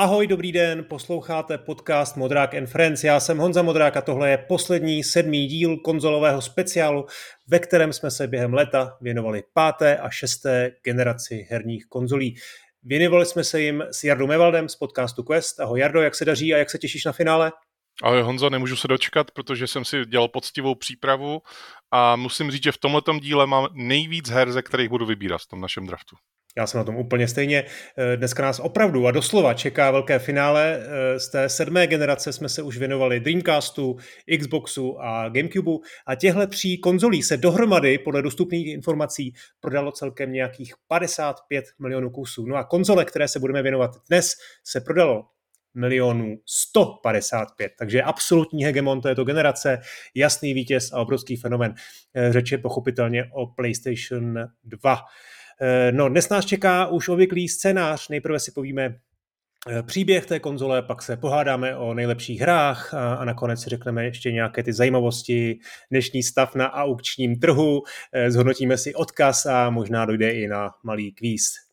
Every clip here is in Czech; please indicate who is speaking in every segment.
Speaker 1: Ahoj, dobrý den, posloucháte podcast Modrák and Friends. Já jsem Honza Modrák a tohle je poslední sedmý díl konzolového speciálu, ve kterém jsme se během léta věnovali páté a šesté generaci herních konzolí. Věnovali jsme se jim s Jardou Mevaldem z podcastu Quest. Ahoj Jardo, jak se daří a jak se těšíš na finále?
Speaker 2: Ahoj Honzo, nemůžu se dočkat, protože jsem si dělal poctivou přípravu a musím říct, že v tomto díle mám nejvíc her, ze kterých budu vybírat v tom našem draftu.
Speaker 1: Já jsem na tom úplně stejně. Eh, dneska nás opravdu a doslova čeká velké finále. Eh, z té sedmé generace jsme se už věnovali Dreamcastu, Xboxu a Gamecubeu a těchto tří konzolí se dohromady podle dostupných informací prodalo celkem nějakých 55 milionů kusů. No a konzole, které se budeme věnovat dnes, se prodalo milionů 155, takže absolutní hegemon této generace, jasný vítěz a obrovský fenomen. Eh, řeč je pochopitelně o PlayStation 2. Eh, no, dnes nás čeká už obvyklý scénář. Nejprve si povíme eh, příběh té konzole, pak se pohádáme o nejlepších hrách a, a nakonec si řekneme ještě nějaké ty zajímavosti, dnešní stav na aukčním trhu, eh, zhodnotíme si odkaz a možná dojde i na malý kvíz.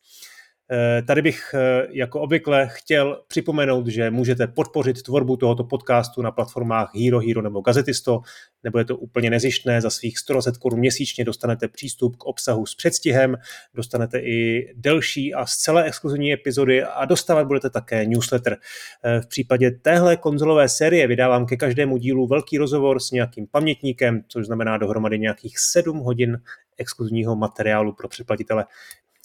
Speaker 1: Eh, tady bych eh, jako obvykle chtěl připomenout, že můžete podpořit tvorbu tohoto podcastu na platformách Hero Hero nebo Gazetisto, nebo je to úplně nezištné, za svých 120 korun měsíčně dostanete přístup k obsahu s předstihem, dostanete i delší a zcela exkluzivní epizody a dostávat budete také newsletter. Eh, v případě téhle konzolové série vydávám ke každému dílu velký rozhovor s nějakým pamětníkem, což znamená dohromady nějakých 7 hodin exkluzivního materiálu pro předplatitele.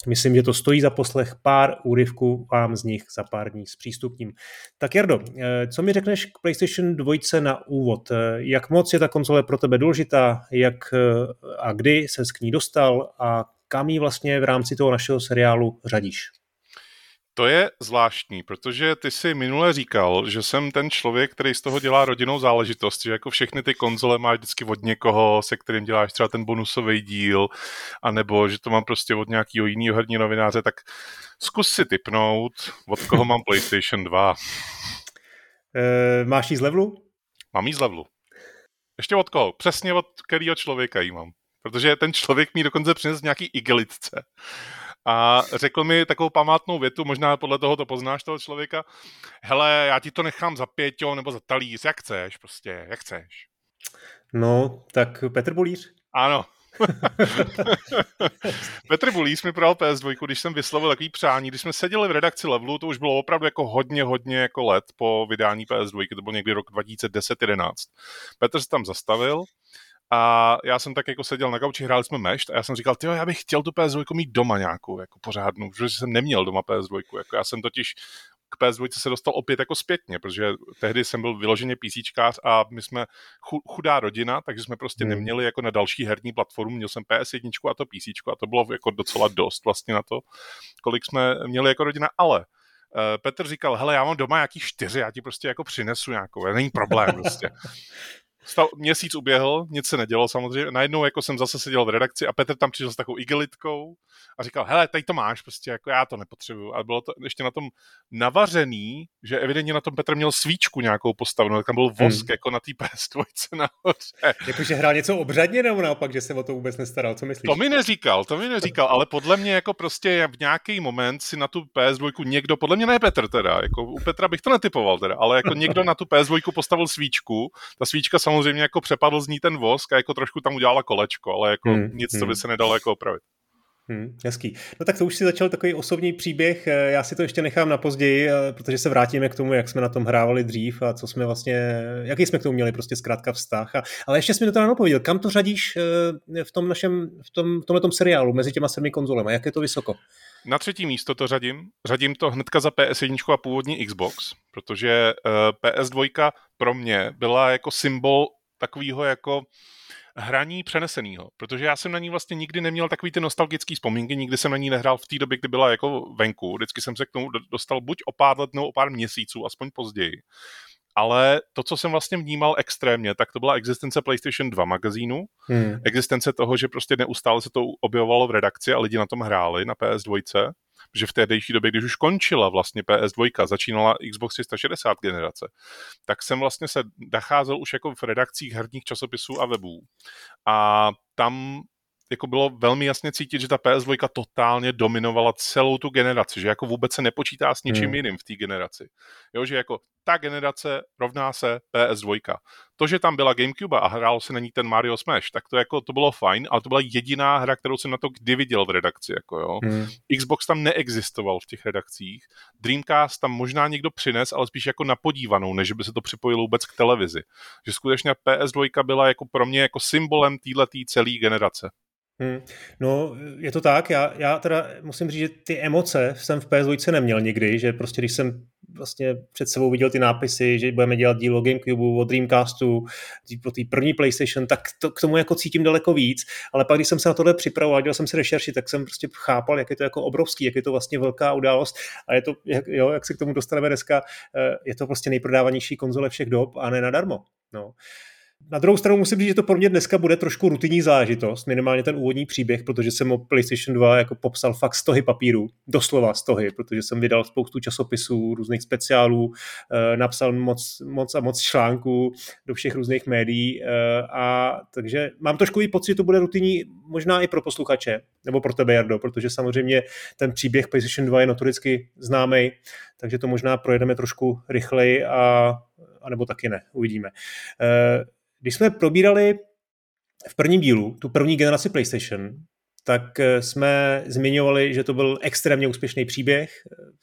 Speaker 1: Myslím, že to stojí za poslech pár úryvků vám z nich za pár dní s přístupním. Tak Jardo, eh, co mi řekneš k PlayStation 2 na úvod? Eh, jak moc je ta konzole pro tebe důležitá? Jak eh, a kdy se k ní dostal a kam ji vlastně v rámci toho našeho seriálu řadíš?
Speaker 2: To je zvláštní, protože ty si minule říkal, že jsem ten člověk, který z toho dělá rodinnou záležitost, že jako všechny ty konzole máš vždycky od někoho, se kterým děláš třeba ten bonusový díl, anebo že to mám prostě od nějakého jiného herní novináře, tak zkus si typnout, od koho mám PlayStation 2.
Speaker 1: E, eh, máš jí z levelu?
Speaker 2: Mám jí z levelu. Ještě od koho? Přesně od kterého člověka jí mám. Protože ten člověk mi dokonce přines nějaký igelitce a řekl mi takovou památnou větu, možná podle toho to poznáš toho člověka, hele, já ti to nechám za pěťo nebo za talíř, jak chceš prostě, jak chceš.
Speaker 1: No, tak Petr Bulíř.
Speaker 2: Ano. Petr Bulíř mi prodal PS2, když jsem vyslovil takový přání, když jsme seděli v redakci Levelu, to už bylo opravdu jako hodně, hodně jako let po vydání PS2, to byl někdy rok 2010-11. Petr se tam zastavil a já jsem tak jako seděl na gauči, hráli jsme mešt a já jsem říkal, jo, já bych chtěl tu PS2 mít doma nějakou, jako pořádnou, protože jsem neměl doma PS2. Jako já jsem totiž k PS2 se dostal opět jako zpětně, protože tehdy jsem byl vyloženě PCčkář a my jsme chudá rodina, takže jsme prostě hmm. neměli jako na další herní platformu, měl jsem PS1 a to PC a to bylo jako docela dost vlastně na to, kolik jsme měli jako rodina, ale Uh, Petr říkal, hele, já mám doma nějaký čtyři, já ti prostě jako přinesu nějakou, není problém prostě. Stav, měsíc uběhl, nic se nedělo samozřejmě. Najednou jako jsem zase seděl v redakci a Petr tam přišel s takovou igelitkou a říkal, hele, tady to máš, prostě jako já to nepotřebuju. A bylo to ještě na tom navařený, že evidentně na tom Petr měl svíčku nějakou postavenou, tam byl vosk hmm. jako na té PS2 nahoře.
Speaker 1: Jakože hrál něco obřadně nebo naopak, že se o to vůbec nestaral, co myslíš?
Speaker 2: To mi neříkal, to mi neříkal, ale podle mě jako prostě v nějaký moment si na tu PS2 někdo, podle mě ne Petr teda, jako u Petra bych to netypoval teda, ale jako někdo na tu PS2 postavil svíčku, ta svíčka samozřejmě jako přepadl z ní ten vosk a jako trošku tam udělala kolečko, ale jako hmm, nic, hmm. co by se nedalo jako opravit.
Speaker 1: Hmm, hezký. No tak to už si začal takový osobní příběh, eh, já si to ještě nechám na později, eh, protože se vrátíme k tomu, jak jsme na tom hrávali dřív a co jsme vlastně, jaký jsme k tomu měli prostě zkrátka vztah. A, ale ještě jsi mi to teda napověděl, kam to řadíš eh, v tom našem, v tom, v tomhle seriálu mezi těma sedmi konzolemi, jak je to vysoko?
Speaker 2: Na třetí místo to řadím. Řadím to hnedka za PS1 a původní Xbox, protože PS2 pro mě byla jako symbol takového jako hraní přeneseného, protože já jsem na ní vlastně nikdy neměl takový ty nostalgický vzpomínky, nikdy jsem na ní nehrál v té době, kdy byla jako venku, vždycky jsem se k tomu dostal buď o pár let nebo o pár měsíců, aspoň později. Ale to, co jsem vlastně vnímal extrémně, tak to byla existence PlayStation 2 magazínu, hmm. existence toho, že prostě neustále se to objevovalo v redakci a lidi na tom hráli na PS2 že v té dejší době, když už končila vlastně PS2, začínala Xbox 360 generace, tak jsem vlastně se nacházel už jako v redakcích herních časopisů a webů. A tam jako bylo velmi jasně cítit, že ta PS2 totálně dominovala celou tu generaci, že jako vůbec se nepočítá s ničím hmm. jiným v té generaci. Jo, že jako ta generace rovná se PS2. To, že tam byla Gamecube a hrál se na ní ten Mario Smash, tak to jako to bylo fajn, ale to byla jediná hra, kterou jsem na to kdy viděl v redakci. Jako jo. Hmm. Xbox tam neexistoval v těch redakcích. Dreamcast tam možná někdo přines, ale spíš jako na podívanou, než by se to připojilo vůbec k televizi. Že skutečně PS2 byla jako pro mě jako symbolem této celé generace.
Speaker 1: Hmm. No, je to tak. Já, já teda musím říct, že ty emoce jsem v PS2 neměl nikdy, že prostě když jsem vlastně před sebou viděl ty nápisy, že budeme dělat dílo o Gamecube, o Dreamcastu, pro té první PlayStation, tak to, k tomu jako cítím daleko víc, ale pak když jsem se na tohle připravoval, dělal jsem si rešerši, tak jsem prostě chápal, jak je to jako obrovský, jak je to vlastně velká událost a je to, jak, jo, jak se k tomu dostaneme dneska, eh, je to prostě nejprodávanější konzole všech dob a ne nadarmo. No. Na druhou stranu musím říct, že to pro mě dneska bude trošku rutinní zážitost, minimálně ten úvodní příběh, protože jsem o PlayStation 2 jako popsal fakt stohy papíru, doslova stohy, protože jsem vydal spoustu časopisů, různých speciálů, eh, napsal moc, moc a moc článků do všech různých médií eh, a takže mám trošku i pocit, že to bude rutinní možná i pro posluchače, nebo pro tebe, Jardo, protože samozřejmě ten příběh PlayStation 2 je notoricky známý, takže to možná projedeme trošku rychleji a, a nebo taky ne, uvidíme. Eh, když jsme probírali v prvním dílu tu první generaci PlayStation, tak eh, jsme zmiňovali, že to byl extrémně úspěšný příběh,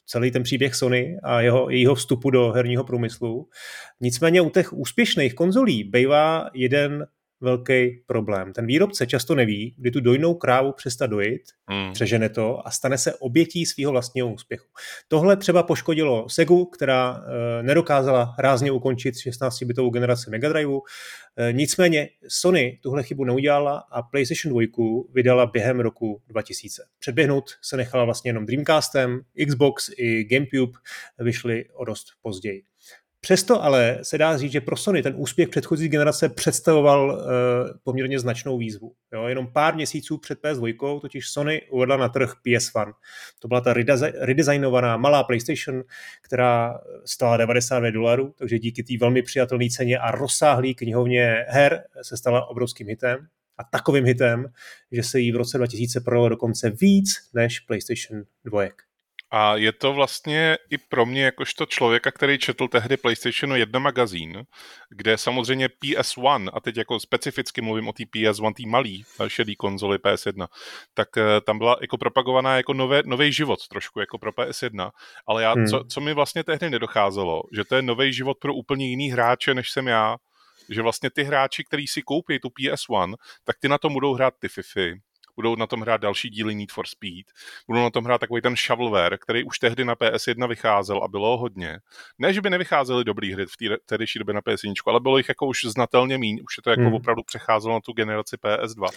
Speaker 1: celý ten příběh Sony a jeho, jejího vstupu do herního průmyslu. Nicméně u těch úspěšných konzolí bývá jeden velký problém. Ten výrobce často neví, kdy tu dojnou krávu přestat dojit, mm. přežene to a stane se obětí svého vlastního úspěchu. Tohle třeba poškodilo Segu, která e, nedokázala rázně ukončit 16-bitovou generaci Mega Drive. E, nicméně Sony tuhle chybu neudělala a PlayStation 2 vydala během roku 2000. Předběhnout se nechala vlastně jenom Dreamcastem, Xbox i GameCube vyšly o dost později. Přesto ale se dá říct, že pro Sony ten úspěch předchozí generace představoval uh, poměrně značnou výzvu. Jo, jenom pár měsíců před PS2 totiž Sony uvedla na trh PS1. To byla ta redesignovaná malá PlayStation, která stála 99 dolarů, takže díky té velmi přijatelné ceně a rozsáhlý knihovně her se stala obrovským hitem a takovým hitem, že se jí v roce 2000 prodalo dokonce víc než PlayStation 2.
Speaker 2: A je to vlastně i pro mě, jakožto člověka, který četl tehdy PlayStation 1 magazín, kde samozřejmě PS1, a teď jako specificky mluvím o té PS1, té malý šedý konzoli PS1, tak eh, tam byla jako propagovaná jako nové, nový život trošku jako pro PS1, ale já, hmm. co, co mi vlastně tehdy nedocházelo, že to je nový život pro úplně jiný hráče, než jsem já, že vlastně ty hráči, kteří si koupí tu PS1, tak ty na to budou hrát ty FIFI, budou na tom hrát další díly Need for Speed, budou na tom hrát takový ten shovelware, který už tehdy na PS1 vycházel a bylo hodně. Ne, že by nevycházely dobrý hry v té tehdejší době na PS1, ale bylo jich jako už znatelně míň, už je to jako hmm. opravdu přecházelo na tu generaci PS2.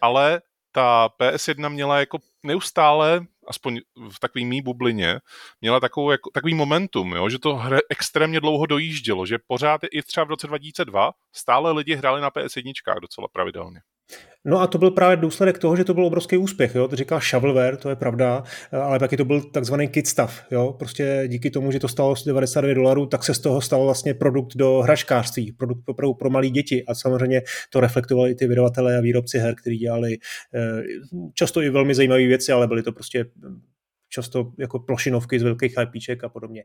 Speaker 2: Ale ta PS1 měla jako neustále, aspoň v takové mý bublině, měla takovou, jako, takový momentum, jo, že to hře extrémně dlouho dojíždělo, že pořád i třeba v roce 2002 stále lidi hráli na PS1 docela pravidelně.
Speaker 1: No a to byl právě důsledek toho, že to byl obrovský úspěch. Jo? To říká shovelware, to je pravda, ale taky to byl takzvaný kit stuff. Jo? Prostě díky tomu, že to stalo 99 dolarů, tak se z toho stal vlastně produkt do hračkářství, produkt pro, pro malé děti. A samozřejmě to reflektovali i ty vydavatelé a výrobci her, kteří dělali eh, často i velmi zajímavé věci, ale byly to prostě často jako plošinovky z velkých IPček a podobně.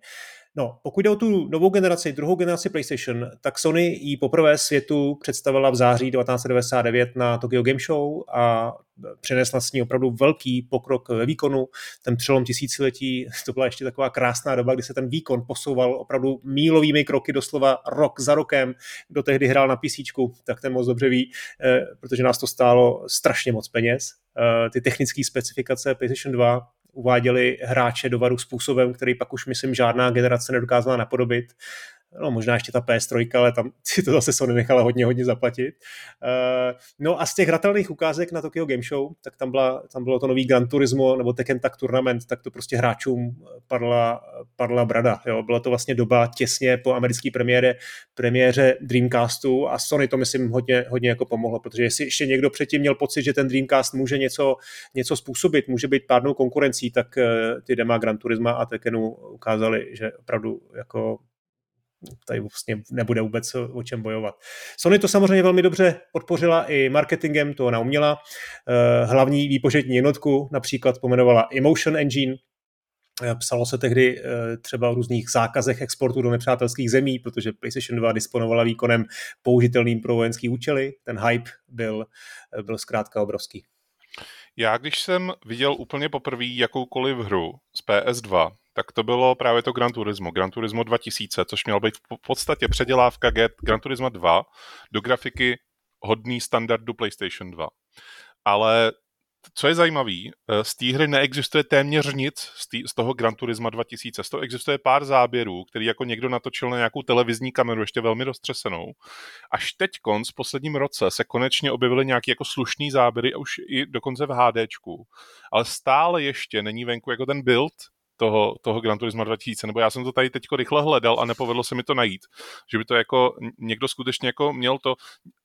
Speaker 1: No, pokud jde o tu novou generaci, druhou generaci PlayStation, tak Sony ji poprvé světu představila v září 1999 na Tokyo Game Show a přinesla s ní opravdu velký pokrok ve výkonu. Ten přelom tisíciletí, to byla ještě taková krásná doba, kdy se ten výkon posouval opravdu mílovými kroky, doslova rok za rokem. Kdo tehdy hrál na PC, tak ten moc dobře ví, eh, protože nás to stálo strašně moc peněz. Eh, ty technické specifikace PlayStation 2 uváděli hráče do varu způsobem, který pak už, myslím, žádná generace nedokázala napodobit no možná ještě ta PS3, ale tam si to zase Sony nechala hodně, hodně zaplatit. Uh, no a z těch hratelných ukázek na Tokyo Game Show, tak tam, byla, tam bylo to nový Gran Turismo nebo Tekken Tag Tournament, tak to prostě hráčům padla, padla brada. Jo. Byla to vlastně doba těsně po americké premiére, premiéře Dreamcastu a Sony to myslím hodně, hodně jako pomohlo, protože jestli ještě někdo předtím měl pocit, že ten Dreamcast může něco, něco způsobit, může být pádnou konkurencí, tak uh, ty dema Gran Turisma a Tekkenu ukázali, že opravdu jako tady vlastně nebude vůbec o čem bojovat. Sony to samozřejmě velmi dobře podpořila i marketingem, to ona uměla. Eh, hlavní výpočetní jednotku například pomenovala Emotion Engine, eh, Psalo se tehdy eh, třeba o různých zákazech exportu do nepřátelských zemí, protože PlayStation 2 disponovala výkonem použitelným pro vojenský účely. Ten hype byl, byl zkrátka obrovský.
Speaker 2: Já, když jsem viděl úplně poprvé jakoukoliv hru z PS2, tak to bylo právě to Gran Turismo, Gran Turismo 2000, což mělo být v podstatě předělávka Gran Turismo 2 do grafiky hodný standardu PlayStation 2. Ale co je zajímavé, eh, z té hry neexistuje téměř nic z, tý, z toho Gran Turismo 2000. Z toho existuje pár záběrů, který jako někdo natočil na nějakou televizní kameru, ještě velmi roztřesenou. Až teď v posledním roce se konečně objevily nějaké jako slušný záběry, už i dokonce v HDčku. Ale stále ještě není venku jako ten build, toho, toho Gran Turismo 2000, nebo já jsem to tady teď rychle hledal a nepovedlo se mi to najít, že by to jako někdo skutečně jako měl to,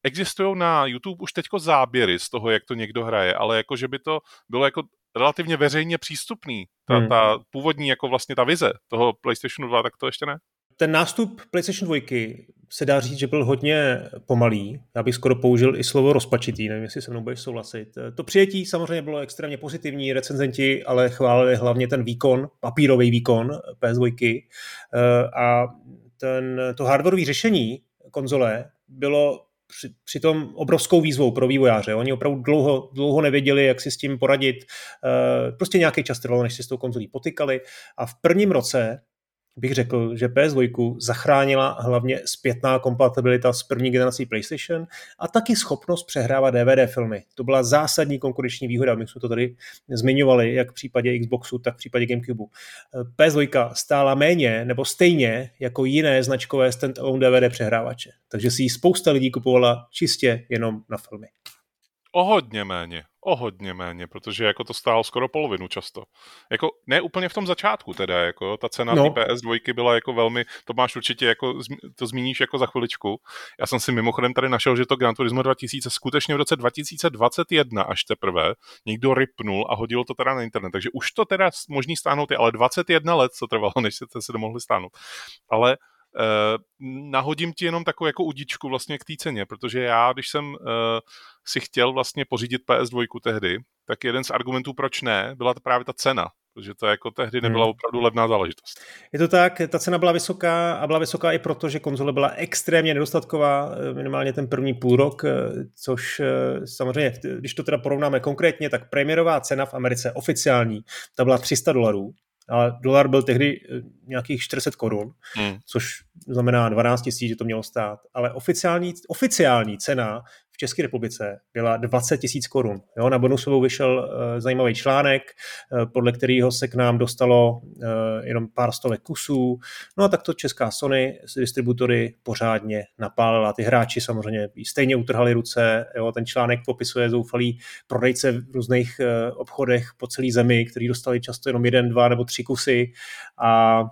Speaker 2: existují na YouTube už teď záběry z toho, jak to někdo hraje, ale jako, že by to bylo jako relativně veřejně přístupný, ta, hmm. ta původní jako vlastně ta vize toho PlayStation 2, tak to ještě ne?
Speaker 1: Ten nástup PlayStation 2 se dá říct, že byl hodně pomalý. Já bych skoro použil i slovo rozpačitý, nevím, jestli se mnou budeš souhlasit. To přijetí samozřejmě bylo extrémně pozitivní, recenzenti ale chválili hlavně ten výkon, papírový výkon PS2 eh, a ten, to hardwareové řešení konzole bylo při, obrovskou výzvou pro vývojáře. Oni opravdu dlouho, dlouho nevěděli, jak si s tím poradit. Eh, prostě nějaký čas trvalo, než si s tou konzolí potykali. A v prvním roce bych řekl, že PS2 zachránila hlavně zpětná kompatibilita s první generací PlayStation a taky schopnost přehrávat DVD filmy. To byla zásadní konkurenční výhoda, my jsme to tady zmiňovali, jak v případě Xboxu, tak v případě Gamecube. PS2 stála méně nebo stejně jako jiné značkové standalone DVD přehrávače, takže si ji spousta lidí kupovala čistě jenom na filmy.
Speaker 2: O hodně méně o hodně méně, protože jako to stálo skoro polovinu často. Jako ne úplně v tom začátku teda, jako ta cena no. PS2 byla jako velmi, to máš určitě jako, to zmíníš jako za chviličku. Já jsem si mimochodem tady našel, že to Gran Turismo 2000 skutečně v roce 2021 až teprve někdo rypnul a hodil to teda na internet, takže už to teda možný stáhnout je, ale 21 let co trvalo, než se to se mohli stáhnout. Ale nahodím ti jenom takovou jako udičku vlastně k té ceně, protože já, když jsem uh, si chtěl vlastně pořídit PS2 tehdy, tak jeden z argumentů, proč ne, byla to právě ta cena, protože to jako tehdy nebyla hmm. opravdu levná záležitost.
Speaker 1: Je to tak, ta cena byla vysoká a byla vysoká i proto, že konzole byla extrémně nedostatková, eh, minimálně ten první půl rok, což samozřejmě, když to teda porovnáme konkrétně, tak premiérová cena v Americe oficiální, ta byla 300 dolarů, ale dolar byl tehdy eh, nějakých 40 korun, hmm. což znamená 12 tisíc, že to mělo stát. Ale oficiální, oficiální cena v České republice byla 20 tisíc korun. Jo, na bonusovou vyšel uh, zajímavý článek, uh, podle kterého se k nám dostalo uh, jenom pár stovek kusů. No a tak to česká Sony s distributory pořádně napálila. Ty hráči samozřejmě stejně utrhali ruce. Jo, ten článek popisuje zoufalý prodejce v různých uh, obchodech po celé zemi, kteří dostali často jenom jeden, dva nebo tři kusy a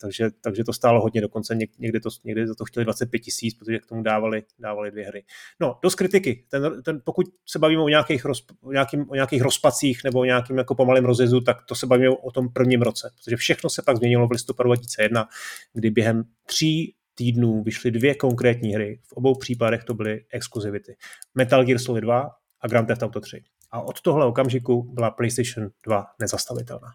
Speaker 1: takže, takže to stálo hodně, dokonce někdy, to, někdy za to chtěli 25 tisíc, protože k tomu dávali, dávali dvě hry. No, dost kritiky. Ten, ten, pokud se bavíme o nějakých, roz, o, nějakým, o nějakých rozpacích nebo o nějakým jako pomalém rozjezdu, tak to se bavíme o tom prvním roce, protože všechno se pak změnilo v listopadu 2001, kdy během tří týdnů vyšly dvě konkrétní hry. V obou případech to byly exkluzivity. Metal Gear Solid 2 a Grand Theft Auto 3. A od tohle okamžiku byla PlayStation 2 nezastavitelná.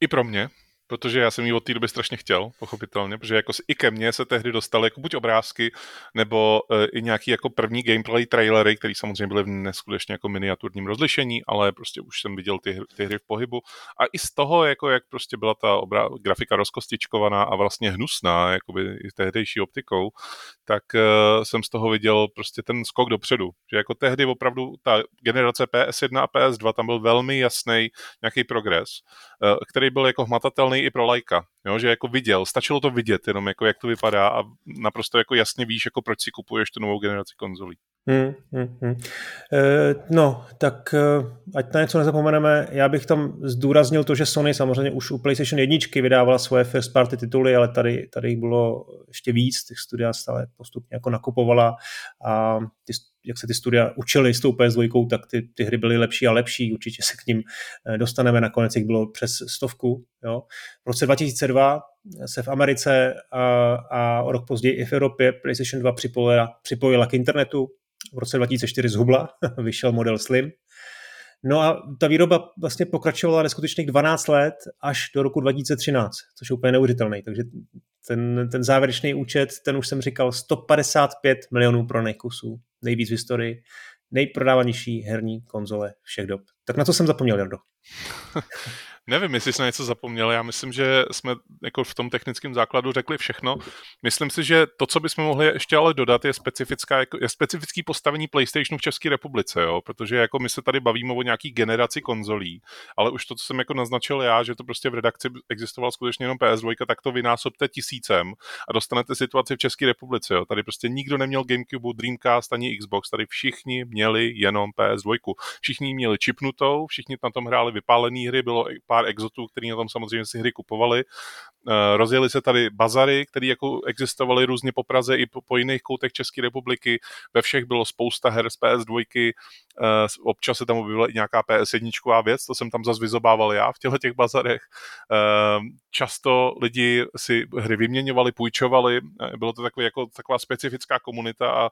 Speaker 2: I pro mě, protože já jsem ji od té doby strašně chtěl, pochopitelně, protože jako i ke mně se tehdy dostaly jako buď obrázky, nebo uh, i nějaký jako první gameplay trailery, které samozřejmě byly v neskutečně jako miniaturním rozlišení, ale prostě už jsem viděl ty, ty hry v pohybu. A i z toho, jako jak prostě byla ta obra- grafika rozkostičkovaná a vlastně hnusná, jakoby i tehdejší optikou, tak uh, jsem z toho viděl prostě ten skok dopředu. Že jako tehdy opravdu ta generace PS1 a PS2, tam byl velmi jasný nějaký progres, uh, který byl jako hmatatelný i pro lajka, jo, že jako viděl, stačilo to vidět, jenom jako jak to vypadá a naprosto jako jasně víš, jako proč si kupuješ tu novou generaci konzolí. Hmm, hmm,
Speaker 1: hmm. E, no, tak e, ať na něco nezapomeneme, já bych tam zdůraznil to, že Sony samozřejmě už u PlayStation 1 vydávala svoje first party tituly, ale tady, tady jich bylo ještě víc, těch studia stále postupně jako nakupovala a ty jak se ty studia učily s tou PS2, tak ty, ty hry byly lepší a lepší, určitě se k ním eh, dostaneme, nakonec jich bylo přes stovku. Jo. V roce 2002 se v Americe a, a o rok později i v Evropě PlayStation 2 připojila, připojila k internetu, v roce 2004 zhubla, vyšel model Slim, No a ta výroba vlastně pokračovala neskutečných 12 let až do roku 2013, což je úplně neuvěřitelný. Takže ten, ten závěrečný účet, ten už jsem říkal, 155 milionů prodaných kusů, nejvíc v historii, nejprodávanější herní konzole všech dob. Tak na co jsem zapomněl, Jardo?
Speaker 2: Nevím, jestli jsme něco zapomněli. Já myslím, že jsme jako v tom technickém základu řekli všechno. Myslím si, že to, co bychom mohli ještě ale dodat, je, specifická, jako, je specifický postavení PlayStationu v České republice, jo? protože jako my se tady bavíme o nějaký generaci konzolí, ale už to, co jsem jako naznačil já, že to prostě v redakci existoval skutečně jenom PS2, tak to vynásobte tisícem a dostanete situaci v České republice. Jo? Tady prostě nikdo neměl Gamecube, Dreamcast ani Xbox, tady všichni měli jenom PS2. Všichni měli čipnutou, všichni na tom hráli vypálené hry, bylo pár exotů, který na tom samozřejmě si hry kupovali. Eh, rozjeli se tady bazary, které jako existovaly různě po Praze i po, po jiných koutech České republiky. Ve všech bylo spousta her z PS2, eh, občas se tam objevila i nějaká PS1 věc, to jsem tam zase vyzobával já v těchto těch bazarech. Eh, často lidi si hry vyměňovali, půjčovali, bylo to takový, jako, taková specifická komunita a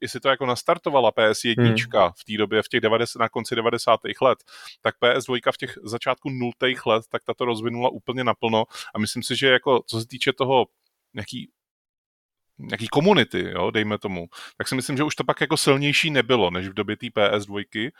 Speaker 2: jestli to jako nastartovala PS1 hmm. v té době, v těch 90, na konci 90. let, tak PS2 v těch začátku 0. let, tak tato rozvinula úplně naplno. A myslím si, že jako co se týče toho nějaký nějaký komunity, jo, dejme tomu, tak si myslím, že už to pak jako silnější nebylo, než v době té PS2,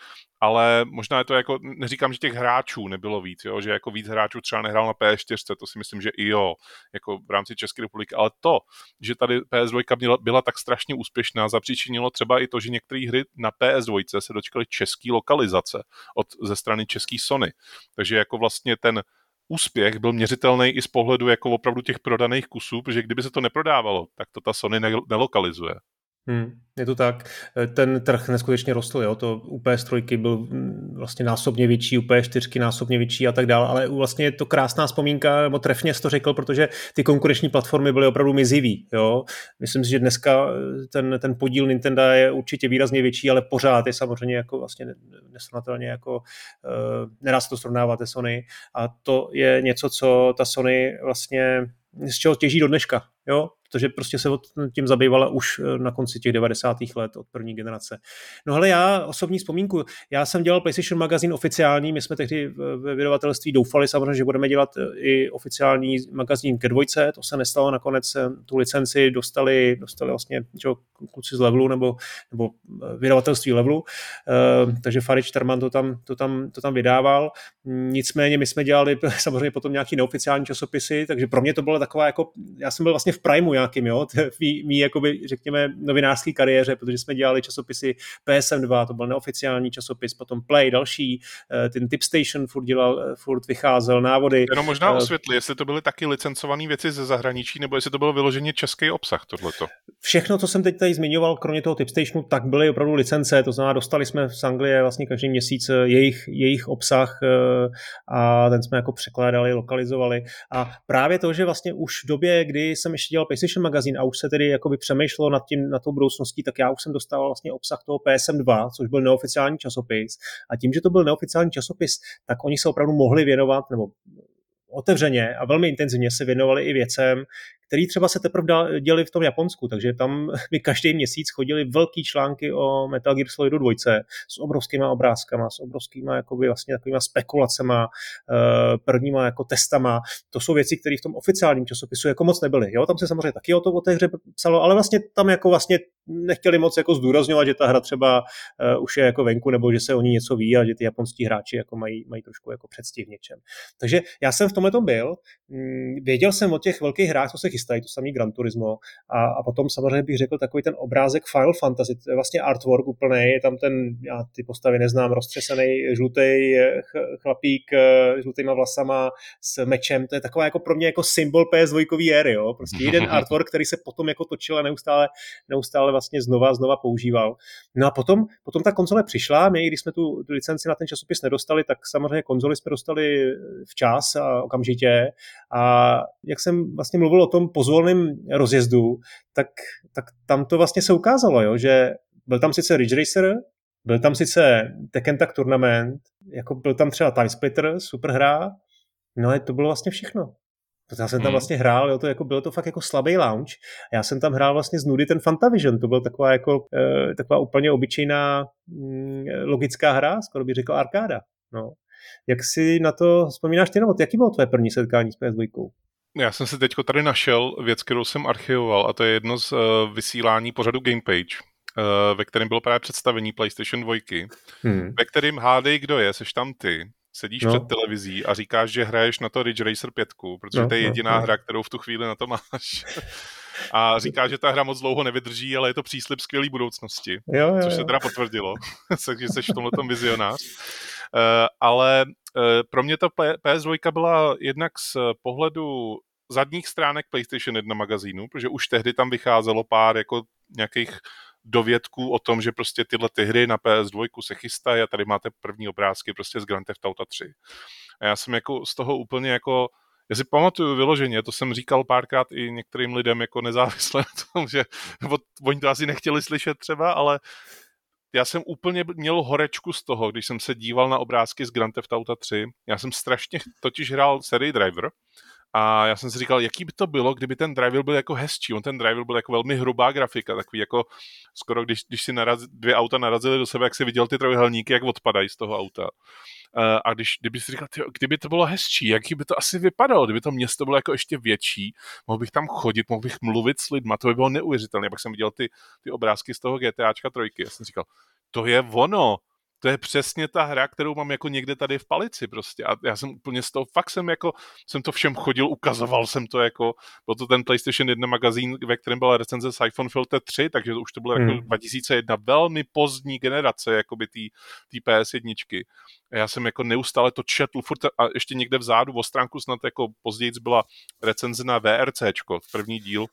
Speaker 2: ale možná je to jako, neříkám, že těch hráčů nebylo víc, jo, že jako víc hráčů třeba nehrál na PS4, to si myslím, že i jo, jako v rámci České republiky, ale to, že tady PS2 byla, byla tak strašně úspěšná, zapříčinilo třeba i to, že některé hry na PS2 se dočkaly český lokalizace od, ze strany český Sony, takže jako vlastně ten úspěch byl měřitelný i z pohledu jako opravdu těch prodaných kusů, protože kdyby se to neprodávalo, tak to ta Sony nelokalizuje.
Speaker 1: Hmm, je to tak. Ten trh neskutečně rostl, jo. To u PS3 byl mm, vlastně násobně větší, u PS4 násobně větší a tak dále, ale vlastně je to krásná vzpomínka, nebo trefně jsi to řekl, protože ty konkurenční platformy byly opravdu mizivý, jo. Myslím si, že dneska eh, ten, ten podíl Nintendo je určitě výrazně větší, ale pořád je samozřejmě jako vlastně nesrovnatelně jako, uh, nedá se to srovnávat te Sony a to je něco, co ta Sony vlastně z čeho těží do dneška, jo, protože prostě se tím zabývala už eh, na konci těch 90. let od první generace. No ale já osobní vzpomínku, já jsem dělal PlayStation magazín oficiální, my jsme tehdy ve vydavatelství doufali samozřejmě, že budeme dělat eh, i oficiální magazín ke dvojce, to se nestalo, nakonec eh, tu licenci dostali, dostali vlastně čo, kluci z Levelu nebo, nebo vydavatelství Levelu, takže Farid Terman to tam, to, tam, to tam vydával, nicméně my jsme dělali samozřejmě potom nějaký neoficiální časopisy, takže pro mě to bylo taková jako, já jsem byl vlastně v Primeu nějakým, jo, mý, mý jakoby, řekněme, novinářské kariéře, protože jsme dělali časopisy PSM2, to byl neoficiální časopis, potom Play, další, eh, ten Tip Station furt dělal, eh, furt vycházel, návody.
Speaker 2: Jenom možná eh, osvětli, jestli to byly taky licencované věci ze zahraničí, nebo jestli to bylo vyloženě český obsah, tohleto.
Speaker 1: Všechno, co jsem teď tady zmiňoval, kromě toho Tip Stationu, tak byly opravdu licence, to znamená, dostali jsme z Anglie vlastně každý měsíc jejich, jejich obsah a ten jsme jako překládali, lokalizovali. A právě to, že vlastně už v době, kdy jsem ještě dělal PlayStation Magazine a už se tedy jakoby přemýšlelo nad tím, na tou budoucností, tak já už jsem dostával vlastně obsah toho PSM2, což byl neoficiální časopis. A tím, že to byl neoficiální časopis, tak oni se opravdu mohli věnovat, nebo otevřeně a velmi intenzivně se věnovali i věcem, který třeba se teprve děli v tom Japonsku, takže tam mi každý měsíc chodili velký články o Metal Gear Solidu 2 s obrovskýma obrázkama, s obrovskýma jakoby vlastně takovýma spekulacema, eh, prvníma jako testama. To jsou věci, které v tom oficiálním časopisu jako moc nebyly. Jo, tam se samozřejmě taky o to o té hře psalo, ale vlastně tam jako vlastně nechtěli moc jako zdůrazňovat, že ta hra třeba uh, už je jako venku, nebo že se o ní něco ví a že ty japonští hráči jako mají, mají trošku jako předstih v něčem. Takže já jsem v tomhle tom byl, mm, věděl jsem o těch velkých hrách, co se chystají, to samý Gran Turismo a, a potom samozřejmě bych řekl takový ten obrázek Final Fantasy, to je vlastně artwork úplný, je tam ten, já ty postavy neznám, roztřesený žlutý chlapík eh, žlutýma vlasama s mečem, to je taková jako pro mě jako symbol PS2 éry, jo? prostě jeden artwork, který se potom jako točil a neustále, neustále vlastně znova znova používal. No a potom, potom ta konzole přišla, my, když jsme tu, tu licenci na ten časopis nedostali, tak samozřejmě konzoli jsme dostali včas a okamžitě. A jak jsem vlastně mluvil o tom pozvolném rozjezdu, tak, tak tam to vlastně se ukázalo, jo, že byl tam sice Ridge Racer, byl tam sice Tekken Tag Tournament, jako byl tam třeba Time Splitter, super hra, no ale to bylo vlastně všechno. Já jsem tam hmm. vlastně hrál, jo, to jako, bylo to fakt jako slabý lounge. Já jsem tam hrál vlastně z nudy ten Fantavision, to byla taková jako, e, taková úplně obyčejná mm, logická hra, skoro bych řekl arkáda. No. Jak si na to vzpomínáš ty, nebo jaký bylo tvoje první setkání s PS2?
Speaker 2: Já jsem si teďko tady našel věc, kterou jsem archivoval a to je jedno z uh, vysílání pořadu Gamepage, uh, ve kterém bylo právě představení PlayStation 2, hmm. ve kterém hádej, kdo je, seš tam ty, sedíš no. před televizí a říkáš, že hraješ na to Ridge Racer 5, protože no, to je no, jediná no, hra, kterou v tu chvíli na to máš. a říká, že ta hra moc dlouho nevydrží, ale je to příslip skvělé budoucnosti, jo, jo, což se teda potvrdilo, takže jsi v tomhle vizionář. Uh, ale uh, pro mě ta PS2 byla jednak z pohledu zadních stránek PlayStation 1 magazínu, protože už tehdy tam vycházelo pár jako nějakých dovědků o tom, že prostě tyhle ty hry na PS2 se chystají a tady máte první obrázky prostě z Grand Theft Auto 3. A já jsem jako z toho úplně jako já si pamatuju vyloženě, to jsem říkal párkrát i některým lidem jako nezávisle na tom, že nebo oni to asi nechtěli slyšet třeba, ale já jsem úplně měl horečku z toho, když jsem se díval na obrázky z Grand Theft Auto 3. Já jsem strašně totiž hrál sérii Driver a já jsem si říkal, jaký by to bylo, kdyby ten driver byl jako hezčí. On ten driver byl jako velmi hrubá grafika, takový jako skoro když, když si naraz, dvě auta narazily do sebe, jak si viděl ty trojuhelníky, jak odpadají z toho auta. Uh, a když, kdyby si říkal, tyjo, kdyby to bylo hezčí, jaký by to asi vypadalo, kdyby to město bylo jako ještě větší, mohl bych tam chodit, mohl bych mluvit s lidma, to by bylo neuvěřitelné. Pak jsem viděl ty, ty obrázky z toho GTAčka trojky, já jsem říkal, to je ono, to je přesně ta hra, kterou mám jako někde tady v palici prostě. A já jsem úplně z toho, fakt jsem jako, jsem to všem chodil, ukazoval jsem to jako, byl to ten PlayStation 1 magazín, ve kterém byla recenze Siphon Filter 3, takže to už to bylo jako hmm. jako 2001, velmi pozdní generace jakoby té PS1. A já jsem jako neustále to četl, furt a ještě někde vzadu, o stránku snad jako později byla recenze na VRCčko, první díl,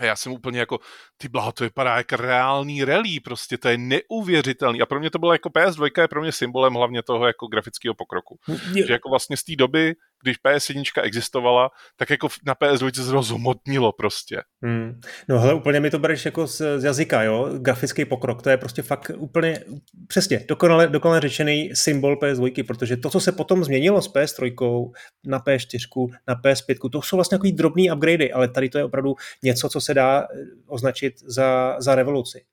Speaker 2: a já jsem úplně jako, ty blaho, to vypadá jako reálný rally, prostě to je neuvěřitelný. A pro mě to bylo jako PS2 je pro mě symbolem hlavně toho jako grafického pokroku. Je. Že jako vlastně z té doby když PS1 existovala, tak jako na PS2 se rozhmotnilo prostě.
Speaker 1: Hmm. No hele, úplně mi to bereš jako z, z jazyka, jo, grafický pokrok, to je prostě fakt úplně, přesně, dokonale, dokonale řečený symbol PS2, protože to, co se potom změnilo s PS3 na PS4, na PS5, to jsou vlastně takový drobný upgradey, ale tady to je opravdu něco, co se dá eh, označit za, za revoluci.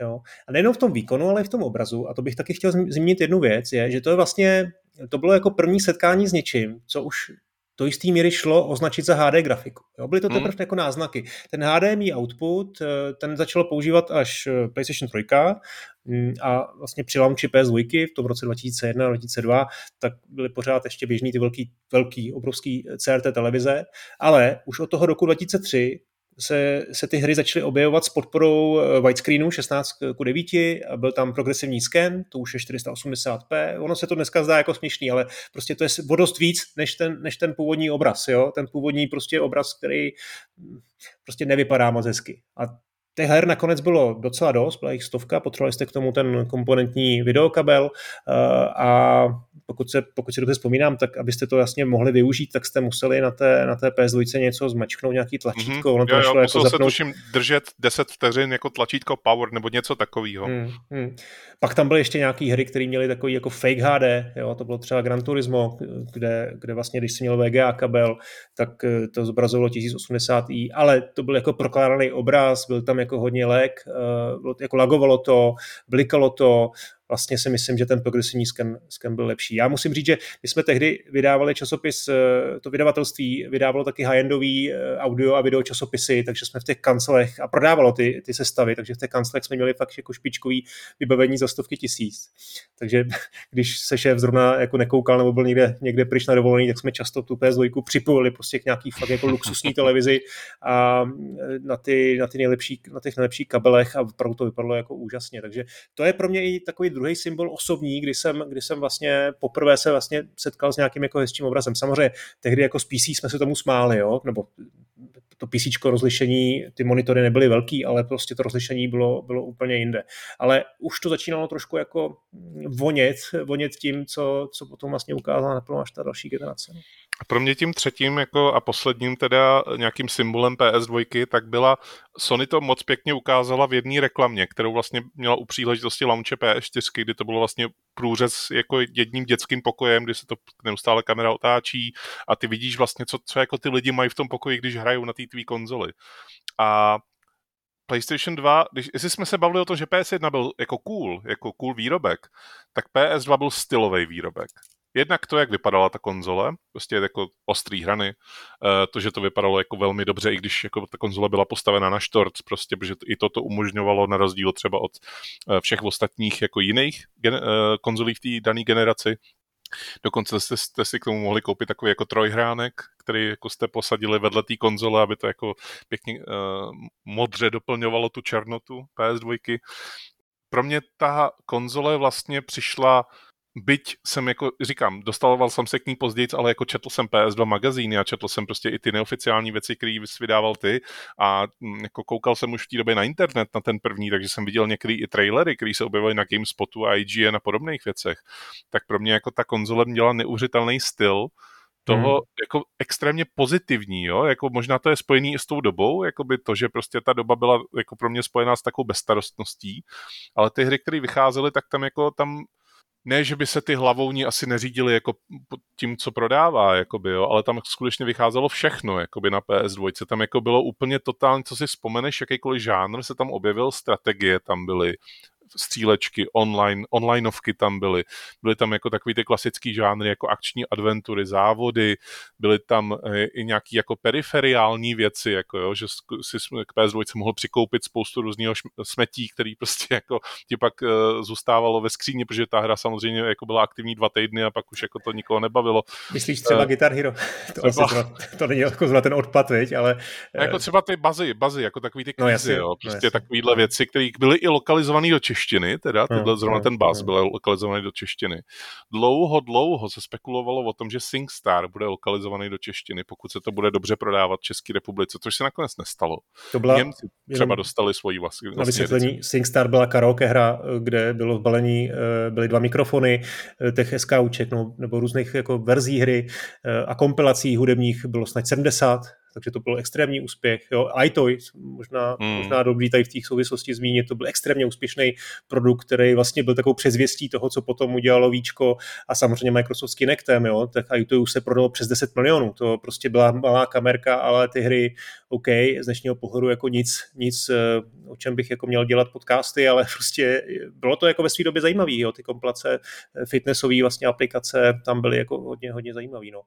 Speaker 1: Jo. A nejenom v tom výkonu, ale i v tom obrazu. A to bych taky chtěl zmínit jednu věc, je, že to je vlastně, to bylo jako první setkání s něčím, co už do jisté míry šlo označit za HD grafiku. Jo, byly to teprve hmm. jako náznaky. Ten HDMI output, eh, ten začalo používat až eh, PlayStation 3 mm, a vlastně při launchi PS2 v tom roce 2001 a 2002, tak byly pořád ještě běžný ty velký, velký, obrovský CRT televize, ale už od toho roku 2003 se, se ty hry začaly objevovat s podporou eh, widescreenu 16 k 9 a byl tam progresivní scan, to už je 480p. Ono se to dneska zdá jako směšný, ale prostě to je o dost víc než ten, než ten původní obraz. Jo? Ten původní prostě obraz, který hm, prostě nevypadá moc hezky. A těch her nakonec bylo docela dost, byla jich stovka, potřebovali jste k tomu ten komponentní videokabel eh, a pokud, se, pokud si dobře vzpomínám, tak abyste to jasně mohli využít, tak jste museli na té, na té PS2 něco zmačknout, nějaký tlačítko. Mm-hmm. Ono to
Speaker 2: jo, jo, jako zapnout... se tuším držet 10 vteřin jako tlačítko power nebo něco takového. Hmm,
Speaker 1: hmm. Pak tam byly ještě nějaké hry, které měly takový jako fake HD, jo, to bylo třeba Gran Turismo, kde, kde vlastně, když jsi měl VGA kabel, tak eh, to zobrazovalo 1080i, ale to byl jako prokládaný obraz, byl tam jako hodně lag, uh, jako lagovalo to, blikalo to, vlastně si myslím, že ten progresivní scan, scan byl lepší. Já musím říct, že my jsme tehdy vydávali časopis, eh, to vydavatelství vydávalo taky high-endový eh, audio a video časopisy, takže jsme v těch kancelech a prodávalo ty, ty sestavy, takže v těch kancelech jsme měli fakt jako špičkový vybavení za stovky tisíc. Takže když se šéf zrovna jako nekoukal nebo byl někde, někde pryč na dovolený, tak jsme často tu PS2 připojili prostě k nějaký fakt jako luxusní televizi a eh, na, ty, na, ty nejlepší, na těch nejlepších kabelech a opravdu to vypadalo jako úžasně. Takže to je pro mě i takový druhý symbol osobní, kdy jsem, kdy jsem vlastně poprvé se vlastně setkal s nějakým jako hezčím obrazem. Samozřejmě tehdy jako z PC jsme se tomu smáli, jo? nebo to PC rozlišení, ty monitory nebyly velký, ale prostě to rozlišení bylo, bylo úplně jinde. Ale už to začínalo trošku jako vonět, vonět tím, co, co potom vlastně ukázala naplno až ta další generace.
Speaker 2: Pro mě tím třetím jako a posledním teda nějakým symbolem PS2 tak byla, Sony to moc pěkně ukázala v jedné reklamě, kterou vlastně měla u příležitosti launche PS4, kdy to bylo vlastně průřez jako jedním dětským pokojem, kdy se to neustále kamera otáčí a ty vidíš vlastně, co, co jako ty lidi mají v tom pokoji, když hrajou na té tvý konzoli. A PlayStation 2, když, jestli jsme se bavili o tom, že PS1 byl jako cool, jako cool výrobek, tak PS2 byl stylový výrobek. Jednak to, jak vypadala ta konzole, prostě jako ostrý hrany, eh, to, že to vypadalo jako velmi dobře, i když jako ta konzole byla postavena na štorc, prostě, protože i toto umožňovalo na rozdíl třeba od eh, všech ostatních jako jiných eh, konzolí v té dané generaci, Dokonce jste, jste si k tomu mohli koupit takový jako trojhránek, který jako jste posadili vedle té konzole, aby to jako pěkně uh, modře doplňovalo tu černotu PS2. Pro mě ta konzole vlastně přišla byť jsem jako, říkám, dostaloval jsem se k ní později, ale jako četl jsem PS2 magazíny a četl jsem prostě i ty neoficiální věci, které vydával ty a mm, jako koukal jsem už v té době na internet na ten první, takže jsem viděl některé i trailery, které se objevily na GameSpotu a IGN a podobných věcech. Tak pro mě jako ta konzole měla neuvěřitelný styl, toho hmm. jako extrémně pozitivní, jo, jako možná to je spojený i s tou dobou, jako by to, že prostě ta doba byla jako pro mě spojená s takovou bezstarostností, ale ty hry, které vycházely, tak tam jako tam ne, že by se ty hlavouní asi neřídili jako tím, co prodává, jakoby, jo, ale tam skutečně vycházelo všechno jakoby na PS2. Tam jako bylo úplně totálně, co si vzpomeneš, jakýkoliv žánr se tam objevil, strategie tam byly, střílečky, online, onlineovky tam byly. Byly tam jako takový ty klasický žánry, jako akční adventury, závody, byly tam eh, i nějaký jako periferiální věci, jako jo, že si k PS2 mohl přikoupit spoustu různého smetí, který prostě jako ti pak uh, zůstávalo ve skříni, protože ta hra samozřejmě jako byla aktivní dva týdny a pak už jako to nikoho nebavilo.
Speaker 1: Myslíš třeba uh, Guitar Hero? To, třeba... třeba, to není jako zrovna ten odpad, viď, ale...
Speaker 2: Jako třeba ty bazy, bazy, jako takový ty kvízy, no, jasně, jo, prostě no, takovýhle věci, které byly i lokalizované do Češi češtiny, teda hmm, tyhle zrovna hmm, ten bas hmm. byl lokalizovaný do češtiny. Dlouho, dlouho se spekulovalo o tom, že SingStar bude lokalizovaný do češtiny, pokud se to bude dobře prodávat v České republice, což se nakonec nestalo. To byla, Němci třeba jenom, dostali svoji vlastní
Speaker 1: Na vysvětlení, SingStar byla karaoke hra, kde bylo v balení, eh, byly dva mikrofony, eh, těch SKUček, no, nebo různých jako verzí hry eh, a kompilací hudebních bylo snad 70 takže to byl extrémní úspěch. Jo, iToy, možná, hmm. možná dobrý tady v těch souvislosti zmínit, to byl extrémně úspěšný produkt, který vlastně byl takovou přezvěstí toho, co potom udělalo Víčko a samozřejmě Microsoft s Kinectem, jo, tak iToy už se prodalo přes 10 milionů, to prostě byla malá kamerka, ale ty hry, OK, z dnešního pohledu jako nic, nic, eh, o čem bych jako měl dělat podcasty, ale prostě bylo to jako ve své době zajímavé, jo, ty komplace eh, fitnessové vlastně aplikace tam byly jako hodně, hodně zajímavý, no.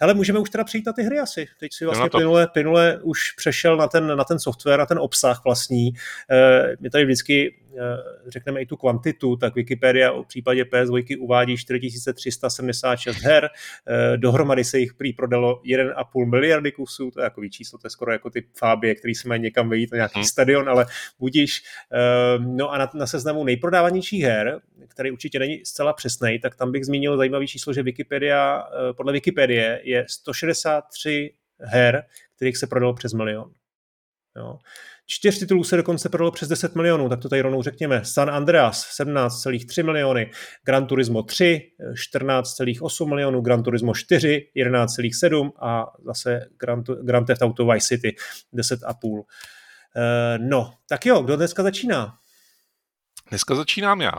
Speaker 1: Ale můžeme už teda přijít na ty hry asi. Teď si vlastně plynule, plynule už přešel na ten, na ten software, na ten obsah vlastní. E, my tady vždycky Eh, řekneme i tu kvantitu, tak Wikipedia v případě PS2 uvádí 4376 her, eh, dohromady se jich prý prodalo 1,5 miliardy kusů, to je jako číslo, to je skoro jako ty fábie, který se mají někam vejít na nějaký hmm. stadion, ale budíš. Eh, no a na, na seznamu nejprodávanějších her, který určitě není zcela přesný, tak tam bych zmínil zajímavý číslo, že Wikipedia, podle Wikipedie je 163 her, kterých se prodalo přes milion. Jo. Čtyř titulů se dokonce prodalo přes 10 milionů, tak to tady rovnou řekněme. San Andreas 17,3 miliony, Gran Turismo 3 14,8 milionů, Gran Turismo 4 11,7 a zase Grand, Grand Theft Auto Vice City 10,5. Eh, no, tak jo, kdo dneska začíná?
Speaker 2: Dneska začínám já.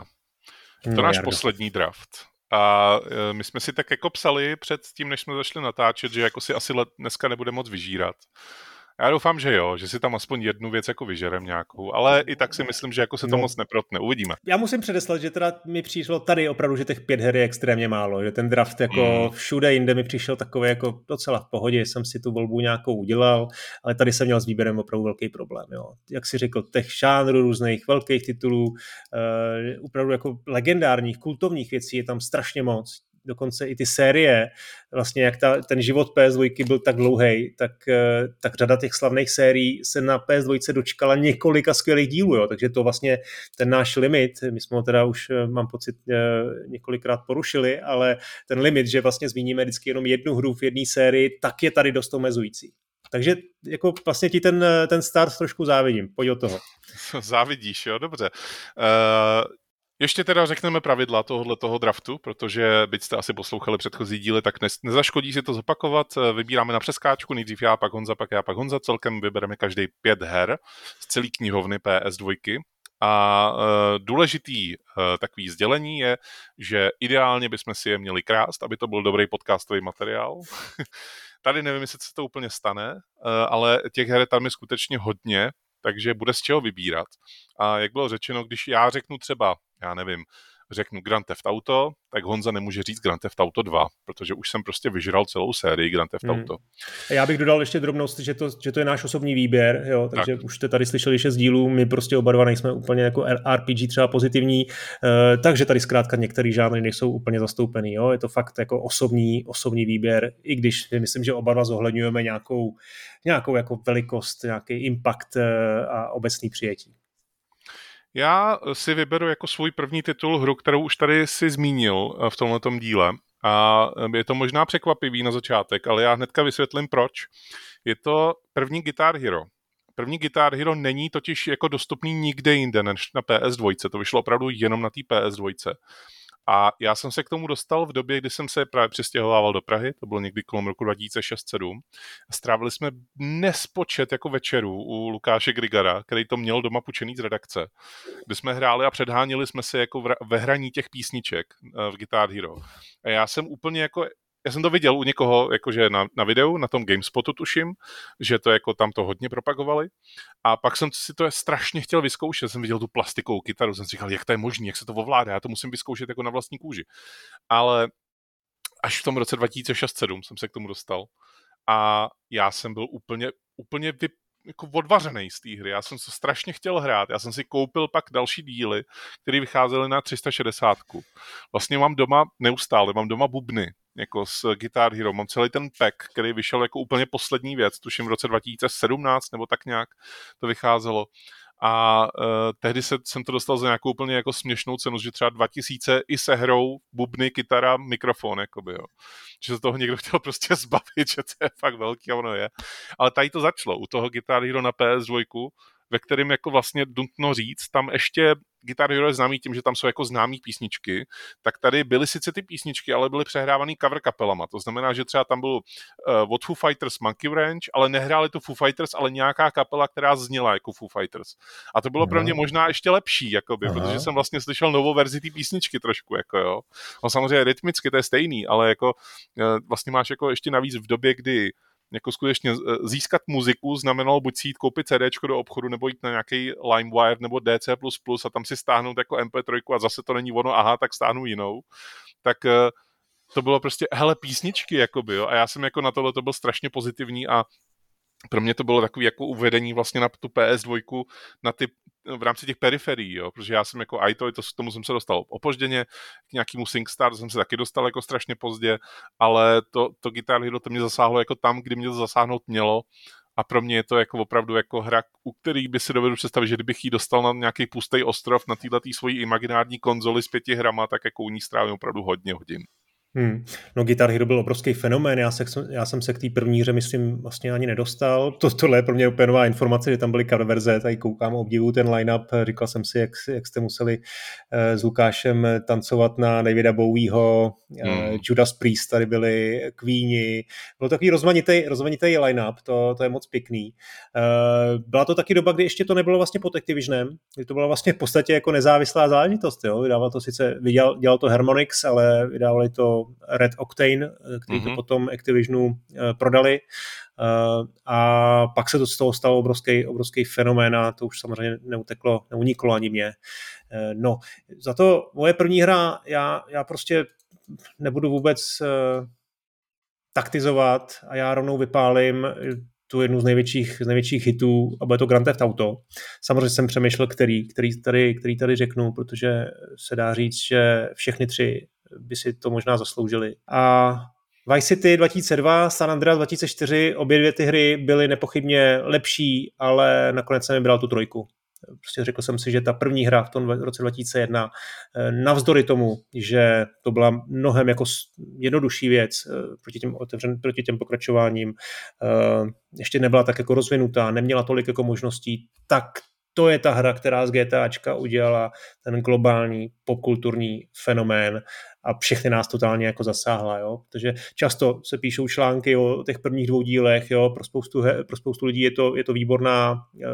Speaker 2: To no, náš Jardo. poslední draft. A eh, my jsme si tak jako psali před tím, než jsme začali natáčet, že jako si asi let dneska nebude moc vyžírat. Já doufám, že jo, že si tam aspoň jednu věc jako vyžerem nějakou, ale i tak si myslím, že jako se to no. moc neprotne. Uvidíme.
Speaker 1: Já musím předeslat, že teda mi přišlo tady opravdu, že těch pět her je extrémně málo, že ten draft jako mm. všude jinde mi přišel takový jako docela v pohodě, jsem si tu volbu nějakou udělal, ale tady jsem měl s výběrem opravdu velký problém. Jo. Jak si řekl, těch šánrů různých velkých titulů, uh, opravdu jako legendárních, kultovních věcí je tam strašně moc dokonce i ty série, vlastně jak ta, ten život PS2 byl tak dlouhý, tak, eh, tak řada těch slavných sérií se na PS2 dočkala několika skvělých dílů, jo. takže to vlastně ten náš limit, my jsme ho teda už, eh, mám pocit, eh, několikrát porušili, ale ten limit, že vlastně zmíníme vždycky jenom jednu hru v jedné sérii, tak je tady dost omezující. Takže jako vlastně ti ten, ten start trošku závidím, pojď od toho.
Speaker 2: Závidíš, jo, dobře. Ještě teda řekneme pravidla tohohle toho draftu, protože byť jste asi poslouchali předchozí díly, tak ne, nezaškodí si to zopakovat. Vybíráme na přeskáčku, nejdřív já, pak Honza, pak já, pak Honza. Celkem vybereme každý pět her z celé knihovny PS2. A uh, důležitý uh, takový sdělení je, že ideálně bychom si je měli krást, aby to byl dobrý podcastový materiál. Tady nevím, jestli se to úplně stane, uh, ale těch her tam je skutečně hodně, takže bude z čeho vybírat. A jak bylo řečeno, když já řeknu třeba, já nevím, řeknu Grand Theft Auto, tak Honza nemůže říct Grand Theft Auto 2, protože už jsem prostě vyžral celou sérii Grand Theft hmm. Auto.
Speaker 1: Já bych dodal ještě drobnost, že to, že to je náš osobní výběr, jo, takže tak. už jste tady slyšeli šest dílů, my prostě oba dva nejsme úplně jako RPG třeba pozitivní, uh, takže tady zkrátka některý žánry nejsou úplně zastoupený, jo, je to fakt jako osobní, osobní výběr, i když myslím, že oba dva zohledňujeme nějakou, nějakou jako velikost, nějaký impact uh, a obecný přijetí.
Speaker 2: Já si vyberu jako svůj první titul hru, kterou už tady si zmínil eh, v tomto díle. A eh, je to možná překvapivý na začátek, ale já hnedka vysvětlím proč. Je to první Guitar Hero. První Guitar Hero není totiž jako dostupný nikde jinde než na PS2. To vyšlo opravdu jenom na té PS2. A já jsem se k tomu dostal v době, kdy jsem se právě přestěhovával do Prahy, to bylo někdy kolem roku 2006-2007. Strávili jsme nespočet jako večerů u Lukáše Grigara, který to měl doma půjčený z redakce, kde jsme hráli a předhánili jsme se jako ve hraní těch písniček eh, v Guitar Hero. A já jsem úplně jako já jsem to viděl u někoho, jakože na, na videu, na tom GameSpotu tuším, že to jako tam to hodně propagovali. A pak jsem si to strašně chtěl vyzkoušet. Jsem viděl tu plastikovou kytaru, jsem si říkal, jak to je možné, jak se to ovládá, já to musím vyzkoušet jako na vlastní kůži. Ale až v tom roce 2006-2007 jsem se k tomu dostal. A já jsem byl úplně, úplně vy, jako odvařený z té hry. Já jsem to strašně chtěl hrát. Já jsem si koupil pak další díly, které vycházely na 360. Vlastně mám doma neustále, mám doma bubny jako z Guitar Hero. Mám celý ten pack, který vyšel jako úplně poslední věc, tuším v roce 2017 nebo tak nějak to vycházelo. A uh, tehdy se, jsem to dostal za nějakou úplně jako směšnou cenu, že třeba 2000 i se hrou bubny, kytara, mikrofon, jakoby, jo. Že se toho někdo chtěl prostě zbavit, že to je fakt velký a ono je. Ale tady to začalo, u toho Guitar Hero na PS2, ve kterém jako vlastně nutno říct, tam ještě Guitar Hero je známý tím, že tam jsou jako známý písničky, tak tady byly sice ty písničky, ale byly přehrávaný cover kapelama. To znamená, že třeba tam byl uh, od Foo Fighters Monkey Ranch, ale nehráli to Foo Fighters, ale nějaká kapela, která zněla jako Foo Fighters. A to bylo pro mě možná ještě lepší, jakoby, protože jsem vlastně slyšel novou verzi té písničky trošku, jako jo. No samozřejmě rytmicky to je stejný, ale jako uh, vlastně máš jako ještě navíc v době, kdy jako skutečně eh, získat muziku znamenalo buď si jít koupit CD do obchodu, nebo jít na nějaký LimeWire nebo DC++ a tam si stáhnout jako MP3 a zase to není ono, aha, tak stáhnu jinou. Tak eh, to bylo prostě, hele, písničky, jakoby, jo, a já jsem jako na tohle to byl strašně pozitivní a pro mě to bylo takové jako uvedení vlastně na tu PS2 na ty, v rámci těch periferií, jo, protože já jsem jako iToy, to, k tomu jsem se dostal opožděně, k nějakému SingStar jsem se taky dostal jako strašně pozdě, ale to, to Guitar Hero to mě zasáhlo jako tam, kdy mě to zasáhnout mělo a pro mě je to jako opravdu jako hra, u který by si dovedu představit, že kdybych ji dostal na nějaký pustý ostrov na této svojí imaginární konzoli s pěti hrama, tak jako u ní strávím opravdu hodně hodin.
Speaker 1: Hmm. No Guitar Hero byl obrovský fenomén, já, se, já jsem se k té první hře, myslím, vlastně ani nedostal. To, tohle je pro mě úplně nová informace, že tam byly cover verze, tady koukám, obdivuju ten line-up, říkal jsem si, jak, jak jste museli uh, s Lukášem tancovat na Davida Bowieho, uh, hmm. Judas Priest, tady byli Queeni, byl takový rozmanitý, rozmanitý line-up, to, to je moc pěkný. Uh, byla to taky doba, kdy ještě to nebylo vlastně pod Activisionem, kdy to byla vlastně v podstatě jako nezávislá záležitost, jo? vydával to sice, vydělal, dělal to Harmonix, ale vydávali to Red Octane, eh, který mm-hmm. to mhm. potom Activisionu eh, prodali. Uh, a pak se to z toho stalo obrovský, obrovský fenomén a to už samozřejmě neuteklo, neuniklo ani mě. No, za to moje první hra, já, já prostě nebudu vůbec taktizovat a já rovnou vypálím tu jednu z největších, z největších hitů a bude to Grand Theft Auto. Samozřejmě jsem přemýšlel, který, který, tady, který tady řeknu, protože se dá říct, že všechny tři by si to možná zasloužili. A Vice City 2002, San Andreas 2004, obě dvě ty hry byly nepochybně lepší, ale nakonec jsem vybral tu trojku. Prostě řekl jsem si, že ta první hra v tom roce 2001, eh, navzdory tomu, že to byla mnohem jako jednodušší věc eh, proti těm, otevřen, proti těm pokračováním, eh, ještě nebyla tak jako rozvinutá, neměla tolik jako možností, tak to je ta hra, která z GTAčka udělala ten globální popkulturní fenomén a všechny nás totálně jako zasáhla, jo? protože často se píšou články o těch prvních dvou dílech, jo? Pro, spoustu, pro spoustu lidí je to, je to výborná uh,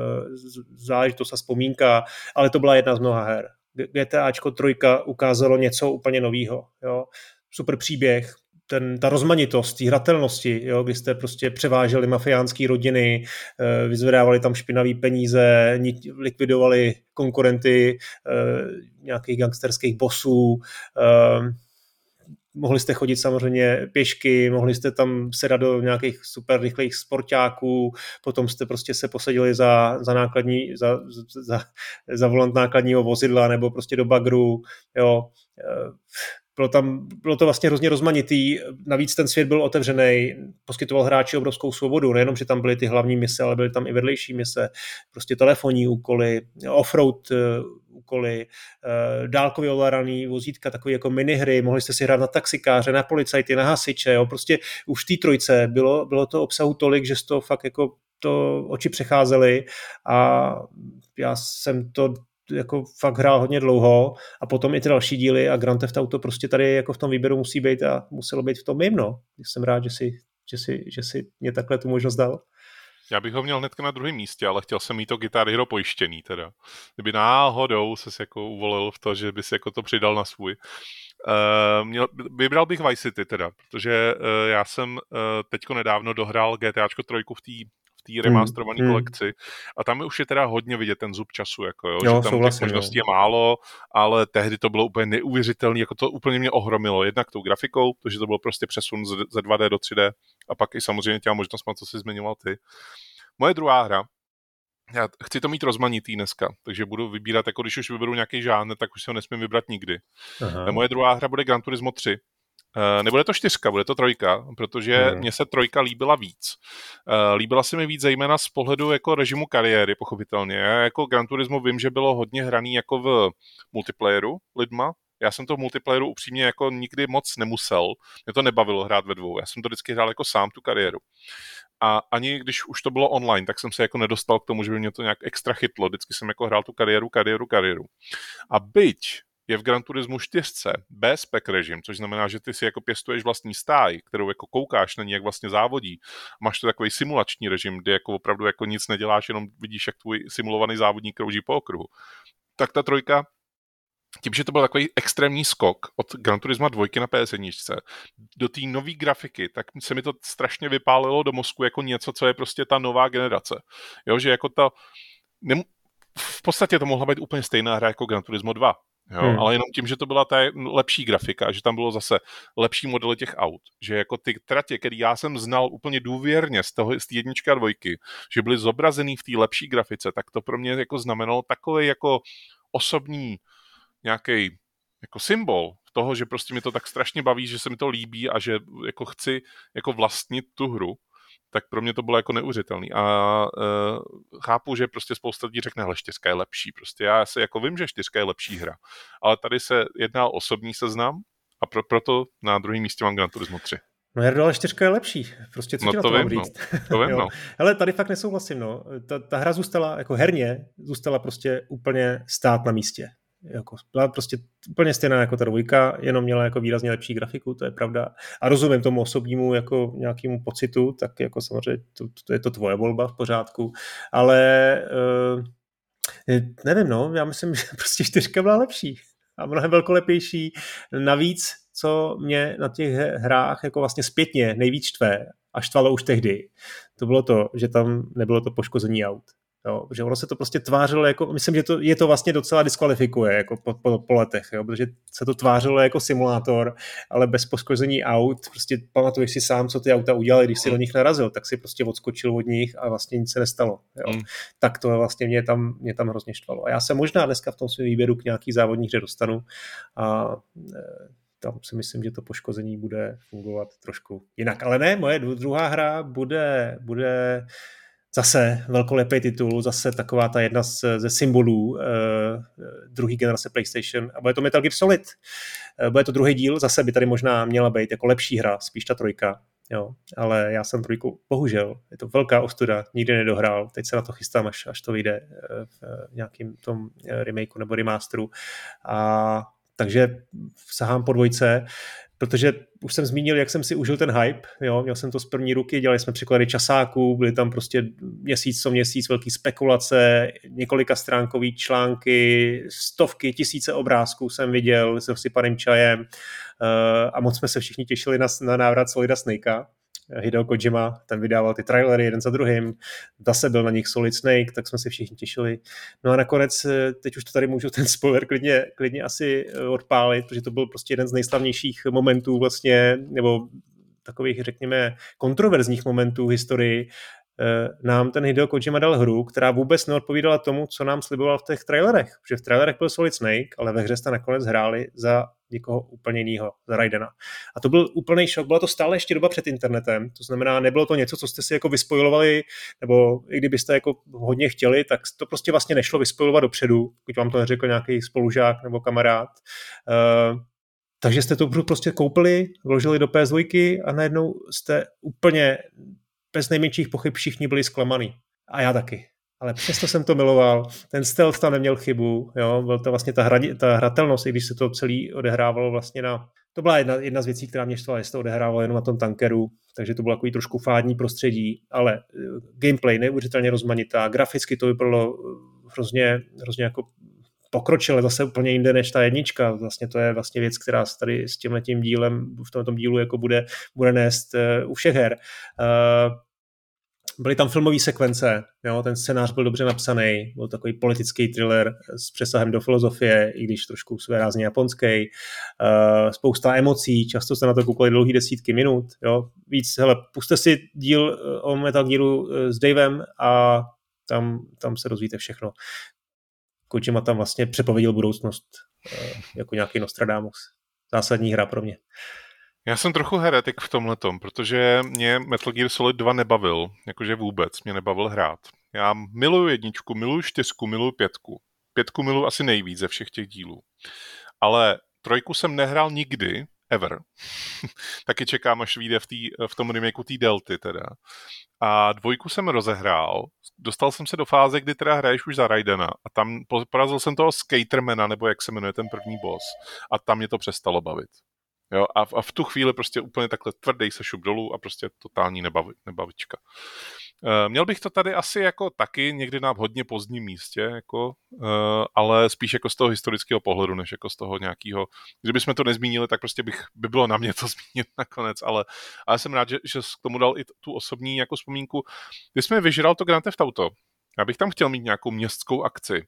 Speaker 1: záležitost a vzpomínka, ale to byla jedna z mnoha her. GTAčko trojka ukázalo něco úplně nového. Jo? Super příběh, ten, ta rozmanitost té hratelnosti, jo, kdy jste prostě převáželi mafiánské rodiny, eh, vyzvedávali tam špinavé peníze, likvidovali konkurenty eh, nějakých gangsterských bosů, eh, mohli jste chodit samozřejmě pěšky, mohli jste tam sedat do nějakých super rychlých sportáků, potom jste prostě se posadili za, za nákladní, za, za, za volant nákladního vozidla nebo prostě do bagru, jo bylo, tam, bylo to vlastně hrozně rozmanitý, navíc ten svět byl otevřený, poskytoval hráči obrovskou svobodu, nejenom, že tam byly ty hlavní mise, ale byly tam i vedlejší mise, prostě telefonní úkoly, offroad eh, úkoly, eh, dálkově ovládaný vozítka, takové jako minihry, mohli jste si hrát na taxikáře, na policajty, na hasiče, jo, prostě už v té trojce bylo, bylo to obsahu tolik, že toho fakt jako to oči přecházely. A já jsem to jako fakt hrál hodně dlouho a potom i ty další díly a Grand Theft Auto prostě tady jako v tom výběru musí být a muselo být v tom mým, no. Jsem rád, že si, že si, že si mě takhle tu možnost dal.
Speaker 2: Já bych ho měl hnedka na druhém místě, ale chtěl jsem mít to Guitar Hero pojištěný teda. Kdyby náhodou se jako uvolil v to, že by si jako to přidal na svůj. Uh, měl, vybral bych Vice City teda, protože uh, já jsem uh, teďko nedávno dohrál GTAčko trojku v té v té remasterované hmm. kolekci. A tam už je teda hodně vidět ten zub času, jako jo, jo že tam těch možností je málo, ale tehdy to bylo úplně neuvěřitelné, jako to úplně mě ohromilo. Jednak tou grafikou, protože to bylo prostě přesun ze 2D do 3D a pak i samozřejmě těma možnostma, co jsi zmiňoval ty. Moje druhá hra, já chci to mít rozmanitý dneska, takže budu vybírat, jako když už vyberu nějaký žánr, tak už si ho nesmím vybrat nikdy. Aha. Moje druhá hra bude Gran Turismo 3, Uh, nebude to čtyřka, bude to trojka, protože hmm. mně se trojka líbila víc. Uh, líbila se mi víc zejména z pohledu jako režimu kariéry, pochopitelně. Já jako Gran Turismo vím, že bylo hodně hraný jako v multiplayeru lidma, já jsem to v multiplayeru upřímně jako nikdy moc nemusel. Mě to nebavilo hrát ve dvou. Já jsem to vždycky hrál jako sám tu kariéru. A ani když už to bylo online, tak jsem se jako nedostal k tomu, že by mě to nějak extra chytlo. Vždycky jsem jako hrál tu kariéru, kariéru, kariéru. A byť je v Gran Turismo 4 bez spec režim, což znamená, že ty si jako pěstuješ vlastní stáj, kterou jako koukáš na ní, jak vlastně závodí. Máš to takový simulační režim, kde jako opravdu jako nic neděláš, jenom vidíš, jak tvůj simulovaný závodník krouží po okruhu. Tak ta trojka tím, že to byl takový extrémní skok od Gran Turismo 2 na PS1 do té nové grafiky, tak se mi to strašně vypálilo do mozku jako něco, co je prostě ta nová generace. Jo, že jako ta... V podstatě to mohla být úplně stejná hra jako Gran Turismo 2. Jo, hmm. Ale jenom tím, že to byla ta lepší grafika, že tam bylo zase lepší modely těch aut, že jako ty tratě, které já jsem znal úplně důvěrně z, toho, z té jedničky a dvojky, že byly zobrazený v té lepší grafice, tak to pro mě jako znamenalo takový jako osobní nějaký jako symbol toho, že prostě mi to tak strašně baví, že se mi to líbí a že jako chci jako vlastnit tu hru, tak pro mě to bylo jako neuvěřitelný. A uh, chápu, že prostě spousta lidí řekne, hele, čtyřka je lepší. Prostě já se jako vím, že čtyřka je lepší hra. Ale tady se jedná o osobní seznam a pro, proto na druhém místě mám Gran Turismo 3.
Speaker 1: No Jardo, ale čtyřka je lepší. Prostě co
Speaker 2: no,
Speaker 1: ti na
Speaker 2: to,
Speaker 1: to
Speaker 2: vím,
Speaker 1: říct?
Speaker 2: No. To vím, no.
Speaker 1: Ale tady fakt nesouhlasím. No. Ta, ta hra zůstala, jako herně, zůstala prostě úplně stát na místě jako, byla prostě úplně stejná jako ta dvojka, jenom měla jako výrazně lepší grafiku, to je pravda. A rozumím tomu osobnímu jako nějakému pocitu, tak jako samozřejmě to, to je to tvoje volba v pořádku, ale uh, nevím, no, já myslím, že prostě čtyřka byla lepší a mnohem velkolepější. Navíc, co mě na těch hrách jako vlastně zpětně nejvíc štve a štvalo už tehdy, to bylo to, že tam nebylo to poškození aut. Jo, že ono se to prostě tvářilo jako, myslím, že to, je to vlastně docela diskvalifikuje jako po, po, po letech, jo, protože se to tvářilo jako simulátor, ale bez poškození aut, prostě pamatuješ si sám, co ty auta udělali, když si mm. do nich narazil, tak si prostě odskočil od nich a vlastně nic se nestalo. Jo. Mm. Tak to vlastně mě tam, mě tam hrozně štvalo. A já se možná dneska v tom svém výběru k nějaký závodní hře dostanu a e, tam si myslím, že to poškození bude fungovat trošku jinak. Ale ne, moje druhá hra bude, bude zase velkolepý titul, zase taková ta jedna z, ze symbolů uh, druhé generace PlayStation a bude to Metal Gear Solid. Uh, bude to druhý díl, zase by tady možná měla být jako lepší hra, spíš ta trojka. jo, ale já jsem trojku, bohužel, je to velká ostuda, nikdy nedohrál, teď se na to chystám, až, až to vyjde v nějakým tom remakeu nebo remasteru. A takže sahám po dvojce protože už jsem zmínil, jak jsem si užil ten hype, jo, měl jsem to z první ruky, dělali jsme překlady časáků, byly tam prostě měsíc co měsíc velký spekulace, několika stránkový články, stovky, tisíce obrázků jsem viděl se vsypaným čajem uh, a moc jsme se všichni těšili na, na návrat Solida Snakea, Hideo Kojima, ten vydával ty trailery jeden za druhým, zase byl na nich Solid Snake, tak jsme se všichni těšili. No a nakonec, eh, teď už to tady můžu ten spoiler klidně, klidně asi eh, odpálit, protože to byl prostě jeden z nejslavnějších momentů vlastně, nebo takových, řekněme, kontroverzních momentů v historii, nám ten Hideo Kojima dal hru, která vůbec neodpovídala tomu, co nám sliboval v těch trailerech. Protože v trailerech byl Solid Snake, ale ve hře jste nakonec hráli za někoho úplně jiného, za Raidena. A to byl úplný šok, byla to stále ještě doba před internetem, to znamená, nebylo to něco, co jste si jako vyspojovali, nebo i kdybyste jako hodně chtěli, tak to prostě vlastně nešlo vyspojovat dopředu, pokud vám to neřekl nějaký spolužák nebo kamarád. Uh, takže jste to prostě koupili, vložili do PS2 a najednou jste úplně bez nejmenších pochyb všichni byli zklamaný. A já taky ale přesto jsem to miloval. Ten stealth tam neměl chybu, jo, byl to vlastně ta, hra, ta hratelnost, i když se to celý odehrávalo vlastně na, to byla jedna, jedna z věcí, která mě štvala, jestli to odehrávalo jenom na tom tankeru, takže to bylo takový trošku fádní prostředí, ale uh, gameplay neuvěřitelně rozmanitá, graficky to vypadalo uh, hrozně, hrozně jako pokročile zase úplně jinde než ta jednička. Vlastně to je vlastně věc, která se tady s tímhletím dílem v tomto dílu jako bude, bude nést uh, u všech her. Uh, byly tam filmové sekvence, jo, ten scénář byl dobře napsaný, byl takový politický thriller s přesahem do filozofie, i když trošku svérázně japonský, uh, spousta emocí, často se na to koukali dlouhý desítky minut, jo, víc, hele, puste si díl eh, o Metal Gearu eh, s Davem a tam, tam se dozvíte všechno. Kojima tam vlastně přepověděl budoucnost uh, jako nějaký Nostradamus. Zásadní hra pro mě.
Speaker 2: Já jsem trochu heretik v tomhle protože mě Metal Gear Solid 2 nebavil, jakože vůbec mě nebavil hrát. Já miluju jedničku, miluju čtyřku, miluju pětku. Pětku miluju asi nejvíc ze všech těch dílů. Ale trojku jsem nehrál nikdy, ever. Taky čekám, až vyjde v, tý, v tom remakeu té Delty teda. A dvojku jsem rozehrál. Dostal jsem se do fáze, kdy teda hraješ už za Raidena. A tam porazil jsem toho Skatermana, nebo jak se jmenuje ten první boss. A tam mě to přestalo bavit. Jo, a, v, a v tu chvíli prostě úplně takhle tvrdý se šup dolů a prostě totální nebavi, nebavička. E, měl bych to tady asi jako taky někdy na hodně pozdním místě, jako, e, ale spíš jako z toho historického pohledu, než jako z toho nějakého, kdybychom to nezmínili, tak prostě bych, by bylo na mě to zmínit nakonec, ale, ale jsem rád, že, že k tomu dal i tu osobní jako vzpomínku. Když jsme vyžral to Grand Theft Auto, já bych tam chtěl mít nějakou městskou akci.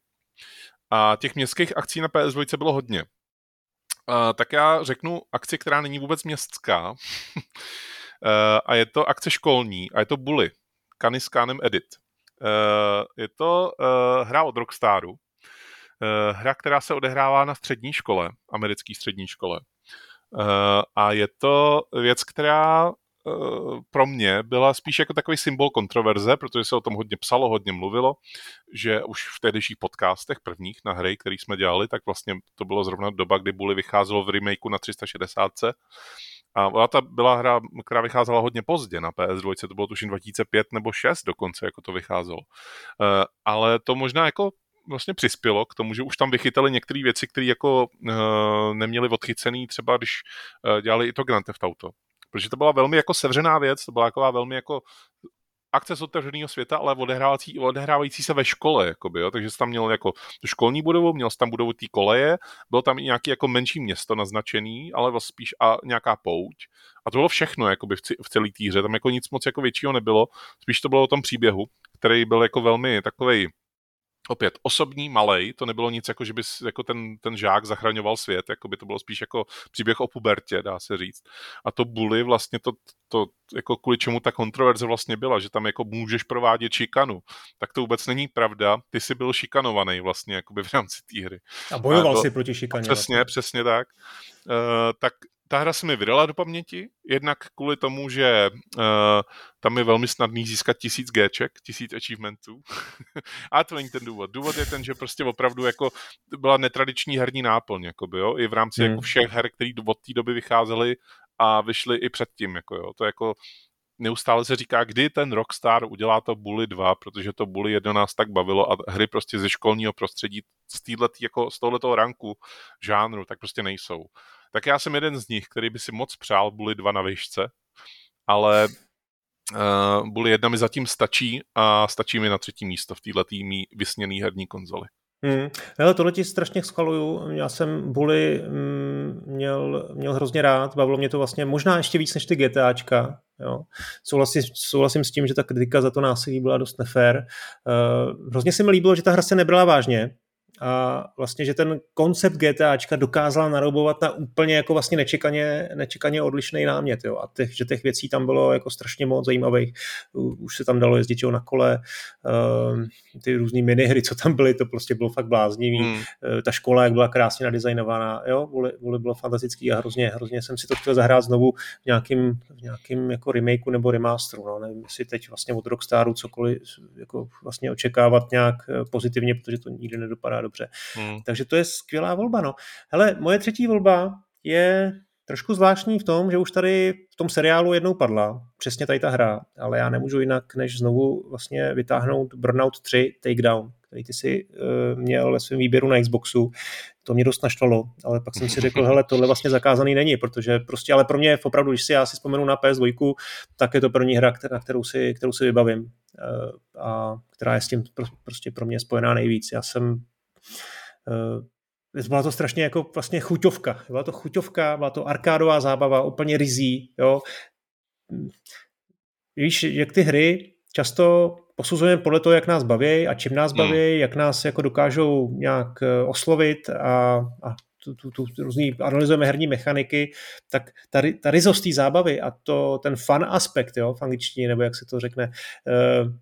Speaker 2: A těch městských akcí na PS2 bylo hodně. Uh, tak já řeknu akci, která není vůbec městská. uh, a je to akce školní a je to Bully. Caniscanem Edit. Uh, je to hra od Rockstaru. Hra, která se odehrává na střední škole, americké střední škole. A je to věc, která Eh, pro mě byla spíš jako takový symbol kontroverze, protože se o tom hodně psalo, hodně mluvilo, že už v tehdejších podcastech prvních na hry, který jsme dělali, tak vlastně to bylo zrovna doba, kdy Bully vycházelo v remakeu na 360. A ta byla hra, která vycházela hodně pozdě na PS2, to bylo tuším 2005 nebo 6 dokonce, jako to vycházelo. Eh, ale to možná jako vlastně přispělo k tomu, že už tam vychytali některé věci, které jako uh, neměli odchycený, třeba když uh, dělali i to Grand Theft Auto protože to byla velmi jako sevřená věc, to byla taková velmi jako akce z otevřeného světa, ale odehrávající, odehrávající se ve škole, jakoby, jo? takže jsi tam měl jako školní budovu, měl jsi tam budovu té koleje, bylo tam i nějaké jako menší město naznačený, ale vlastně spíš a nějaká pouť. A to bylo všechno jakoby v, v celé týře, tam jako nic moc jako většího nebylo, spíš to bylo o tom příběhu, který byl jako velmi takovej opět osobní, malej, to nebylo nic jako, že by jako ten, ten žák zachraňoval svět, jako by to bylo spíš jako příběh o pubertě, dá se říct. A to Bully vlastně to, to jako kvůli čemu ta kontroverze vlastně byla, že tam jako můžeš provádět šikanu, tak to vůbec není pravda. Ty jsi byl šikanovaný vlastně jakoby v rámci té hry.
Speaker 1: A bojoval a to, si proti šikaně.
Speaker 2: Přesně, vlastně. přesně tak. Uh, tak ta hra se mi vydala do paměti, jednak kvůli tomu, že uh, tam je velmi snadný získat tisíc Gček, tisíc achievementů. a to není ten důvod. Důvod je ten, že prostě opravdu jako byla netradiční herní náplň, jakoby, jo? i v rámci hmm. jako všech her, které od té doby vycházely a vyšly i předtím, jako jo. To jako neustále se říká, kdy ten Rockstar udělá to Bully 2, protože to Bully 1 nás tak bavilo a hry prostě ze školního prostředí z, týhletý, jako z tohletoho ranku žánru, tak prostě nejsou. Tak já jsem jeden z nich, který by si moc přál Bully 2 na výšce, ale uh, Bully 1 mi zatím stačí a stačí mi na třetí místo v této mý vysněný herní konzoli.
Speaker 1: Hmm. Hele, tohle ti strašně schvaluju. Já jsem Bully mm, měl, měl hrozně rád, bavilo mě to vlastně možná ještě víc než ty GTAčka. Jo. Souhlasím, souhlasím s tím, že ta kritika za to násilí byla dost nefér. Uh, hrozně se mi líbilo, že ta hra se nebrala vážně, a vlastně, že ten koncept GTAčka dokázal naroubovat na úplně jako vlastně nečekaně, nečekaně odlišný námět, jo. A těch, že těch věcí tam bylo jako strašně moc zajímavých. Už se tam dalo jezdit na kole, uh, ty různé minihry, co tam byly, to prostě bylo fakt bláznivý. Hmm. Uh, ta škola, jak byla krásně nadizajnovaná, jo, voli, voli bylo fantastický a hrozně, hrozně jsem si to chtěl zahrát znovu v nějakým, v nějakým jako remakeu nebo remasteru, no. Nevím, jestli teď vlastně od Rockstaru cokoliv jako vlastně očekávat nějak eh, pozitivně, protože to nikdy nedopadá dobře. Hmm. Takže to je skvělá volba. No. Hele, moje třetí volba je trošku zvláštní v tom, že už tady v tom seriálu jednou padla, přesně tady ta hra, ale já nemůžu jinak, než znovu vlastně vytáhnout Burnout 3 Takedown, který ty si uh, měl ve svém výběru na Xboxu. To mě dost naštvalo, ale pak jsem si řekl, hele, tohle vlastně zakázaný není, protože prostě, ale pro mě opravdu, když si já si vzpomenu na PS2, tak je to první hra, která, kterou, si, kterou si vybavím uh, a která je s tím prostě pro mě spojená nejvíc. Já jsem byla to strašně jako vlastně chuťovka. Byla to chuťovka, byla to arkádová zábava, úplně rizí. Jo. Víš, jak ty hry často posuzujeme podle toho, jak nás baví a čím nás baví, hmm. jak nás jako dokážou nějak eh, oslovit a, a tu, tu, tu různý, analyzujeme herní mechaniky, tak ta, ta rizost té zábavy a to, ten fun aspekt, jo, v angličtině, nebo jak se to řekne, uh,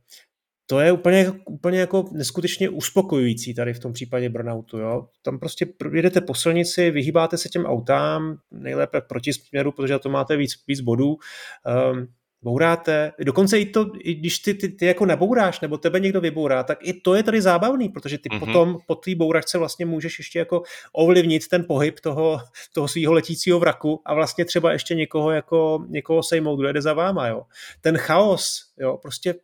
Speaker 1: to je úplně, úplně jako neskutečně uspokojující tady v tom případě burnoutu. Jo? Tam prostě jedete po silnici, vyhýbáte se těm autám, nejlépe proti směru, protože to máte víc, víc bodů, um, bouráte, dokonce i to, i když ty, ty, ty jako nebouráš, nebo tebe někdo vybourá, tak i to je tady zábavný, protože ty mm-hmm. potom po té bouračce vlastně můžeš ještě jako ovlivnit ten pohyb toho, toho svého letícího vraku a vlastně třeba ještě někoho jako někoho sejmout, kdo jede za váma, jo. Ten chaos, jo, prostě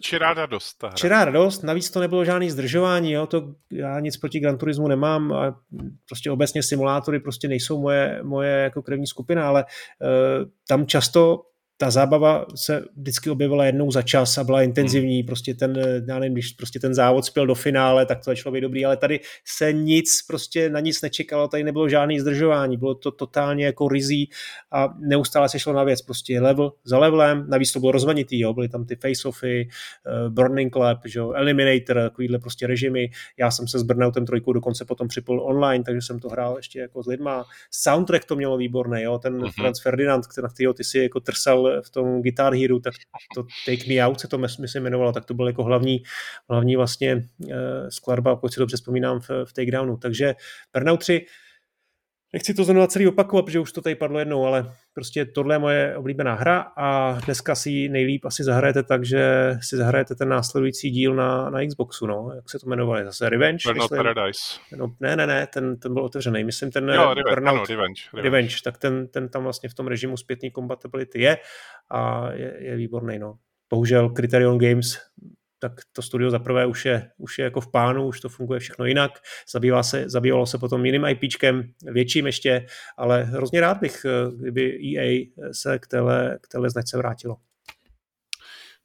Speaker 2: čirá radost. Ta hra.
Speaker 1: Čirá radost, navíc to nebylo žádný zdržování, jo, to já nic proti Gran Turismu nemám a prostě obecně simulátory prostě nejsou moje, moje jako krevní skupina, ale uh, tam často ta zábava se vždycky objevila jednou za čas a byla intenzivní, hmm. prostě ten, já nevím, když prostě ten závod spěl do finále, tak to je člověk dobrý, ale tady se nic, prostě na nic nečekalo, tady nebylo žádný zdržování, bylo to totálně jako rizí a neustále se šlo na věc, prostě level za levelem, navíc to bylo rozmanitý, jo, byly tam ty face-offy, uh, Burning Club, že jo, Eliminator, takovýhle prostě režimy, já jsem se s Burnoutem trojkou dokonce potom připl online, takže jsem to hrál ještě jako s lidma, soundtrack to mělo výborný, jo, ten uh-huh. Franz Ferdinand, na kterého ty si jako trsal v tom Guitar Hero, tak to Take Me Out se to myslím jmenovalo, tak to byl jako hlavní, hlavní vlastně uh, skladba, pokud si dobře vzpomínám, v, v Takedownu. Takže Burnout 3 Nechci to znovu celý opakovat, protože už to tady padlo jednou, ale prostě tohle je moje oblíbená hra a dneska si nejlíp asi zahrajete tak, že si zahrajete ten následující díl na, na Xboxu, no. Jak se to jmenovalo? Zase Revenge?
Speaker 2: Burnout myslím. Paradise.
Speaker 1: No, ne, ne, ne, ten, ten byl otevřený. Myslím ten
Speaker 2: jo, Revenge, Burnout, ano, Revenge,
Speaker 1: Revenge. Revenge. tak ten, ten tam vlastně v tom režimu zpětný compatibility je a je, je výborný, no. Bohužel Criterion Games tak to studio zaprvé už je, už je jako v pánu, už to funguje všechno jinak. Zabývá se, zabývalo se potom jiným IPčkem, větším ještě, ale hrozně rád bych, eh, kdyby EA se k téhle, k téhle značce vrátilo.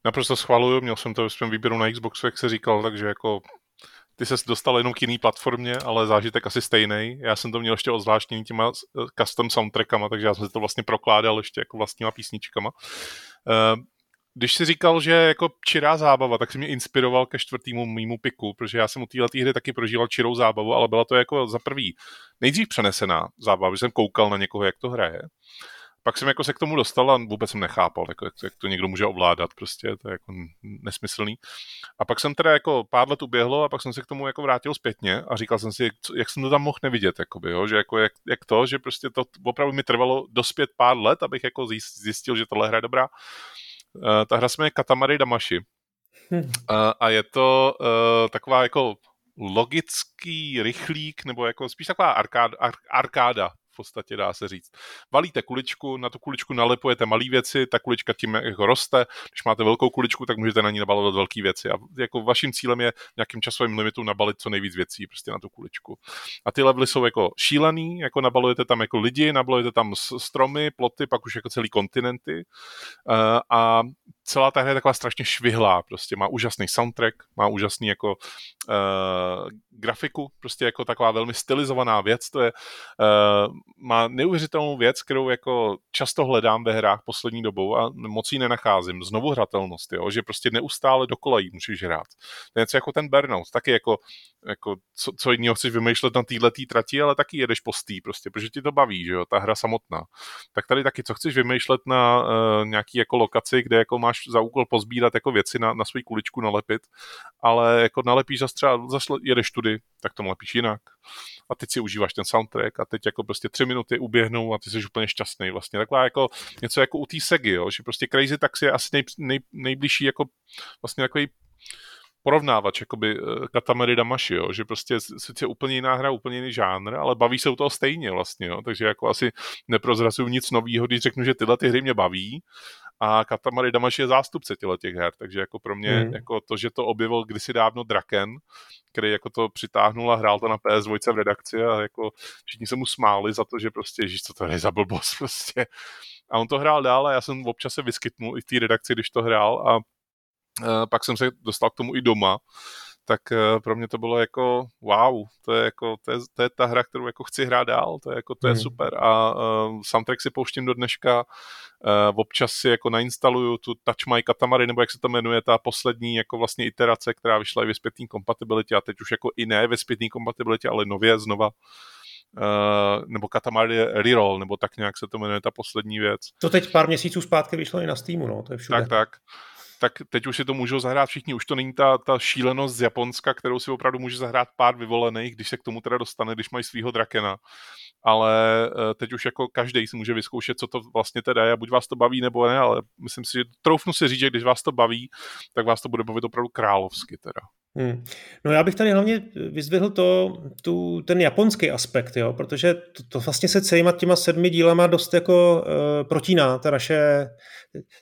Speaker 2: Naprosto schvaluju, měl jsem to ve svém výběru na Xboxu, jak se říkal, takže jako ty se dostal jenom k jiný platformě, ale zážitek asi stejný. Já jsem to měl ještě odzvláštněný těma custom soundtrackama, takže já jsem si to vlastně prokládal ještě jako vlastníma písničkama. Uh, když jsi říkal, že jako čirá zábava, tak si mě inspiroval ke čtvrtému mýmu piku, protože já jsem u téhle hry taky prožíval čirou zábavu, ale byla to jako za prvý nejdřív přenesená zábava, že jsem koukal na někoho, jak to hraje. Pak jsem jako se k tomu dostal a vůbec jsem nechápal, jako, jak to někdo může ovládat, prostě to je jako nesmyslný. A pak jsem teda jako pár let uběhlo a pak jsem se k tomu jako vrátil zpětně a říkal jsem si, jak, jak jsem to tam mohl nevidět, jakoby, jo? že jako jak, jak, to, že prostě to opravdu mi trvalo dospět pár let, abych jako zjistil, že tohle hra je dobrá. Uh, ta hra se jmenuje Katamari Damashi. Uh, a je to uh, taková jako logický rychlík, nebo jako spíš taková arkáda, ar, arkáda v podstatě dá se říct. Valíte kuličku, na tu kuličku nalepujete malé věci, ta kulička tím jako roste, když máte velkou kuličku, tak můžete na ní nabalovat velké věci a jako vaším cílem je nějakým časovým limitu nabalit co nejvíc věcí prostě na tu kuličku. A ty levely jsou jako šílený, jako nabalujete tam jako lidi, nabalujete tam stromy, ploty, pak už jako celý kontinenty uh, a celá ta hra je taková strašně švihlá, prostě má úžasný soundtrack, má úžasný jako uh, grafiku, prostě jako taková velmi stylizovaná věc, to je, uh, má neuvěřitelnou věc, kterou jako často hledám ve hrách poslední dobou a moc ji nenacházím, znovu hratelnost, jo, že prostě neustále dokola jí můžeš hrát. To je něco jako ten Burnout, taky jako, jako co, co jiného chceš vymýšlet na této trati, ale taky jedeš po stý, prostě, protože ti to baví, že jo, ta hra samotná. Tak tady taky, co chceš vymýšlet na uh, nějaký jako lokaci, kde jako máš za úkol pozbírat jako věci na, na svou kuličku nalepit, ale jako nalepíš zase třeba, zase jedeš tudy, tak to nalepíš jinak. A teď si užíváš ten soundtrack a teď jako prostě tři minuty uběhnou a ty jsi úplně šťastný. Vlastně taková jako něco jako u té Segy, jo? že prostě Crazy Taxi je asi nej, nej, nejbližší jako vlastně takový porovnávač jakoby eh, Katamari Damashi, jo? že prostě sice úplně jiná hra, úplně jiný žánr, ale baví se u toho stejně vlastně, jo? takže jako asi neprozrazuju nic nového, když řeknu, že tyhle ty hry mě baví a Katamari Damashi je zástupce těle těch her, takže jako pro mě hmm. jako to, že to objevil kdysi dávno Draken, který jako to přitáhnul a hrál to na PS2 v redakci a jako všichni se mu smáli za to, že prostě, ježiš, co to je za blbost prostě. A on to hrál dál a já jsem občas se vyskytnul i v té redakci, když to hrál a Uh, pak jsem se dostal k tomu i doma, tak uh, pro mě to bylo jako wow, to je jako, to je, to je ta hra, kterou jako chci hrát dál, to je jako, to je hmm. super a uh, soundtrack si pouštím do dneška, uh, občas si jako nainstaluju tu Touch My Katamari, nebo jak se to jmenuje, ta poslední jako vlastně iterace, která vyšla i ve zpětný kompatibilitě a teď už jako i ne ve zpětný kompatibilitě, ale nově znova Uh, nebo Katamari Reroll, nebo tak nějak se to jmenuje ta poslední věc.
Speaker 1: To teď pár měsíců zpátky vyšlo i na Steamu, no, to je všude.
Speaker 2: Tak, tak tak teď už si to můžou zahrát všichni. Už to není ta, ta šílenost z Japonska, kterou si opravdu může zahrát pár vyvolených, když se k tomu teda dostane, když mají svého drakena. Ale eh, teď už jako každý si může vyzkoušet, co to vlastně teda je, a buď vás to baví nebo ne, ale myslím si, že troufnu si říct, že když vás to baví, tak vás to bude bavit opravdu královsky teda.
Speaker 1: Hmm. No já bych tady hlavně vyzvihl to, tu, ten japonský aspekt, jo, protože to, to vlastně se celýma těma sedmi dílama dost jako uh, protíná, ta naše,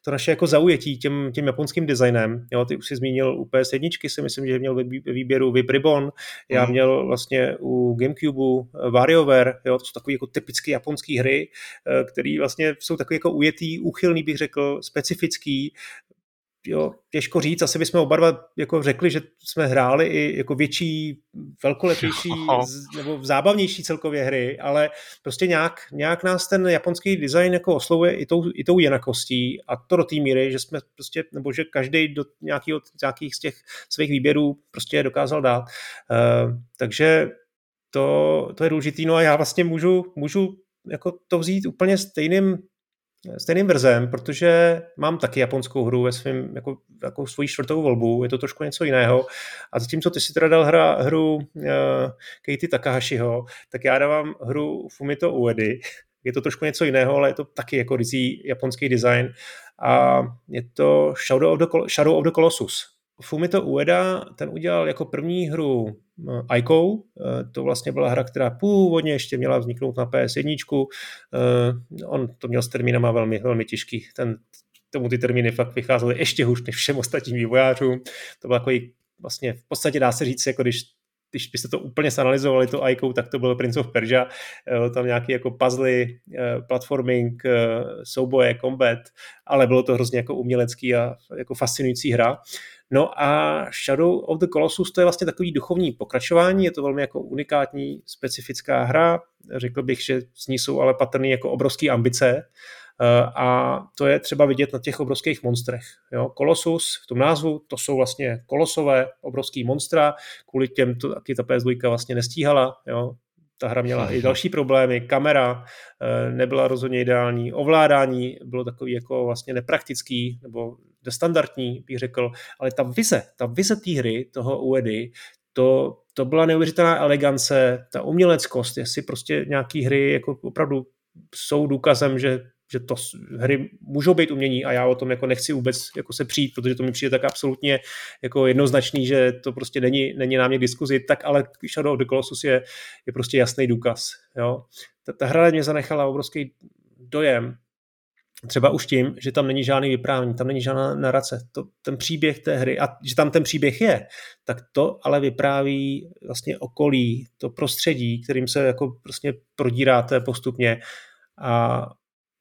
Speaker 1: to naše jako zaujetí těm, tím japonským designem. Jo, ty už si zmínil u PS1, si myslím, že měl výběru Vip Ribbon, já hmm. měl vlastně u Gamecube WarioWare, jo, to jsou takové jako typické japonské hry, uh, které vlastně jsou takové jako ujetý, úchylný, bych řekl, specifický, jo, těžko říct, asi bychom oba dva jako řekli, že jsme hráli i jako větší, velkolepější nebo zábavnější celkově hry, ale prostě nějak, nějak nás ten japonský design jako oslovuje i tou, i tou jinakostí a to do té míry, že jsme prostě, nebo že každý do nějakého, nějakých z těch svých výběrů prostě dokázal dát. Uh, takže to, to je důležitý, no a já vlastně můžu, můžu jako to vzít úplně stejným stejným vrzem, protože mám taky japonskou hru ve svém, jako, jako svoji čtvrtou volbu, je to trošku něco jiného. A zatímco ty si teda dal hra, hru uh, Keiti Takahashiho, tak já dávám hru Fumito Uedy. Je to trošku něco jiného, ale je to taky jako rizí japonský design. A je to Shadow of the, Shadow of the Colossus. Fumito Ueda, ten udělal jako první hru eh, Aiko, eh, to vlastně byla hra, která původně ještě měla vzniknout na PS1, eh, on to měl s termínama velmi, velmi těžký, ten, tomu ty termíny fakt vycházely ještě hůř než všem ostatním vývojářům, to bylo takový vlastně v podstatě dá se říct, jako když když byste to úplně sanalizovali, to ICO, tak to byl Prince of Persia, tam nějaký jako puzzle, platforming, souboje, combat, ale bylo to hrozně jako umělecký a jako fascinující hra. No a Shadow of the Colossus to je vlastně takový duchovní pokračování, je to velmi jako unikátní, specifická hra, řekl bych, že z ní jsou ale patrný jako obrovské ambice, eh, a to je třeba vidět na těch obrovských monstrech. Jo, Kolosus v tom názvu, to jsou vlastně kolosové obrovský monstra, kvůli těm to taky ta PS2 vlastně nestíhala, jo, ta hra měla i další problémy, kamera eh, nebyla rozhodně ideální, ovládání bylo takový jako vlastně nepraktický, nebo standardní, bych řekl, ale ta vize, ta vize té hry, toho UEDy, to, to byla neuvěřitelná elegance, ta uměleckost, jestli prostě nějaký hry jako opravdu jsou důkazem, že že to hry můžou být umění a já o tom jako nechci vůbec jako se přijít, protože to mi přijde tak absolutně jako jednoznačný, že to prostě není, není námě k diskuzi, tak ale Shadow of the Colossus je, je prostě jasný důkaz. Jo? ta, ta hra mě zanechala obrovský dojem, třeba už tím, že tam není žádný vyprávění, tam není žádná narace. To, ten příběh té hry, a že tam ten příběh je, tak to ale vypráví vlastně okolí, to prostředí, kterým se jako prostě prodíráte postupně a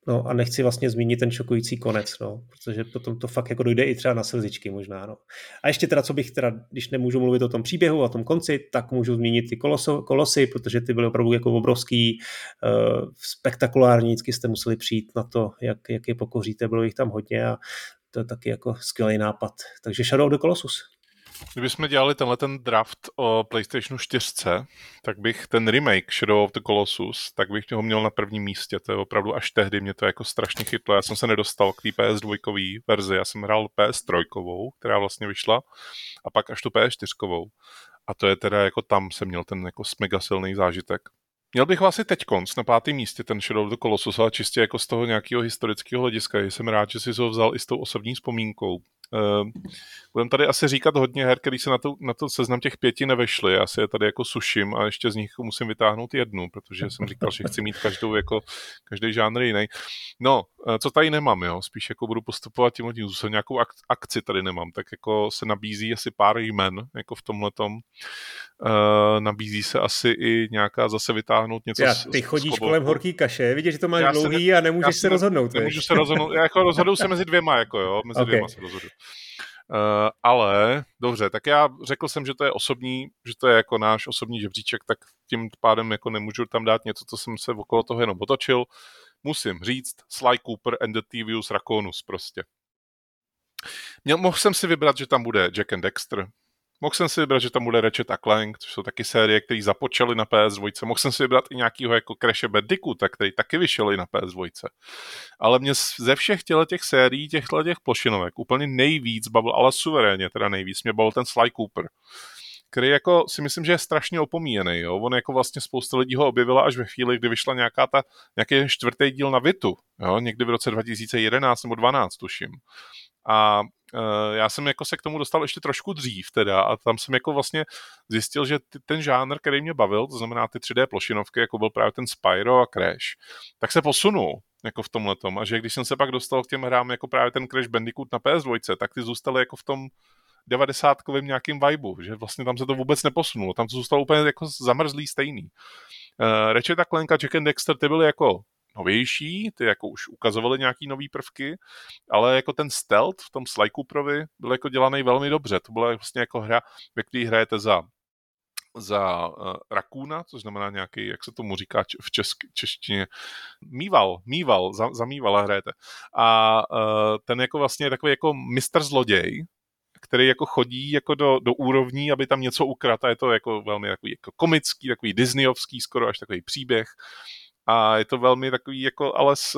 Speaker 1: No a nechci vlastně zmínit ten šokující konec, no, protože potom to fakt jako dojde i třeba na slzičky možná, no. A ještě teda, co bych teda, když nemůžu mluvit o tom příběhu, o tom konci, tak můžu zmínit ty koloso, kolosy, protože ty byly opravdu jako obrovský, uh, spektakulární, vždycky jste museli přijít na to, jak, jak je pokoříte, bylo jich tam hodně a to je taky jako skvělý nápad. Takže Shadow of the Colossus.
Speaker 2: Kdybychom dělali tenhle ten draft o PlayStationu 4, tak bych ten remake Shadow of the Colossus, tak bych ho měl na prvním místě. To je opravdu až tehdy mě to jako strašně chytlo. Já jsem se nedostal k té PS2 verzi, já jsem hrál PS3, která vlastně vyšla, a pak až tu PS4. A to je teda jako tam jsem měl ten jako mega silný zážitek. Měl bych vlastně teď konc na pátém místě ten Shadow of the Colossus, ale čistě jako z toho nějakého historického hlediska. Jsem rád, že si ho vzal i s tou osobní vzpomínkou, budeme tady asi říkat hodně her, který se na to, na to seznam těch pěti nevešly. Asi je tady jako suším a ještě z nich musím vytáhnout jednu, protože jsem říkal, že chci mít každou jako, každý žánr jiný. No, uh, co tady nemám, jo? Spíš jako budu postupovat tím hodně, nějakou ak- akci tady nemám, tak jako se nabízí asi pár jmen, jako v tomhletom. Uh, nabízí se asi i nějaká zase vytáhnout něco.
Speaker 1: Já, ty chodíš kolem horký kaše, vidíš, že to máš já dlouhý ne, a nemůžeš se rozhodnout.
Speaker 2: Nemůžu se rozhodnout, já jako rozhoduju se mezi dvěma, jako jo, mezi okay. dvěma se rozhoduju. Uh, ale dobře, tak já řekl jsem, že to je osobní, že to je jako náš osobní žebříček, tak tím pádem jako nemůžu tam dát něco, co jsem se okolo toho jenom otočil. Musím říct Sly Cooper and the Tivius Raconus prostě. Měl, mohl jsem si vybrat, že tam bude Jack and Dexter, Mohl jsem si vybrat, že tam bude Ratchet a Clank, což jsou taky série, které započaly na PS2. Mohl jsem si vybrat i nějakého jako Crash Bandicoota, který taky vyšel i na PS2. Ale mě ze všech těchto těch sérií, těchto těch plošinovek, úplně nejvíc bavil, ale suverénně teda nejvíc, mě bavil ten Sly Cooper který jako si myslím, že je strašně opomíjený. Jo? On jako vlastně spousta lidí ho objevila až ve chvíli, kdy vyšla nějaká ta, nějaký čtvrtý díl na Vitu, jo? někdy v roce 2011 nebo 12 tuším. A já jsem jako se k tomu dostal ještě trošku dřív teda a tam jsem jako vlastně zjistil, že ty, ten žánr, který mě bavil, to znamená ty 3D plošinovky, jako byl právě ten Spyro a Crash, tak se posunul jako v tomhle tom. A že když jsem se pak dostal k těm hrám jako právě ten Crash Bandicoot na PS2, tak ty zůstaly jako v tom 90 nějakým vibu, že vlastně tam se to vůbec neposunulo, tam to zůstalo úplně jako zamrzlý stejný. Uh, Ratchet a Clank a Jack and Dexter ty byly jako novější, ty jako už ukazovaly nějaký nový prvky, ale jako ten stealth v tom Sly Cooperovi byl jako dělaný velmi dobře. To byla vlastně jako hra, ve které hrajete za za uh, rakůna, což znamená nějaký, jak se tomu říká v česk, češtině, mýval, mýval, za, za mývala hrajete. A uh, ten jako vlastně je takový jako mistr zloděj, který jako chodí jako do, do úrovní, aby tam něco ukradl a je to jako velmi takový jako komický, takový disneyovský skoro až takový příběh a je to velmi takový jako, ale s,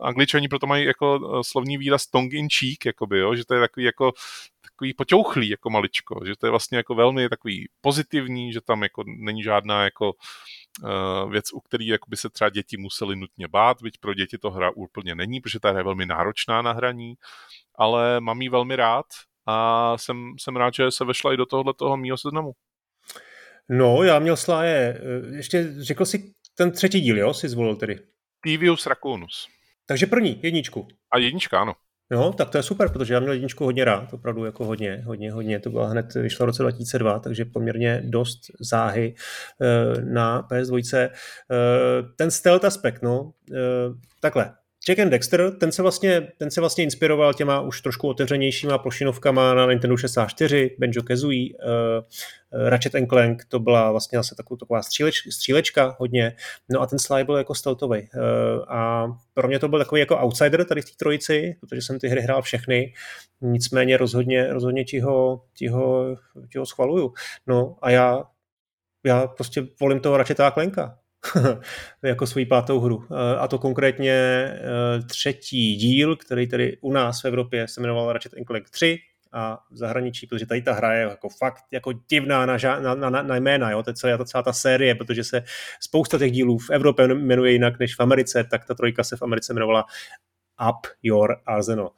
Speaker 2: angličani proto mají jako eh, slovní výraz tongue in cheek, jakoby, jo, že to je takový jako takový poťouchlý jako maličko, že to je vlastně jako velmi takový pozitivní, že tam jako není žádná jako uh, věc, u který jako by se třeba děti museli nutně bát, byť pro děti to hra úplně není, protože ta hra je velmi náročná na hraní, ale mám ji velmi rád a jsem, jsem rád, že se vešla i do tohohle toho mýho seznamu.
Speaker 1: No, já měl sláje, eh, ještě řekl si ten třetí díl, jo, si zvolil tedy?
Speaker 2: Tivius Racunus.
Speaker 1: Takže první, jedničku.
Speaker 2: A jednička, ano.
Speaker 1: No, tak to je super, protože já měl jedničku hodně rád, opravdu jako hodně, hodně, hodně. To byla hned, vyšla v roce 2002, takže poměrně dost záhy eh, na PS2. Eh, ten stealth aspekt, no, eh, takhle, Jack and Dexter, ten se, vlastně, ten se vlastně inspiroval těma už trošku otevřenějšíma plošinovkama na Nintendo 64, Benjo Kazooie, uh, Ratchet and Clank, to byla vlastně zase taková, taková stříleč, střílečka hodně, no a ten Sly byl jako stealthový. Uh, a pro mě to byl takový jako outsider tady v té trojici, protože jsem ty hry hrál všechny, nicméně rozhodně, rozhodně ti ho, ti ho, ti ho schvaluju. No a já, já prostě volím toho Ratcheta a Clanka. jako svoji pátou hru. Eh, a to konkrétně eh, třetí díl, který tady u nás v Evropě se jmenoval Ratchet Clank 3 a v zahraničí, protože tady ta hra je jako fakt jako divná na, na, na, na jména, jo? To je celá, ta, celá ta série, protože se spousta těch dílů v Evropě jmenuje jinak než v Americe, tak ta trojka se v Americe jmenovala Up Your Arsenal.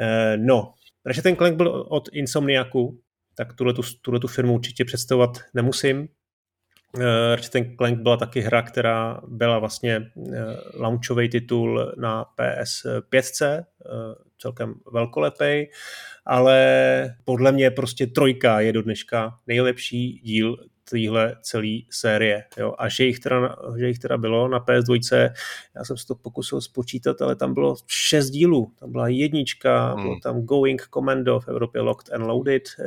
Speaker 1: Eh, no, Ratchet Clank byl od Insomniaku, tak tuhle tu, tuhle tu firmu určitě představovat nemusím. Ratchet Clank byla taky hra, která byla vlastně launchový titul na PS5, celkem velkolepej, ale podle mě prostě trojka je do dneška nejlepší díl téhle celé série. Jo. A že jich, teda, že jich teda bylo na PS2, já jsem si to pokusil spočítat, ale tam bylo šest dílů. Tam byla jednička, hmm. byl tam Going Commando v Evropě Locked and Loaded, eh,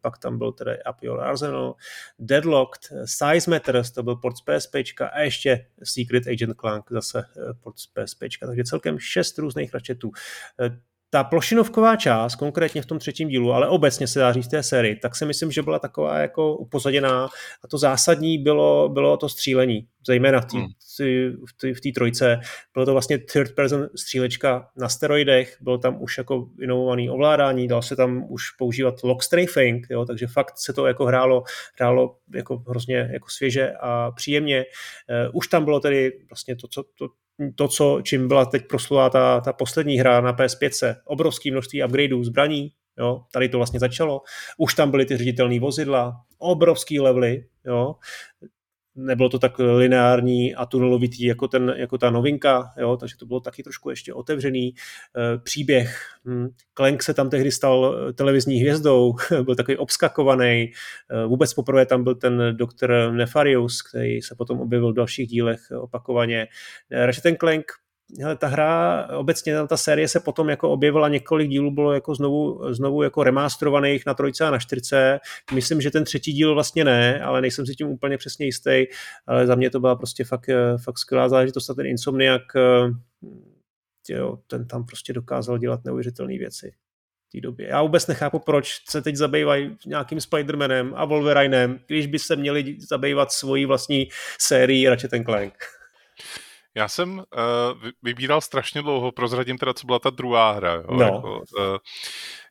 Speaker 1: pak tam byl tedy Up Your Arsenal, Deadlocked, Size Matters, to byl port z PSP a ještě Secret Agent Clank, zase eh, port z PSP. Takže celkem šest různých račetů. Eh, ta plošinovková část, konkrétně v tom třetím dílu, ale obecně se dá říct té sérii, tak si myslím, že byla taková jako upozaděná a to zásadní bylo, bylo to střílení, zejména v té hmm. v trojce. Bylo to vlastně third person střílečka na steroidech, bylo tam už jako inovovaný ovládání, dal se tam už používat lock strafing, jo, takže fakt se to jako hrálo, hrálo jako hrozně jako svěže a příjemně. Uh, už tam bylo tedy vlastně to, co, to, to, co, čím byla teď proslula ta, ta poslední hra na PS5, obrovské množství upgradeů zbraní, jo, tady to vlastně začalo, už tam byly ty ředitelné vozidla, obrovský levely, jo, nebylo to tak lineární a tunelovitý jako, ten, jako ta novinka, jo, takže to bylo taky trošku ještě otevřený e, příběh. Hm. Klenk se tam tehdy stal eh, televizní hvězdou, byl takový obskakovaný. E, vůbec poprvé tam byl ten doktor Nefarius, který se potom objevil v dalších dílech opakovaně. Ratchet Clank hele, ta hra, obecně ta série se potom jako objevila několik dílů, bylo jako znovu, znovu jako remasterovaných na trojce a na čtyřce. Myslím, že ten třetí díl vlastně ne, ale nejsem si tím úplně přesně jistý, ale za mě to byla prostě fakt, fakt skvělá záležitost a ten Insomniak, jo, ten tam prostě dokázal dělat neuvěřitelné věci té době. Já vůbec nechápu, proč se teď zabývají nějakým Spider-Manem a Wolverinem, když by se měli zabývat svojí vlastní sérií Ratchet Clank.
Speaker 2: Já jsem uh, vybíral strašně dlouho, prozradím teda, co byla ta druhá hra. Jo? No. Jako, uh,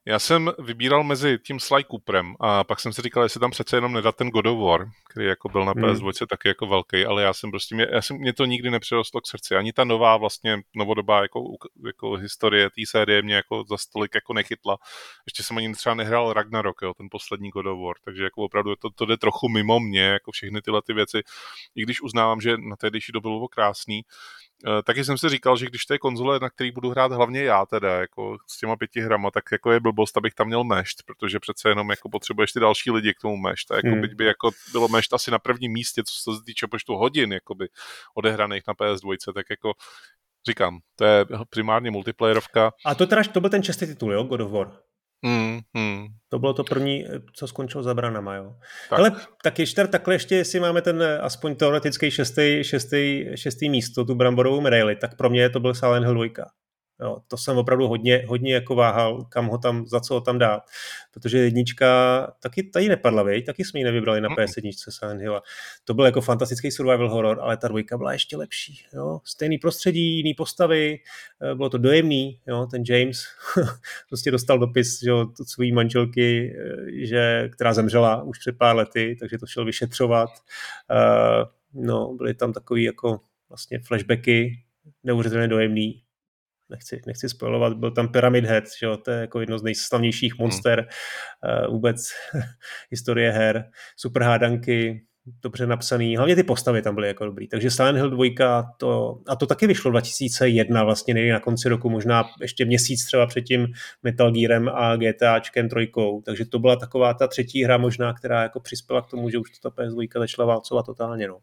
Speaker 2: já jsem vybíral mezi tím Sly Cooperem a pak jsem si říkal, jestli tam přece jenom nedat ten God of War, který jako byl na PS2 hmm. taky jako velký, ale já jsem prostě, mě, já jsem, mě to nikdy nepřirostlo k srdci. Ani ta nová vlastně novodobá jako, jako historie té série mě jako za stolik jako nechytla. Ještě jsem ani třeba nehrál Ragnarok, jo, ten poslední God of War, takže jako opravdu to, to jde trochu mimo mě, jako všechny tyhle ty věci, i když uznávám, že na tehdejší dobu bylo krásný, taky jsem si říkal, že když to je konzole, na který budu hrát hlavně já teda, jako s těma pěti hrama, tak jako je blbost, abych tam měl mešt, protože přece jenom jako potřebuješ ty další lidi k tomu mešt. A jako hmm. byť by jako bylo mešt asi na prvním místě, co se týče počtu hodin jakoby odehraných na PS2, tak jako říkám, to je primárně multiplayerovka.
Speaker 1: A to teda, to byl ten čestý titul, jo, God of War?
Speaker 2: Hmm, hmm.
Speaker 1: To bylo to první, co skončilo za branama, jo. Tak. Ale tak ještě, takhle ještě, jestli máme ten eh, aspoň teoretický šestý, šestý, šestý místo, tu bramborovou medaili, tak pro mě to byl Silent Hill 2. Jo, to jsem opravdu hodně, hodně jako váhal, kam ho tam, za co ho tam dát, protože jednička taky tady nepadla, vej? taky jsme ji nevybrali na PS1 Silent Hill. To byl jako fantastický survival horror, ale ta dvojka byla ještě lepší. Jo? Stejný prostředí, jiný postavy, eh, bylo to dojemný, jo? ten James prostě dostal dopis že, od své manželky, eh, že, která zemřela už před pár lety, takže to šel vyšetřovat. Uh, no, byly tam takový jako vlastně flashbacky, neuvěřitelně dojemný nechci, nechci spojovat, byl tam Pyramid Head, že jo, to je jako jedno z nejslavnějších monster hmm. uh, vůbec historie her, super hádanky, dobře napsaný, hlavně ty postavy tam byly jako dobrý. Takže Silent Hill 2, to, a to taky vyšlo 2001, vlastně někdy na konci roku, možná ještě měsíc třeba před tím Metal Gearem a GTAčkem trojkou. Takže to byla taková ta třetí hra možná, která jako přispěla k tomu, že už to ta PS2 začala válcovat totálně. No.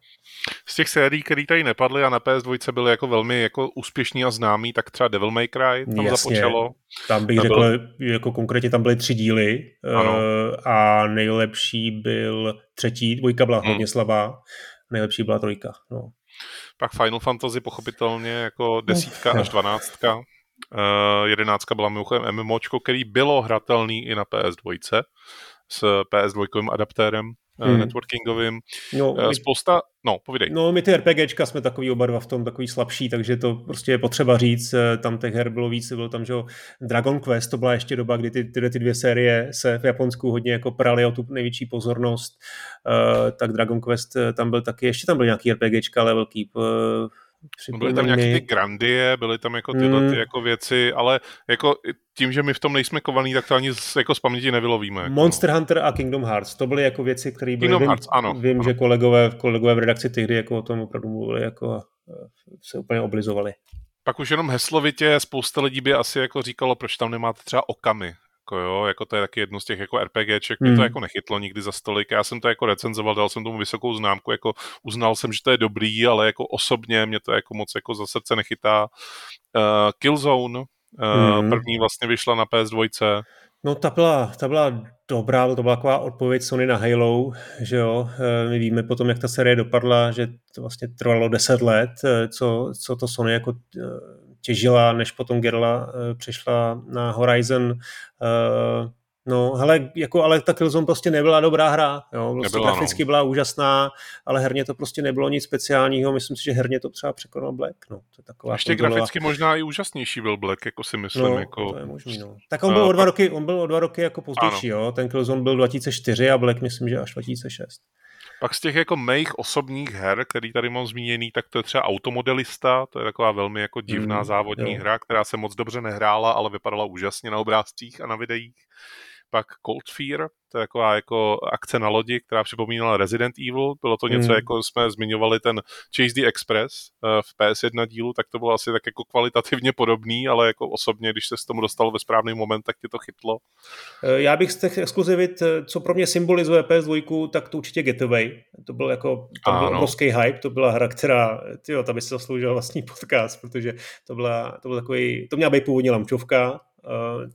Speaker 2: Z těch sérií, které tady nepadly a na PS2 byly jako velmi jako úspěšní a známý, tak třeba Devil May Cry tam Jasně. započalo.
Speaker 1: Tam bych řekl, byl... jako konkrétně tam byly tři díly ano. Eh, a nejlepší byl třetí, dvojka byla hmm. Hodně slabá, nejlepší byla trojka. No.
Speaker 2: Pak Final Fantasy pochopitelně jako desítka no. až dvanáctka. Uh, jedenáctka byla mimochodem MMOčko, který bylo hratelný i na PS2 s PS2 adaptérem hmm. networkingovým. No, eh, Spousta, no, povídej.
Speaker 1: No, my ty RPGčka jsme takový oba dva v tom takový slabší, takže to prostě je potřeba říct. Eh, tam těch her bylo víc, byl tam, že Dragon Quest, to byla ještě doba, kdy ty, ty, ty dvě série se v Japonsku hodně jako prali o tu největší pozornost. Uh, tak Dragon Quest tam byl taky, ještě tam byl nějaký RPGčka, ale velký. Uh,
Speaker 2: No byly tam nějaké ty grandie, byly tam jako tyhle mm. ty jako věci, ale jako tím, že my v tom nejsme kovaný, tak to ani z, jako z paměti nevylovíme. Jako.
Speaker 1: Monster Hunter a Kingdom Hearts, to byly jako věci, které byly,
Speaker 2: Kingdom
Speaker 1: vím,
Speaker 2: Hearts, ano,
Speaker 1: vím
Speaker 2: ano.
Speaker 1: že kolegové, kolegové v redakci tehdy jako o tom opravdu mluvili, jako se úplně oblizovali.
Speaker 2: Pak už jenom heslovitě spousta lidí by asi jako říkalo, proč tam nemáte třeba okamy, jako jo, jako to je taky jedno z těch jako RPGček, mě to hmm. jako nechytlo nikdy za stolik, já jsem to jako recenzoval, dal jsem tomu vysokou známku, jako uznal jsem, že to je dobrý, ale jako osobně mě to jako moc jako za srdce nechytá. Uh, Killzone, uh, hmm. první vlastně vyšla na PS2,
Speaker 1: No ta byla, ta byla dobrá, to byla taková odpověď Sony na Halo, že jo, eh, my víme potom, jak ta série dopadla, že to vlastně trvalo 10 let, co, co to Sony jako těžila, než potom Gerla eh, přešla na Horizon. Eh, no, hele, jako, ale ta Killzone prostě nebyla dobrá hra. Jo. Prostě nebyla, graficky no. byla úžasná, ale herně to prostě nebylo nic speciálního. Myslím si, že herně to třeba překonal Black. No, to je taková
Speaker 2: Ještě kontrola. graficky možná i úžasnější byl Black, jako si myslím.
Speaker 1: No,
Speaker 2: jako...
Speaker 1: to je možný, no. Tak on byl, uh, o dva roky, on byl o dva roky jako pozdější, jo. Ten Killzone byl 2004 a Black myslím, že až 2006.
Speaker 2: Pak z těch jako mých osobních her, který tady mám zmíněný, tak to je třeba Automodelista, to je taková velmi jako divná mm, závodní jo. hra, která se moc dobře nehrála, ale vypadala úžasně na obrázcích a na videích. Pak Cold Fear, to je taková jako akce na lodi, která připomínala Resident Evil. Bylo to něco, mm. jako jsme zmiňovali ten Chase the Express uh, v PS1 dílu, tak to bylo asi tak jako kvalitativně podobný, ale jako osobně, když se s tomu dostal ve správný moment, tak tě to chytlo.
Speaker 1: Eh, já bych z těch exkluzivit, eh, co pro mě symbolizuje PS2, tak to určitě Getaway. To byl jako, tam byl obrovský hype, to byla hra, která, tyjo, ta by se zasloužila vlastní podcast, protože to byla, to byl takový, to měla být původně lamčovka, Eh,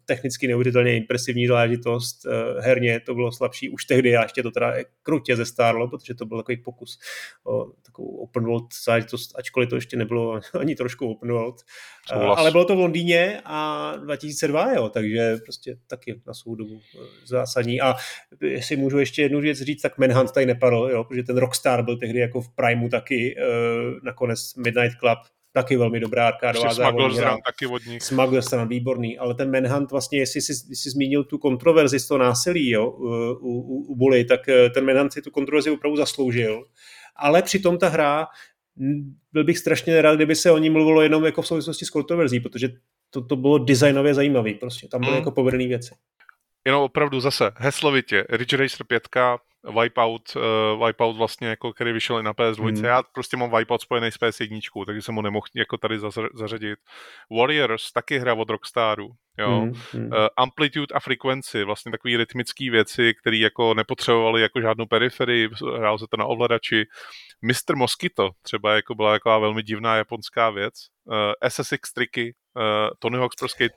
Speaker 1: technicky neuvěřitelně impresivní záležitost, eh, herně to bylo slabší už tehdy a ještě to teda krutě zestárlo, protože to byl takový pokus o takovou open world záležitost, ačkoliv to ještě nebylo ani trošku open world. Eh, Souhlas. Ale bylo to v Londýně a 2002, jo, takže prostě taky na svou dobu zásadní. A jestli můžu ještě jednu věc říct, tak Manhunt tady nepadl, jo, protože ten Rockstar byl tehdy jako v Primeu taky, nakonec Midnight Club taky velmi dobrá arkádová závodní hra.
Speaker 2: taky.
Speaker 1: Smuggler's Run, výborný, ale ten Manhunt vlastně, jestli jsi, jsi zmínil tu kontroverzi z toho násilí jo, u, u, u Bully, tak eh, ten Manhunt si tu kontroverzi opravdu zasloužil, ale přitom ta hra byl bych strašně nerad, kdyby se o ní mluvilo jenom jako v souvislosti s kontroverzí, protože to, to bylo designově zajímavé, prostě tam byly mm. jako povedené věci.
Speaker 2: Jenom opravdu zase heslovitě, Ridge Racer 5, Wipeout, uh, Wipeout vlastně, jako, který vyšel i na PS2. Hmm. Já prostě mám Wipeout spojený s PS1, takže jsem ho nemohl jako tady zařadit. Warriors, taky hra od Rockstaru. Jo. Hmm. Hmm. Uh, Amplitude a Frequency, vlastně takové rytmické věci, které jako nepotřebovaly jako žádnou periferii, hrál se to na ovladači. Mr. Mosquito třeba jako byla jako velmi divná japonská věc. Uh, SSX triky, uh, Tony Hawk's Pro Skate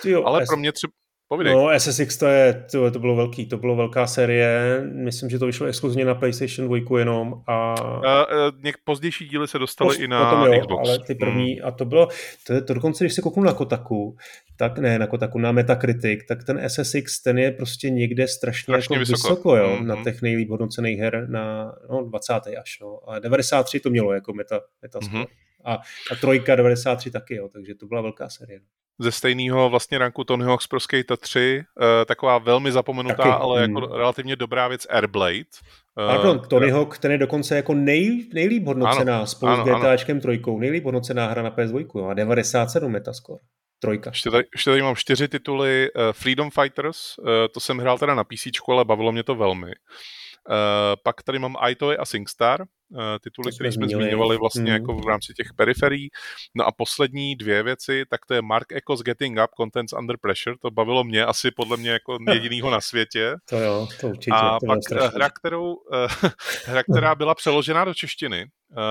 Speaker 2: 3, ale pro mě třeba
Speaker 1: Povídej. No, SSX to je, to, to bylo velký, to bylo velká série, myslím, že to vyšlo exkluzivně na PlayStation 2 jenom a...
Speaker 2: a, a něk pozdější díly se dostaly Post, i na potom, jo, Xbox.
Speaker 1: ale ty první, hmm. a to bylo, to, to dokonce, když se kouknu na Kotaku, tak ne, na Kotaku, na Metacritic, tak ten SSX, ten je prostě někde strašně, strašně jako vysoko, vysoko jo, mm-hmm. na těch nejlíp hodnocených her, na no, 20. až, no, a 93 to mělo jako meta, meta mm-hmm. a, a trojka 93 taky, jo, takže to byla velká série.
Speaker 2: Ze stejného vlastně ranku Tony Hawk's Pro Skate 3, eh, taková velmi zapomenutá, Taky. ale jako hmm. relativně dobrá věc Airblade.
Speaker 1: Uh, Pardon, Tony Hawk, ten je dokonce jako nej, nejlíp hodnocená ano, spolu ano, s GTAčkem trojkou, nejlíp hodnocená hra na PS2, jo, a 97 metascore. Trojka.
Speaker 2: Ještě tady, ještě tady mám čtyři tituly. Uh, Freedom Fighters, uh, to jsem hrál teda na PC, ale bavilo mě to velmi. Uh, pak tady mám iToy a SingStar, uh, tituly, které jsme zmiňovali vlastně mm. jako v rámci těch periferií. No a poslední dvě věci, tak to je Mark Echo's Getting Up, Contents Under Pressure, to bavilo mě asi podle mě jako jedinýho na světě.
Speaker 1: To jo, to určitě.
Speaker 2: A to pak eh, hra, kterou, hra, která byla přeložena do češtiny,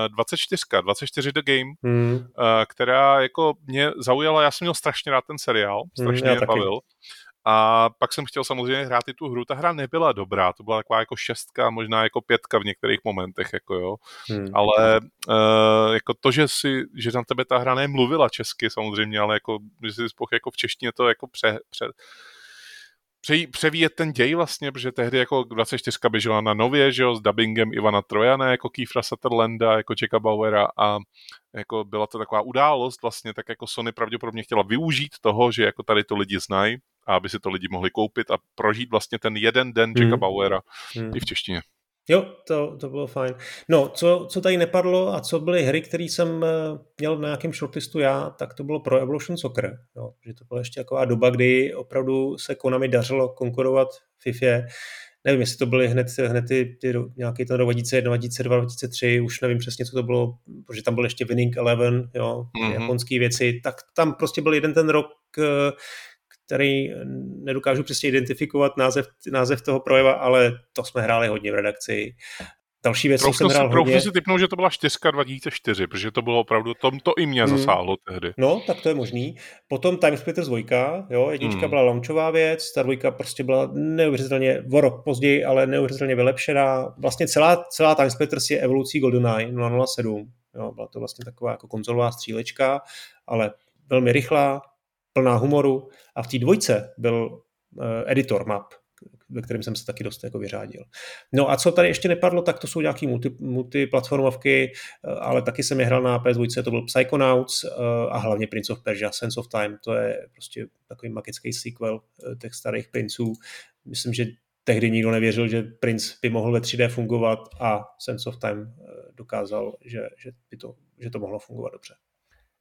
Speaker 2: 24, 24 The Game, mm. uh, která jako mě zaujala, já jsem měl strašně rád ten seriál, strašně mm, mě bavil. A pak jsem chtěl samozřejmě hrát i tu hru. Ta hra nebyla dobrá, to byla taková jako šestka, možná jako pětka v některých momentech, jako jo. Hmm. Ale uh, jako to, že si, že na tebe ta hra nemluvila česky samozřejmě, ale jako, že si spoch jako v češtině to jako pře, pře, pře, převíjet ten děj vlastně, protože tehdy jako 24 běžela na nově, že jo, s dubbingem Ivana Trojana, jako Kiefra Sutherlanda, jako Jacka Bauera a jako byla to taková událost vlastně, tak jako Sony pravděpodobně chtěla využít toho, že jako tady to lidi znají a aby si to lidi mohli koupit a prožít vlastně ten jeden den Jacka hmm. Bauera hmm. i v češtině.
Speaker 1: Jo, to, to bylo fajn. No, co, co tady nepadlo a co byly hry, které jsem eh, měl na nějakém shortlistu já, tak to bylo Pro Evolution Soccer. Jo, že to byla ještě taková doba, kdy opravdu se Konami dařilo konkurovat FIFA. Nevím, jestli to byly hned, hned ty, ty nějaký ten rok 2001, 2002, 2003, už nevím přesně, co to bylo, protože tam byl ještě Winning Eleven, jo, mm-hmm. japonské věci, tak tam prostě byl jeden ten rok, eh, který nedokážu přesně identifikovat název, název toho projeva, ale to jsme hráli hodně v redakci. Další věc, jsem hrál
Speaker 2: si, hodně... si typnout, že to byla čtyřka 2004, protože to bylo opravdu, to, to i mě hmm. zasáhlo tehdy.
Speaker 1: No, tak to je možný. Potom Time Splitters 2, jo, jednička hmm. byla launchová věc, ta dvojka prostě byla neuvěřitelně, o rok později, ale neuvěřitelně vylepšená. Vlastně celá, celá Time Splitters je evolucí GoldenEye 007. Jo, byla to vlastně taková jako konzolová střílečka, ale velmi rychlá, plná humoru a v té dvojce byl uh, editor map, ve kterém jsem se taky dost jako vyřádil. No a co tady ještě nepadlo, tak to jsou nějaký multi, multiplatformovky, uh, ale taky jsem je hrál na PS2, to byl Psychonauts uh, a hlavně Prince of Persia, Sense of Time, to je prostě takový magický sequel těch starých princů. Myslím, že tehdy nikdo nevěřil, že Prince by mohl ve 3D fungovat a Sense of Time dokázal, že, že, by to, že to mohlo fungovat dobře.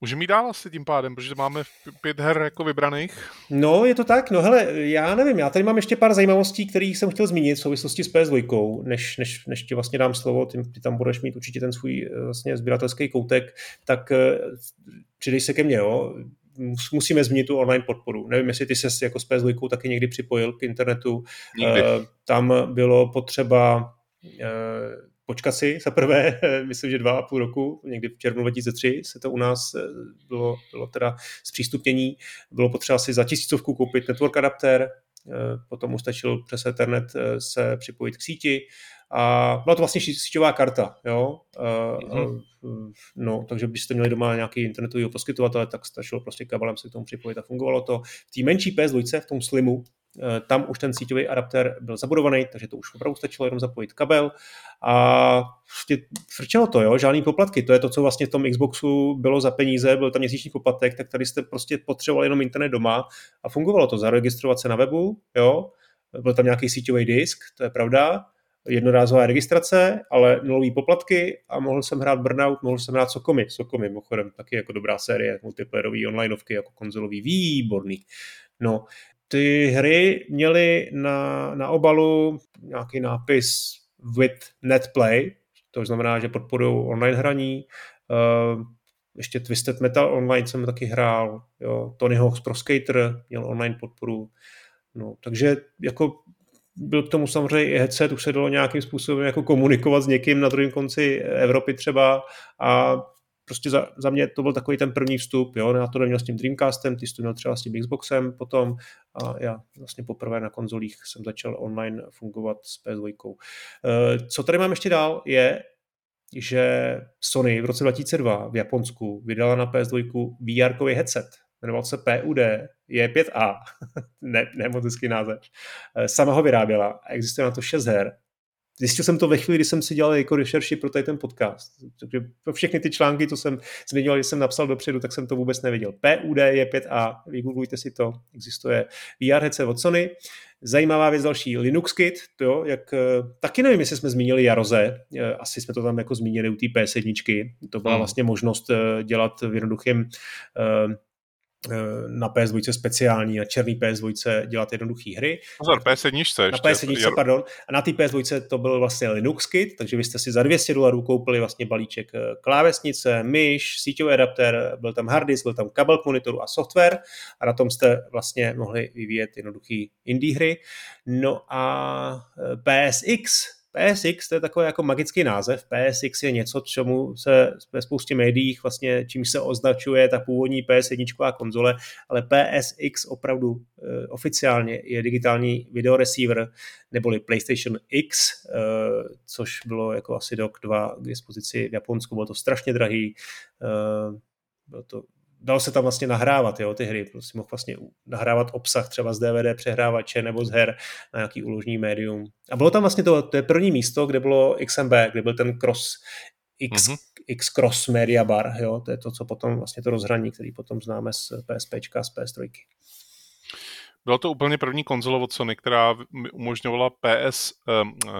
Speaker 2: Můžeme jít dál asi tím pádem, protože máme pět her jako vybraných.
Speaker 1: No, je to tak. No hele, já nevím, já tady mám ještě pár zajímavostí, které jsem chtěl zmínit v souvislosti s PS2, než, než, než ti vlastně dám slovo, ty, ty tam budeš mít určitě ten svůj eh, vlastně sběratelský koutek, tak eh, přidej se ke mně, jo. Musíme změnit tu online podporu. Nevím, jestli ty se jako s PS2 taky někdy připojil k internetu.
Speaker 2: Nikdy. Uh,
Speaker 1: tam bylo potřeba počkat si za prvé, myslím, že dva a půl roku, někdy v červnu 2003 se to u nás eh, bylo, bylo teda zpřístupnění, bylo potřeba si za tisícovku koupit network adapter, eh, potom ustačil přes Ethernet eh, se připojit k síti a byla to vlastně síťová karta, jo. Mm-hmm. No, takže byste měli doma nějaký internetový poskytovatel, tak stačilo prostě kabelem se k tomu připojit a fungovalo to. V té menší PS2, v tom Slimu, tam už ten síťový adapter byl zabudovaný, takže to už opravdu stačilo jenom zapojit kabel. A frčelo to, jo, žádný poplatky, to je to, co vlastně v tom Xboxu bylo za peníze, byl tam měsíční poplatek, tak tady jste prostě potřebovali jenom internet doma a fungovalo to, zaregistrovat se na webu, jo, byl tam nějaký síťový disk, to je pravda, jednorázová registrace, ale nulový poplatky a mohl jsem hrát Burnout, mohl jsem hrát Sokomy. Sokomy, mimochodem, taky jako dobrá série, multiplayerový onlineovky, jako konzolový, výborný. No, ty hry měly na, na obalu nějaký nápis with netplay, to znamená, že podporují online hraní. Uh, ještě Twisted Metal Online jsem taky hrál, jo. Tony Hawk's Pro Skater měl online podporu. No, takže jako byl k tomu samozřejmě i headset, už se dalo nějakým způsobem jako komunikovat s někým na druhém konci Evropy třeba a prostě za, za mě to byl takový ten první vstup, jo, já to neměl s tím Dreamcastem, ty jsi to měl třeba s tím Xboxem potom a já vlastně poprvé na konzolích jsem začal online fungovat s PS2. Eh, co tady mám ještě dál je, že Sony v roce 2002 v Japonsku vydala na PS2 VR headset, jmenoval se PUD, je 5A, ne, ne moc hezký název. Eh, sama ho vyráběla existuje na to 6 her Zjistil jsem to ve chvíli, kdy jsem si dělal jako rešerši pro tady ten podcast. Takže pro všechny ty články, co jsem zmiňoval, když jsem napsal dopředu, tak jsem to vůbec neviděl. PUD je 5A, vygooglujte si to, existuje VR headset od Sony. Zajímavá věc další, Linux Kit, to jo, jak, eh, taky nevím, jestli jsme zmínili Jaroze, eh, asi jsme to tam jako zmínili u té PS1, to byla hmm. vlastně možnost eh, dělat v jednoduchém na PS2 speciální, na černý PS2 dělat jednoduché hry.
Speaker 2: Pozor, PS1 ještě.
Speaker 1: Na PS1, pardon. A na té PS2 to byl vlastně Linux kit, takže vy jste si za 200 dolarů koupili vlastně balíček eh, klávesnice, myš, síťový adapter, byl tam hard disk, byl tam kabel k monitoru a software a na tom jste vlastně mohli vyvíjet jednoduché indie hry. No a eh, PSX PSX to je takový jako magický název. PSX je něco, čemu se ve spoustě médiích vlastně, čím se označuje ta původní PS1 konzole, ale PSX opravdu uh, oficiálně je digitální videoreceiver neboli PlayStation X, uh, což bylo jako asi rok, dva k dispozici v Japonsku, bylo to strašně drahý, uh, bylo to dalo se tam vlastně nahrávat, jo, ty hry, prostě mohl vlastně nahrávat obsah třeba z DVD přehrávače nebo z her na nějaký úložní médium. A bylo tam vlastně to, to je první místo, kde bylo XMB, kde byl ten cross X, mm-hmm. X Cross Media Bar, jo, to je to, co potom vlastně to rozhraní, který potom známe z PSP a z PS3.
Speaker 2: Byla to úplně první konzole od Sony, která umožňovala PS,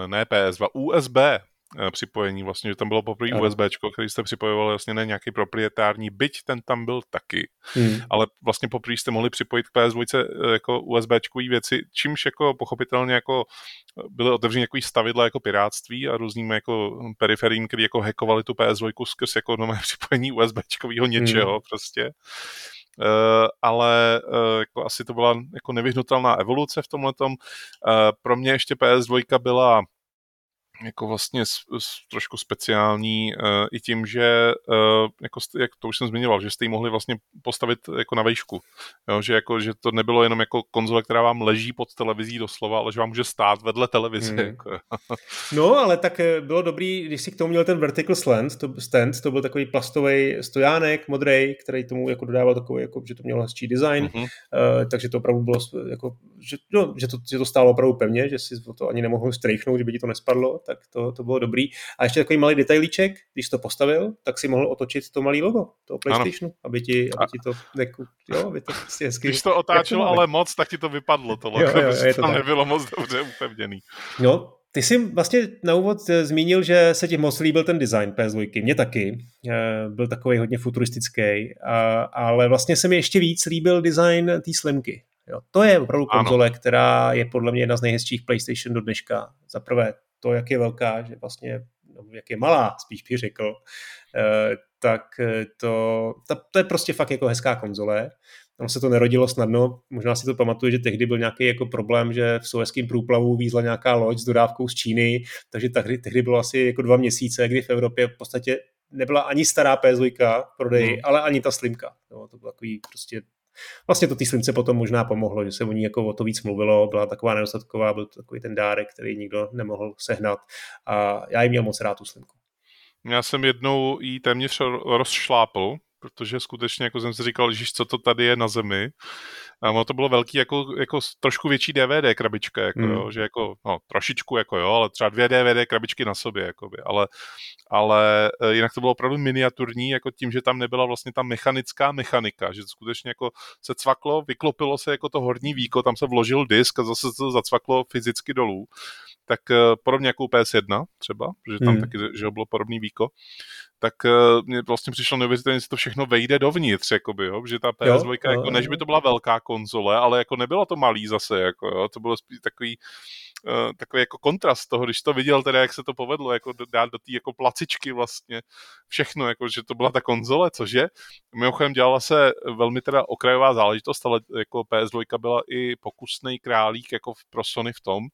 Speaker 2: ne PS2, USB Eh, připojení, vlastně, že tam bylo poprvé USB, který jste připojovali vlastně na nějaký proprietární, byť ten tam byl taky, hmm. ale vlastně poprvé jste mohli připojit k PS2 eh, jako USB věci, čímž jako pochopitelně jako eh, byly otevřeny jako stavidla jako piráctví a různými jako periferím, který jako hackovali tu PS2 skrz jako nové připojení USB něčeho hmm. prostě. Uh, ale uh, jako asi to byla jako nevyhnutelná evoluce v tomhle. Uh, pro mě ještě PS2 byla jako vlastně s, s, trošku speciální uh, i tím, že uh, jako jak to už jsem zmiňoval, že jste ji mohli vlastně postavit jako na vejšku. Jo, že, jako, že to nebylo jenom jako konzole, která vám leží pod televizí doslova, ale že vám může stát vedle televize. Hmm. Jako.
Speaker 1: no, ale tak eh, bylo dobrý, když si k tomu měl ten vertical stand, to, stand, to byl takový plastový stojánek modrý, který tomu jako dodával takový, jako, že to mělo hezčí design, mm-hmm. uh, takže to opravdu bylo, jako, že, no, že, to, že to stálo opravdu pevně, že si to ani nemohl strejchnout, že by ti to nespadlo, tak to, to bylo dobrý. A ještě takový malý detailíček, když to postavil, tak si mohl otočit to malý logo toho PlayStationu, aby ti, aby ti to neku, jo, aby to prostě hezky...
Speaker 2: Když to otáčelo ale moc, tak ti to vypadlo to logo, jo, jo, to tam tak. nebylo moc dobře upevněný.
Speaker 1: No, ty jsi vlastně na úvod eh, zmínil, že se ti moc líbil ten design PS2. Mně taky. Eh, byl takový hodně futuristický, ale vlastně se mi ještě víc líbil design té slimky. Jo, to je opravdu konzole, ano. která je podle mě jedna z nejhezčích PlayStation do dneška. Za prvé to, jak je velká, že vlastně, no, jak je malá, spíš bych řekl, eh, tak eh, to, to, to je prostě fakt jako hezká konzole. Tam se to nerodilo snadno, možná si to pamatuje, že tehdy byl nějaký jako problém, že v sovětském průplavu vízla nějaká loď s dodávkou z Číny, takže tehdy, tehdy bylo asi jako dva měsíce, kdy v Evropě v podstatě nebyla ani stará PS2 prodej, hmm. ale ani ta slimka. No, to byl takový prostě Vlastně to té slince potom možná pomohlo, že se o ní jako o to víc mluvilo, byla taková nedostatková, byl to takový ten dárek, který nikdo nemohl sehnat a já jí měl moc rád tu slinku.
Speaker 2: Já jsem jednou jí téměř rozšlápl, protože skutečně, jako jsem si říkal, že co to tady je na zemi. A ono to bylo velký, jako, jako trošku větší DVD krabička, jako, mm. jo, že jako, no, trošičku, jako jo, ale třeba dvě DVD krabičky na sobě, jakoby, ale, ale e, jinak to bylo opravdu miniaturní, jako tím, že tam nebyla vlastně ta mechanická mechanika, že to skutečně jako se cvaklo, vyklopilo se jako to horní víko, tam se vložil disk a zase se to zacvaklo fyzicky dolů tak e, podobně jako u PS1 třeba, protože tam hmm. taky že bylo podobný víko, tak uh, mně vlastně přišlo neuvěřitelně, že to všechno vejde dovnitř, jakoby, jo? že ta PS2, jo, jako, jo, než by to byla velká konzole, ale jako nebylo to malý zase, jako, jo? to bylo spíš takový, takový jako kontrast toho, když to viděl teda, jak se to povedlo, jako dát do té jako placičky vlastně všechno, jako, že to byla ta konzole, cože. Mimochodem dělala se velmi teda okrajová záležitost, ale jako PS2 byla i pokusný králík jako pro Sony v tom,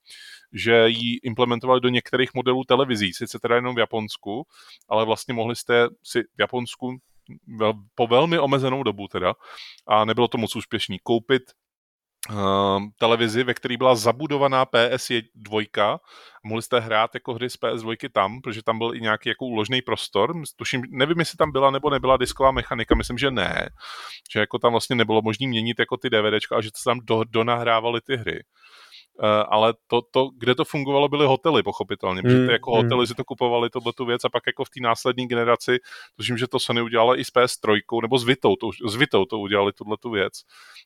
Speaker 2: že ji implementovali do některých modelů televizí, sice teda jenom v Japonsku, ale vlastně mohli jste si v Japonsku po velmi omezenou dobu teda, a nebylo to moc úspěšný, koupit televizi, ve které byla zabudovaná PS2 mohli jste hrát jako hry z PS2 tam, protože tam byl i nějaký jako úložný prostor. Tuším, nevím, jestli tam byla nebo nebyla disková mechanika, myslím, že ne. Že jako tam vlastně nebylo možné měnit jako ty DVDčka a že se tam do, donahrávali ty hry. Eh, ale to, to, kde to fungovalo, byly hotely, pochopitelně, protože ty hmm, jako hotely hmm. si to kupovali, tohle tu věc a pak jako v té následní generaci, tuším, že to Sony udělala i s PS3, nebo s Vitou, to, s Vitou to udělali, tuhle tu věc,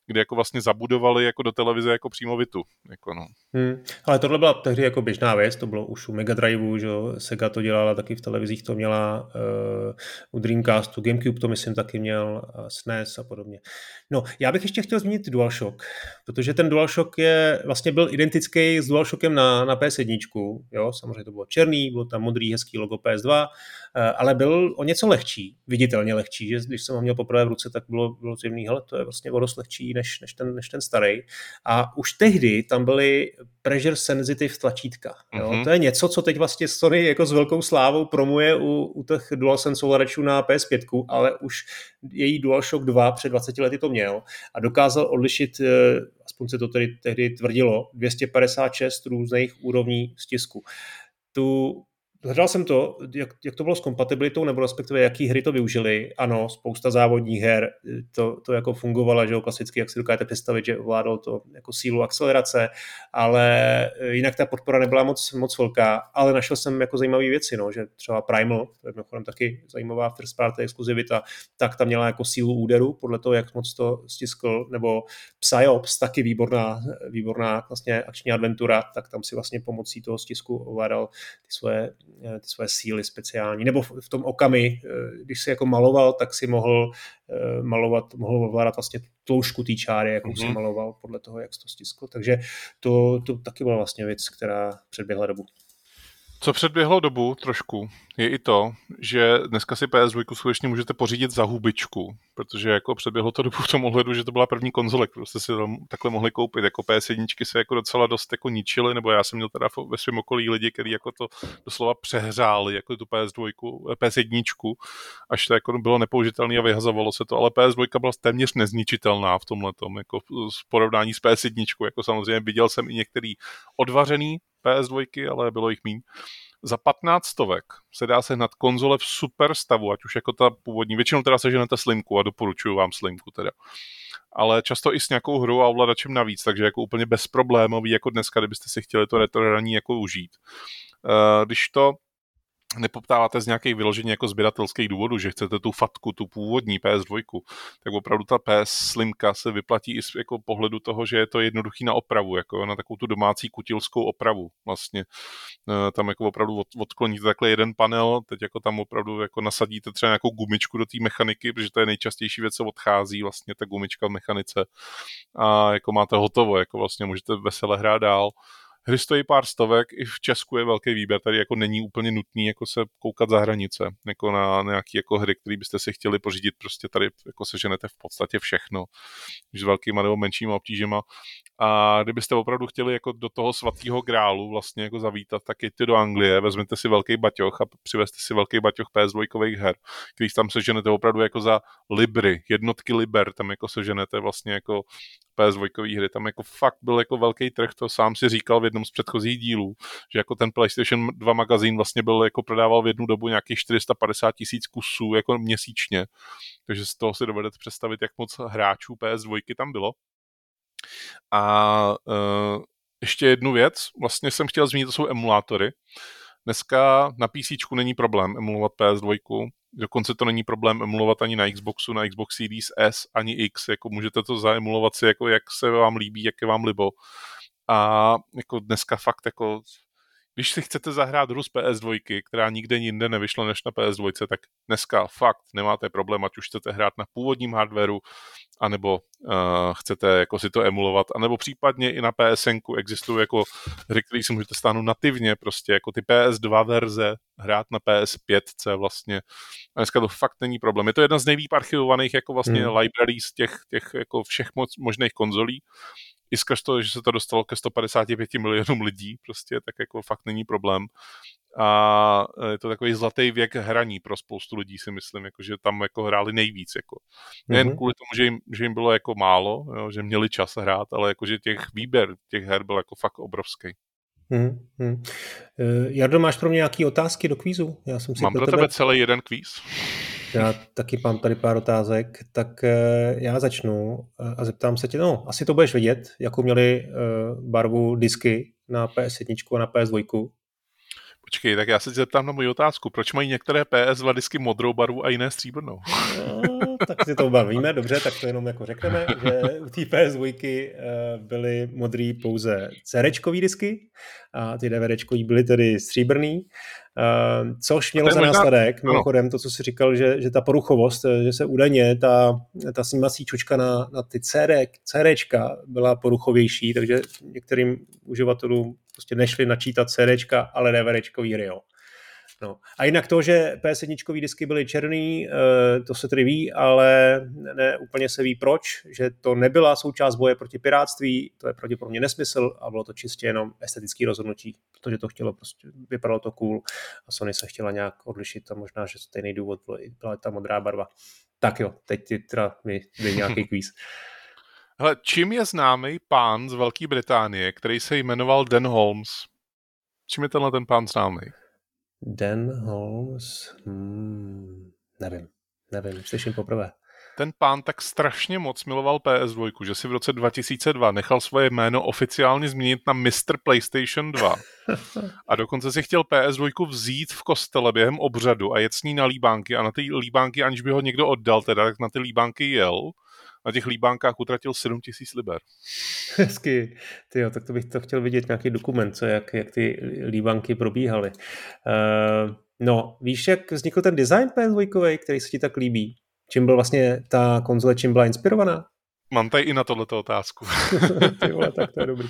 Speaker 2: kde jako vlastně zabudovali jako do televize jako přímo Vitu. Jako no.
Speaker 1: hmm. Ale tohle byla tehdy jako běžná věc, to bylo už u Mega Driveu, že Sega to dělala, taky v televizích to měla, uh, u Dreamcastu, Gamecube to myslím taky měl, uh, SNES a podobně. No, já bych ještě chtěl zmínit DualShock, protože ten DualShock je, vlastně byl identický s DualShockem na, na PS1, jo, samozřejmě to bylo černý, bylo tam modrý, hezký logo PS2, eh, ale byl o něco lehčí, viditelně lehčí, že když jsem ho měl poprvé v ruce, tak bylo, bylo zjemný, hele, to je vlastně o dost lehčí než, než, ten, než ten starý. A už tehdy tam byly pressure sensitive tlačítka. Jo? Mm-hmm. To je něco, co teď vlastně Sony jako s velkou slávou promuje u, u těch DualSense ovladačů na PS5, ale už její DualShock 2 před 20 lety to měl a dokázal odlišit, eh, aspoň se to tedy tehdy tvrdilo, 256 různých úrovní stisku. Tu hledal jsem to, jak, jak to bylo s kompatibilitou, nebo respektive jaký hry to využili. Ano, spousta závodních her, to, to jako fungovalo, že jo, klasicky, jak si dokážete představit, že ovládal to jako sílu akcelerace, ale jinak ta podpora nebyla moc, moc velká, ale našel jsem jako zajímavé věci, no, že třeba Primal, to je mimochodem taky zajímavá first party exkluzivita, tak tam měla jako sílu úderu, podle toho, jak moc to stiskl, nebo Psyops, taky výborná, výborná vlastně akční adventura, tak tam si vlastně pomocí toho stisku ovládal ty svoje, eh, ty svoje síly speciální. Nebo v, v tom okami, eh, když si jako maloval, tak si mohl eh, malovat, mohl ovládat vlastně tloušku té čáry, jakou mm-hmm. si mhm. maloval podle toho, jak jsi to stiskl. Takže to, to taky byla vlastně věc, která předběhla dobu.
Speaker 2: Co předběhlo dobu trošku, je i to, že dneska si PS2 skutečně můžete pořídit za hubičku, protože jako předběhlo to dobu v tom ohledu, že to byla první konzole, kterou jste si takhle mohli koupit. Jako PS1 se jako docela dost jako ničily, nebo já jsem měl teda ve svém okolí lidi, kteří jako to doslova přehřáli, jako tu PS2, PS1, až to jako bylo nepoužitelné a vyhazovalo se to, ale PS2 byla téměř nezničitelná v tomhle jako v porovnání s PS1, jako samozřejmě viděl jsem i některý odvařený PS2, ale bylo jich míň. Za 15 stovek se dá sehnat konzole v super stavu, ať už jako ta původní. Většinou teda seženete Slimku a doporučuju vám Slimku teda. Ale často i s nějakou hrou a ovladačem navíc, takže jako úplně bezproblémový, jako dneska, kdybyste si chtěli to retro jako užít. Uh, když to nepoptáváte z nějakých vyložení jako sběratelských důvodů, že chcete tu fatku, tu původní PS2, tak opravdu ta PS Slimka se vyplatí i z jako pohledu toho, že je to jednoduchý na opravu, jako na takovou tu domácí kutilskou opravu vlastně. E, tam jako opravdu od, odkloníte takhle jeden panel, teď jako tam opravdu jako nasadíte třeba nějakou gumičku do té mechaniky, protože to je nejčastější věc, co odchází vlastně ta gumička v mechanice a jako máte hotovo, jako vlastně můžete vesele hrát dál hry stojí pár stovek, i v Česku je velký výběr, tady jako není úplně nutný jako se koukat za hranice, jako na nějaké jako hry, které byste si chtěli pořídit, prostě tady jako seženete v podstatě všechno, s velkýma nebo menšíma obtížema. A kdybyste opravdu chtěli jako do toho svatého grálu vlastně jako zavítat, tak jděte do Anglie, vezměte si velký baťoch a přivezte si velký baťoch PS2 her, který tam seženete opravdu jako za libry, jednotky liber, tam jako seženete vlastně jako PS2 hry. Tam jako fakt byl jako velký trh, to sám si říkal v jednom z předchozích dílů, že jako ten PlayStation 2 magazín vlastně byl jako prodával v jednu dobu nějakých 450 tisíc kusů jako měsíčně. Takže z toho si dovedete představit, jak moc hráčů PS2 tam bylo. A uh, ještě jednu věc, vlastně jsem chtěl zmínit, to jsou emulátory. Dneska na PC není problém emulovat PS2, dokonce to není problém emulovat ani na Xboxu, na Xbox Series S, ani X, jako můžete to zaemulovat si, jako jak se vám líbí, jak je vám libo. A jako dneska fakt jako když si chcete zahrát hru z PS2, která nikde jinde nevyšla než na PS2, tak dneska fakt nemáte problém, ať už chcete hrát na původním hardwareu, anebo uh, chcete jako si to emulovat, anebo případně i na PSN existují jako hry, které si můžete stáhnout nativně, prostě jako ty PS2 verze, hrát na PS5 vlastně. A dneska to fakt není problém. Je to jedna z nejlíp archivovaných jako vlastně hmm. libraries těch, těch jako všech moc, možných konzolí i skrz to, že se to dostalo ke 155 milionům lidí, prostě, tak jako fakt není problém. A je to takový zlatý věk hraní pro spoustu lidí, si myslím, jako, že tam jako hráli nejvíc. Jako. Nejen mm-hmm. kvůli tomu, že jim, že jim bylo jako málo, jo, že měli čas hrát, ale jako, že těch výběr těch her byl jako fakt obrovský.
Speaker 1: Hmm, hmm. Jardo, máš pro mě nějaké otázky do kvízu?
Speaker 2: Já jsem si Mám pro tebe... tebe celý jeden kvíz.
Speaker 1: Já taky mám tady pár otázek, tak eh, já začnu eh, a zeptám se tě, no, asi to budeš vidět, jakou měli eh, barvu disky na PS1 a na PS2.
Speaker 2: Počkej, tak já se zeptám na moji otázku. Proč mají některé PS2 disky modrou barvu a jiné stříbrnou?
Speaker 1: Tak si to bavíme, dobře, tak to jenom jako řekneme, že u té PS2 byly modrý pouze CD disky a ty DVD byly tedy stříbrný Uh, což mělo za následek, mimochodem, to, co jsi říkal, že, že ta poruchovost, eh, že se údajně ta, ta snímací čočka na, na ty CD, CDčka byla poruchovější, takže některým uživatelům prostě nešli načítat CDčka, ale DVDčkový hry, jo. No. A jinak to, že PS1 disky byly černý, eh, to se tedy ví, ale ne úplně se ví proč, že to nebyla součást boje proti piráctví, to je pravděpodobně nesmysl a bylo to čistě jenom estetický rozhodnutí, protože to chtělo prostě, vypadalo to cool a Sony se chtěla nějak odlišit a možná, že stejný důvod byla ta modrá barva. Tak jo, teď ty teda mi nějaký kvíz.
Speaker 2: Hele, čím je známý pán z Velké Británie, který se jmenoval Dan Holmes? Čím je tenhle ten pán známý?
Speaker 1: Dan Holmes, hmm, nevím, nevím, slyším poprvé.
Speaker 2: Ten pán tak strašně moc miloval PS2, že si v roce 2002 nechal svoje jméno oficiálně změnit na Mr. PlayStation 2. A dokonce si chtěl PS2 vzít v kostele během obřadu a jet s ní na líbánky a na ty líbánky, aniž by ho někdo oddal, teda tak na ty líbánky jel. Na těch líbánkách utratil 7 tisíc liber.
Speaker 1: Hezky. Tyjo, tak to bych to chtěl vidět nějaký dokument, co, jak, jak ty líbánky probíhaly. Uh, no, víš, jak vznikl ten design PS2, který se ti tak líbí? Čím byl vlastně ta konzole, čím byla inspirovaná?
Speaker 2: Mám tady i na tohleto otázku.
Speaker 1: Ty vole, tak to je dobrý.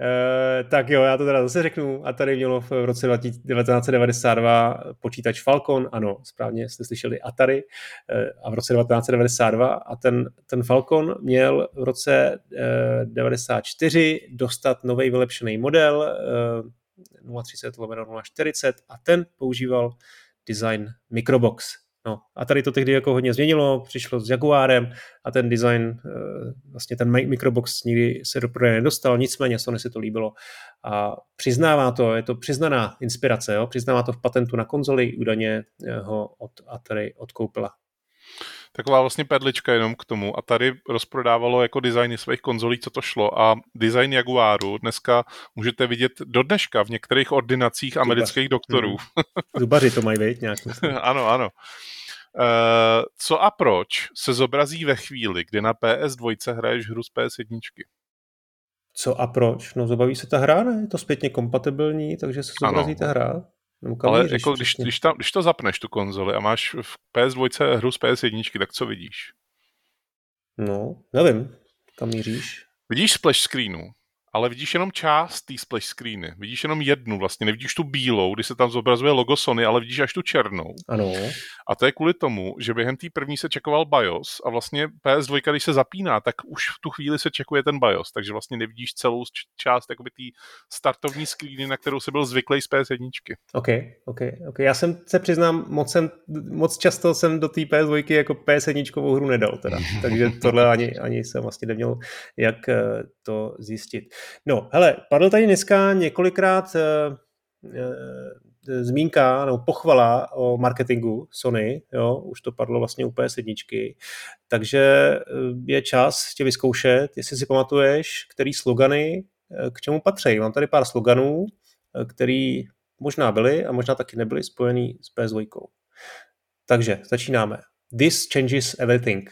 Speaker 1: Uh, tak jo, já to teda zase řeknu. A tady mělo v roce 1992 počítač Falcon, ano, správně jste slyšeli Atari, uh, a v roce 1992 a ten, ten Falcon měl v roce uh, 94 dostat nový vylepšený model uh, 030 040 a ten používal design Microbox. No, a tady to tehdy jako hodně změnilo, přišlo s Jaguarem a ten design, eh, vlastně ten Microbox nikdy se do prodeje nedostal, nicméně Sony si to líbilo a přiznává to, je to přiznaná inspirace, jo? přiznává to v patentu na konzoli, údajně ho od Atari odkoupila.
Speaker 2: Taková vlastně perlička jenom k tomu. A tady rozprodávalo jako designy svých konzolí, co to šlo. A design Jaguaru dneska můžete vidět do dneška v některých ordinacích Zubař. amerických doktorů. Hmm.
Speaker 1: Zubaři to mají, vidět nějak.
Speaker 2: ano, ano. Uh, co a proč se zobrazí ve chvíli, kdy na PS2 hraješ hru z PS1?
Speaker 1: Co a proč? No zabaví se ta hra, ne? Je to zpětně kompatibilní, takže se zobrazí ano. ta hra.
Speaker 2: Ale jako když, když, tam, když to zapneš, tu konzoli, a máš v PS2 hru z PS1, tak co vidíš?
Speaker 1: No, nevím, kam míříš.
Speaker 2: Vidíš splash screenu, ale vidíš jenom část té splash screeny. Vidíš jenom jednu vlastně, nevidíš tu bílou, kdy se tam zobrazuje logo Sony, ale vidíš až tu černou.
Speaker 1: Ano.
Speaker 2: A to je kvůli tomu, že během té první se čekoval BIOS a vlastně PS2, když se zapíná, tak už v tu chvíli se čekuje ten BIOS, takže vlastně nevidíš celou část jakoby té startovní screeny, na kterou se byl zvyklý z PS1.
Speaker 1: OK, OK, OK. Já jsem se přiznám, moc, jsem, moc často jsem do té PS2 jako PS1 hru nedal teda, takže tohle ani, ani jsem vlastně neměl jak eh, to zjistit. No, hele, padl tady dneska několikrát uh, uh, zmínka nebo pochvala o marketingu Sony, jo, už to padlo vlastně u PS1, takže je čas tě vyzkoušet, jestli si pamatuješ, který slogany k čemu patří. Mám tady pár sloganů, který možná byly a možná taky nebyly spojený s PS2. Takže začínáme. This changes everything.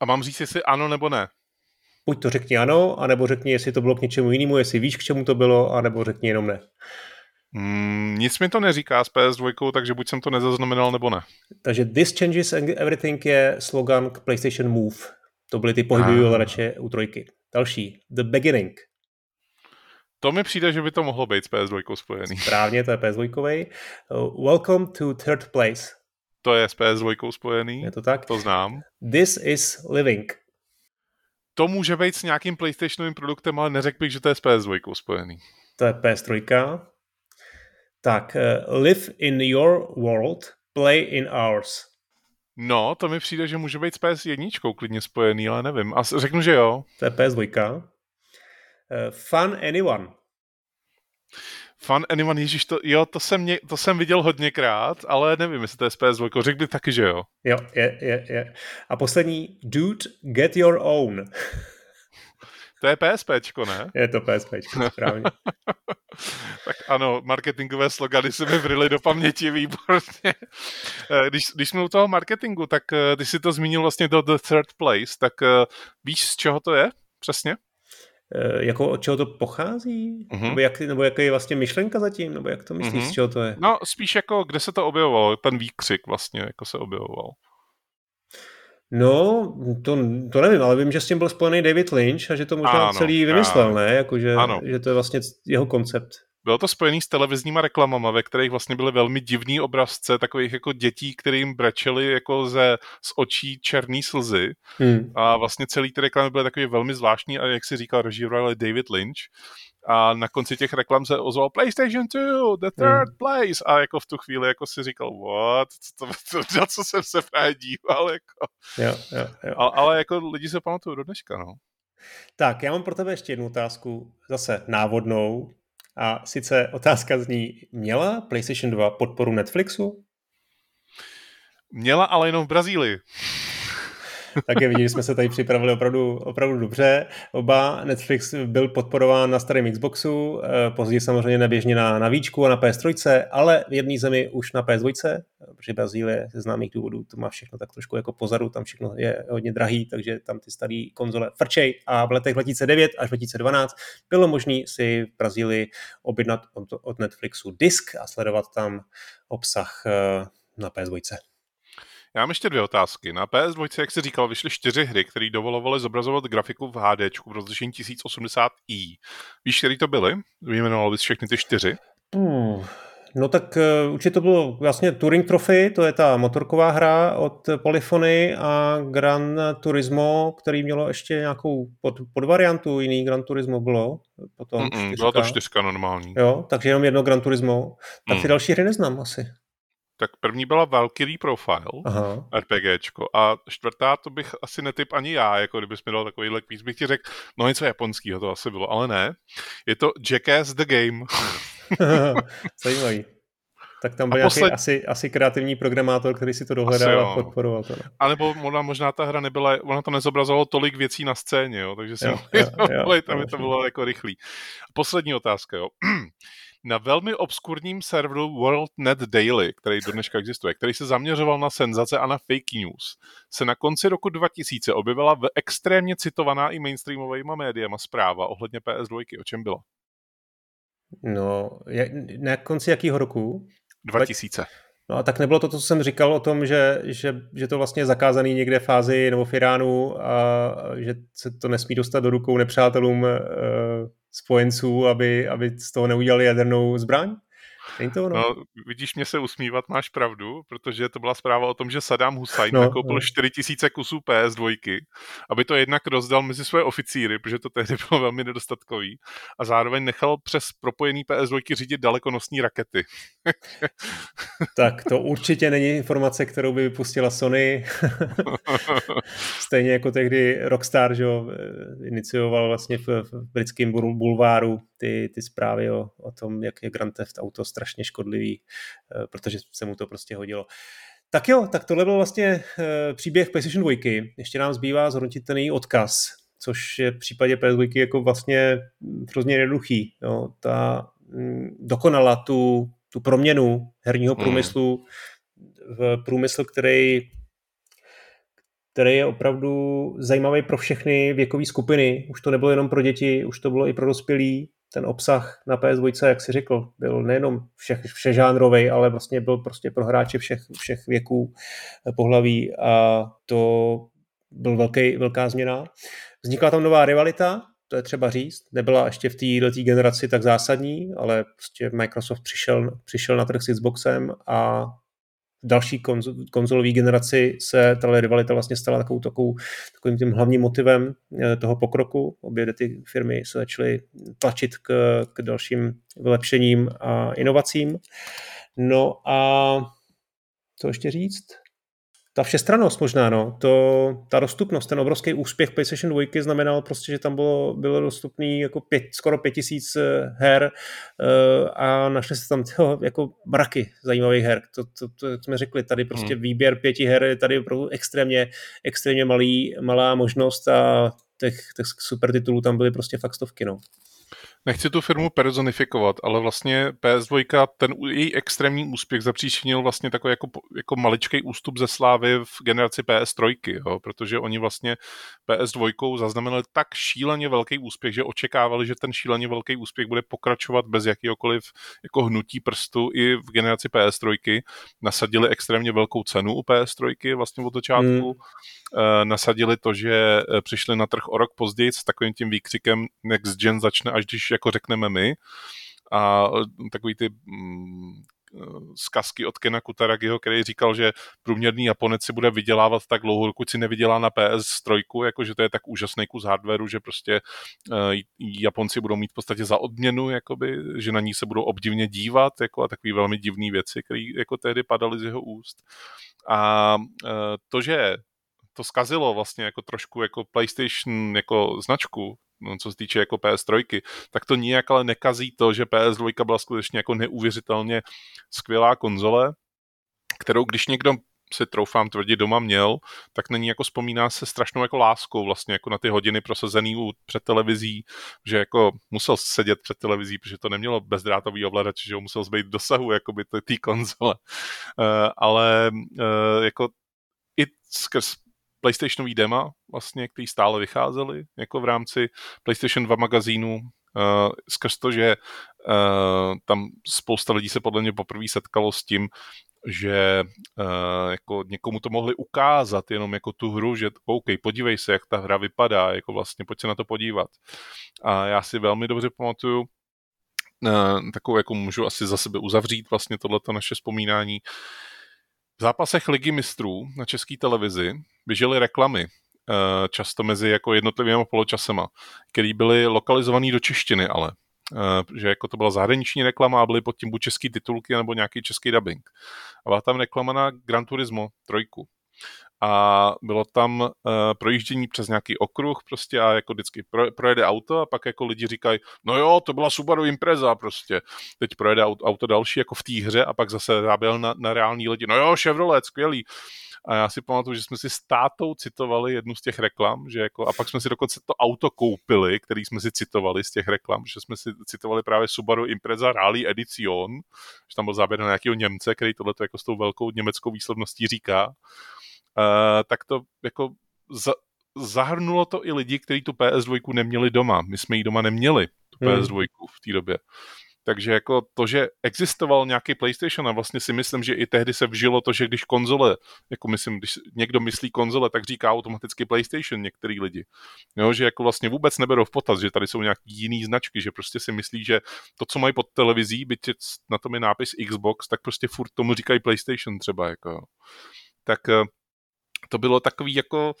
Speaker 2: A mám říct, jestli ano nebo ne?
Speaker 1: Buď to řekni ano, anebo řekni, jestli to bylo k něčemu jinému, jestli víš, k čemu to bylo, anebo řekni jenom ne.
Speaker 2: Mm, nic mi to neříká s PS2, takže buď jsem to nezaznamenal, nebo ne.
Speaker 1: Takže This Changes Everything je slogan k PlayStation Move. To byly ty pohyblivé ovladače u trojky. Další, The Beginning.
Speaker 2: To mi přijde, že by to mohlo být s PS2 spojený.
Speaker 1: Správně, to je PS2. Uh, welcome to third place.
Speaker 2: To je s PS2 spojený.
Speaker 1: Je to tak?
Speaker 2: To znám.
Speaker 1: This is living
Speaker 2: to může být s nějakým PlayStationovým produktem, ale neřekl bych, že to je s PS2 spojený.
Speaker 1: To je PS3. Tak, uh, live in your world, play in ours.
Speaker 2: No, to mi přijde, že může být s PS1 klidně spojený, ale nevím. A řeknu, že jo.
Speaker 1: To je PS2. Uh, eh, fun anyone.
Speaker 2: Fun Anyone, ježíš, to, jo, to jsem, mě, to jsem viděl hodněkrát, ale nevím, jestli to je z PS2, řekl bych taky, že jo.
Speaker 1: Jo, je, je, je. A poslední, Dude, get your own.
Speaker 2: To je PSPčko, ne?
Speaker 1: Je to PSPčko, správně.
Speaker 2: tak ano, marketingové slogany se mi vryly do paměti výborně. Eh, když, když jsme u toho marketingu, tak eh, ty si to zmínil vlastně do The Third Place, tak eh, víš, z čeho to je přesně?
Speaker 1: Eh, jako od čeho to pochází? Uh-huh. Nebo, jak, nebo jaká je vlastně myšlenka zatím? Nebo jak to myslíš, uh-huh. z čeho to je?
Speaker 2: No, spíš jako, kde se to objevovalo, ten výkřik vlastně, jako se objevoval.
Speaker 1: No, to, to nevím, ale vím, že s tím byl spojený David Lynch a že to možná ano, celý vymyslel, ano. ne? Jako, že, ano. že to je vlastně jeho koncept.
Speaker 2: Bylo to spojený s televizníma reklamama, ve kterých vlastně byly velmi divný obrazce takových jako dětí, kterým brečely jako ze, z očí černý slzy. Hmm. A vlastně celý ty reklamy byly takový velmi zvláštní a jak si říkal, režíroval David Lynch. A na konci těch reklam se ozval PlayStation 2, the third hmm. place. A jako v tu chvíli jako si říkal, what? Co, to, to, na co jsem se právě díval? Jako.
Speaker 1: Jo, jo, jo.
Speaker 2: Ale, ale jako lidi se pamatují do dneška, no.
Speaker 1: Tak, já mám pro tebe ještě jednu otázku, zase návodnou, A sice otázka zní, měla PlayStation 2 podporu Netflixu?
Speaker 2: Měla, ale jenom v Brazílii.
Speaker 1: Tak je vidět, že jsme se tady připravili opravdu, opravdu dobře. Oba Netflix byl podporován na starém Xboxu, eh, později samozřejmě neběžně na, na Víčku a na PS3, ale v jedné zemi už na PS2, protože Brazílie ze známých důvodů to má všechno tak trošku jako pozadu, tam všechno je hodně drahý, takže tam ty staré konzole frčej a v letech 2009 až 2012 bylo možné si v Brazílii objednat od, od Netflixu disk a sledovat tam obsah eh, na PS2.
Speaker 2: Já mám ještě dvě otázky. Na PS2, jak jsi říkal, vyšly čtyři hry, které dovolovaly zobrazovat grafiku v HD v rozlišení 1080i. Víš, které to byly? Vyjmenoval bys všechny ty čtyři?
Speaker 1: Hmm. No tak uh, určitě to bylo vlastně Turing Trophy, to je ta motorková hra od Polyphony a Gran Turismo, který mělo ještě nějakou pod, podvariantu, jiný Gran Turismo bylo. Potom
Speaker 2: Mm-mm, byla to čtyřka normální.
Speaker 1: Jo, takže jenom jedno Gran Turismo. Tak ty mm. další hry neznám asi
Speaker 2: tak první byla Valkyrie Profile, Aha. RPGčko, a čtvrtá to bych asi netyp ani já, jako kdybys mi dal takovýhle kvíz, bych ti řekl, no něco japonského to asi bylo, ale ne. Je to Jackass the Game.
Speaker 1: Zajímavý. Tak tam byl posled... asi, asi kreativní programátor, který si to dohledal a podporoval to.
Speaker 2: A nebo možná, možná ta hra nebyla, ona to nezobrazovalo tolik věcí na scéně, jo, takže si jo, jo, jo, tam jo, to bylo jako rychlý. Poslední otázka, jo. na velmi obskurním serveru WorldNet Daily, který do dneška existuje, který se zaměřoval na senzace a na fake news, se na konci roku 2000 objevila v extrémně citovaná i mainstreamovými médiama zpráva ohledně PS2. O čem byla?
Speaker 1: No, na konci jakého roku?
Speaker 2: 2000.
Speaker 1: No a tak nebylo to, co jsem říkal o tom, že, že, že to vlastně je zakázaný někde v fázi nebo v Iránu a že se to nesmí dostat do rukou nepřátelům e, spojenců, aby, aby z toho neudělali jadernou zbraň?
Speaker 2: Není to ono? No, vidíš mě se usmívat, máš pravdu, protože to byla zpráva o tom, že Saddam Hussein no, nakoupil no. 4000 kusů PS2, aby to jednak rozdal mezi své oficíry, protože to tehdy bylo velmi nedostatkový, a zároveň nechal přes propojený PS2 řídit dalekonosní rakety.
Speaker 1: tak to určitě není informace, kterou by vypustila Sony. Stejně jako tehdy Rockstar, že jo, inicioval vlastně v, v britském bulváru ty, ty zprávy o, o tom, jak je Grand Theft Auto strašně škodlivý, eh, protože se mu to prostě hodilo. Tak jo, tak tohle byl vlastně eh, příběh PlayStation 2. Ještě nám zbývá zhodnotit ten její odkaz, což je v případě PS2 jako vlastně hrozně jednoduchý. Jo. Ta mm, dokonala tu, tu proměnu herního hmm. průmyslu v průmysl, který který je opravdu zajímavý pro všechny věkové skupiny. Už to nebylo jenom pro děti, už to bylo i pro dospělí ten obsah na PS2, jak si řekl, byl nejenom všech, všežánrovej, ale vlastně byl prostě pro hráče všech, všech věků eh, pohlaví a to byl velký, velká změna. Vznikla tam nová rivalita, to je třeba říct. Nebyla ještě v této generaci tak zásadní, ale prostě Microsoft přišel, přišel na trh s Xboxem a další konzolové generaci se ta rivalita vlastně stala takovou, takovou, takovým tím hlavním motivem eh, toho pokroku. Obě ty firmy se začaly tlačit k, k dalším vylepšením a inovacím. No a co ještě říct? Ta všestranost možná, no, to, ta dostupnost, ten obrovský úspěch PlayStation 2 znamenal prostě, že tam bylo, bylo dostupný jako pět, skoro pět tisíc eh, her uh, a našli se tam tyho, jako mraky zajímavých her. To, to, to, jak jsme řekli, tady prostě hmm. výběr pěti her je tady opravdu extrémně, extrémně malý, malá možnost a těch, těch super titulů tam byly prostě fakt stovky, no.
Speaker 2: Nechci tu firmu personifikovat, ale vlastně PS2, ten její extrémní úspěch zapříčinil vlastně takový jako, jako maličký ústup ze slávy v generaci PS3, jo, protože oni vlastně PS2 zaznamenali tak šíleně velký úspěch, že očekávali, že ten šíleně velký úspěch bude pokračovat bez jakýkoliv jako hnutí prstu i v generaci PS3. Nasadili extrémně velkou cenu u PS3 vlastně od začátku. Hmm. Nasadili to, že eh, přišli na trh o rok později s takovým tím výkřikem Next Gen začne, až když jako řekneme my. A e, takový ty mm, zkazky od Kena Kutaragiho, který říkal, že průměrný Japonec si bude vydělávat tak dlouho, dokud si nevydělá na PS3, jakože to je tak úžasný kus hardwareu, že prostě uh, Japonci budou mít v podstatě za odměnu, jakoby, že na ní se budou obdivně dívat jako a takové velmi divné věci, které jako tehdy padaly z jeho úst. A uh, to, že to zkazilo vlastně jako trošku jako PlayStation jako značku, co se týče jako PS3, tak to nijak ale nekazí to, že PS2 byla skutečně jako neuvěřitelně skvělá konzole, kterou když někdo si troufám tvrdit doma měl, tak není jako vzpomíná se strašnou jako láskou vlastně jako na ty hodiny prosazený u, před televizí, že jako musel sedět před televizí, protože to nemělo bezdrátový ovladač, že ho musel zbejt dosahu jakoby té konzole. Uh, ale uh, jako i skrz PlayStationový dema, vlastně, který stále vycházely, jako v rámci PlayStation 2 magazínu, uh, skrz to, že uh, tam spousta lidí se podle mě poprvé setkalo s tím, že uh, jako někomu to mohli ukázat jenom jako tu hru, že OK, podívej se, jak ta hra vypadá, jako vlastně pojď se na to podívat. A já si velmi dobře pamatuju, uh, takovou jako můžu asi za sebe uzavřít vlastně tohleto naše vzpomínání. V zápasech Ligy mistrů na české televizi běžely reklamy, uh, často mezi jako jednotlivými poločasema, které byly lokalizované do češtiny ale. Eh, že jako to byla zahraniční reklama a byly pod tím buď český titulky nebo nějaký český dubbing. A byla tam reklama na Gran Turismo trojku. A bylo tam uh, projíždění přes nějaký okruh prostě a jako vždycky pro, projede auto a pak jako lidi říkají, no jo, to byla Subaru Impreza prostě. Teď projede auto, auto další jako v té hře a pak zase záběl na, na reální lidi, no jo, Chevrolet, skvělý. A já si pamatuju, že jsme si s tátou citovali jednu z těch reklam, že jako, a pak jsme si dokonce to auto koupili, který jsme si citovali z těch reklam, že jsme si citovali právě Subaru Impreza Rally Edition, že tam byl záběr na nějakého Němce, který tohle jako s tou velkou německou výslovností říká. Uh, tak to jako za, zahrnulo to i lidi, kteří tu PS2 neměli doma. My jsme ji doma neměli, tu PS2 hmm. v té době. Takže jako to, že existoval nějaký PlayStation a vlastně si myslím, že i tehdy se vžilo to, že když konzole, jako myslím, když někdo myslí konzole, tak říká automaticky PlayStation některý lidi. Jo, že jako vlastně vůbec neberou v potaz, že tady jsou nějaký jiný značky, že prostě si myslí, že to, co mají pod televizí, byť na tom je nápis Xbox, tak prostě furt tomu říkají PlayStation třeba, jako. Tak eh, to bylo takový jako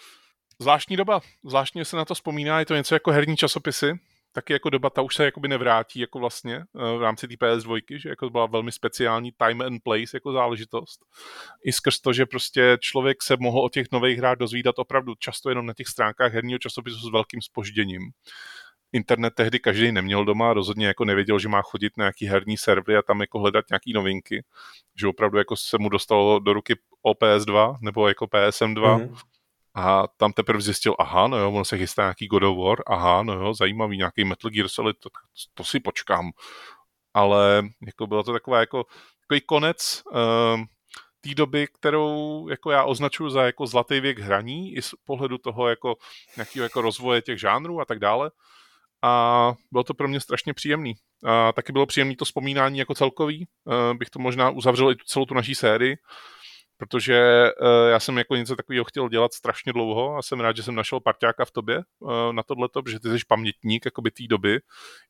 Speaker 2: zvláštní doba. Zvláštně se na to vzpomíná, je to něco jako herní časopisy, taky jako doba, ta už se jakoby nevrátí jako vlastně eh, v rámci té PS2, že jako byla velmi speciální time and place jako záležitost. I skrz to, že prostě člověk se mohl o těch nových hrách dozvídat opravdu často jenom na těch stránkách herního časopisu s velkým spožděním. Internet tehdy každý neměl doma, rozhodně jako nevěděl, že má chodit na nějaký herní servery a tam jako hledat nějaký novinky, že opravdu jako se mu dostalo do ruky OPS 2 nebo jako PSM 2 mm-hmm a tam teprve zjistil, aha, no jo, ono se chystá nějaký God of War, aha, no jo, zajímavý, nějaký Metal Gear Solid, to, to si počkám. Ale jako bylo to taková jako, takový konec uh, té doby, kterou jako já označuji za jako zlatý věk hraní, i z pohledu toho jako nějakého jako rozvoje těch žánrů a tak dále. A bylo to pro mě strašně příjemný. A taky bylo příjemné to vzpomínání jako celkový. Uh, bych to možná uzavřel i celou tu naší sérii protože uh, já jsem jako něco takového chtěl dělat strašně dlouho a jsem rád, že jsem našel parťáka v tobě uh, na tohleto, protože ty jsi pamětník jakoby té doby,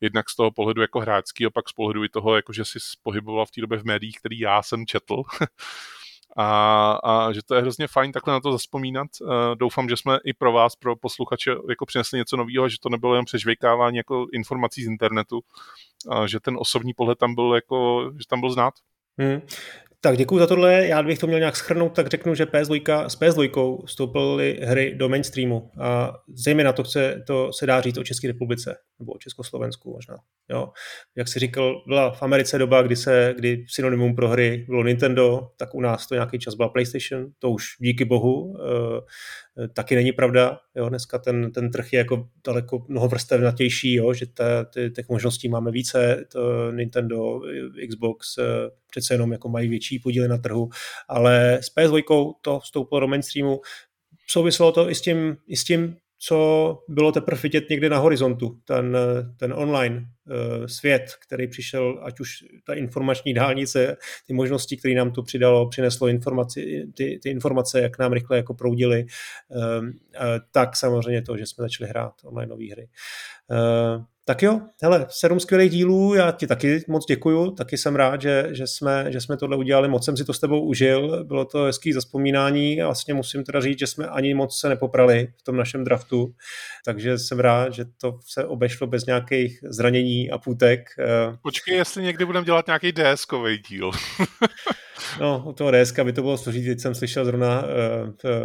Speaker 2: jednak z toho pohledu jako hráčský, pak z pohledu i toho, jako že jsi pohyboval v té době v médiích, který já jsem četl. a, a že to je hrozně fajn takhle na to zaspomínat. Uh, doufám, že jsme i pro vás, pro posluchače, jako přinesli něco nového, že to nebylo jen přežvejkávání jako informací z internetu, a že ten osobní pohled tam byl jako, že tam byl znát. Hmm.
Speaker 1: Tak děkuji za tohle. Já bych to měl nějak schrnout, tak řeknu, že PS2, s PS2 vstoupily hry do mainstreamu. A zejména to, chce, to se dá říct o České republice, nebo o Československu možná. Jo. Jak si říkal, byla v Americe doba, kdy, se, kdy synonymum pro hry bylo Nintendo, tak u nás to nějaký čas byla PlayStation, to už díky bohu e, taky není pravda. Jo. Dneska ten, ten trh je jako daleko mnoho vrstevnatější, jo, že te, ty, těch možností máme více. To Nintendo, Xbox e, přece jenom jako mají větší podíly na trhu, ale s PS2 to vstoupilo do mainstreamu. Souviselo to i s tím, i s tím co bylo teprve vidět někde na horizontu, ten, ten online uh, svět, který přišel, ať už ta informační dálnice, ty možnosti, které nám to přidalo, přineslo informaci, ty, ty informace, jak nám rychle jako proudily, uh, uh, tak samozřejmě to, že jsme začali hrát online hry. Tak jo, hele, sedm skvělých dílů, já ti taky moc děkuju, taky jsem rád, že, že, jsme, že jsme tohle udělali, moc jsem si to s tebou užil, bylo to hezký zaspomínání a vlastně musím teda říct, že jsme ani moc se nepoprali v tom našem draftu, takže jsem rád, že to se obešlo bez nějakých zranění a půtek.
Speaker 2: Počkej, jestli někdy budeme dělat nějaký ds díl.
Speaker 1: No, u toho DSK by to bylo složitý. Teď jsem slyšel zrovna uh,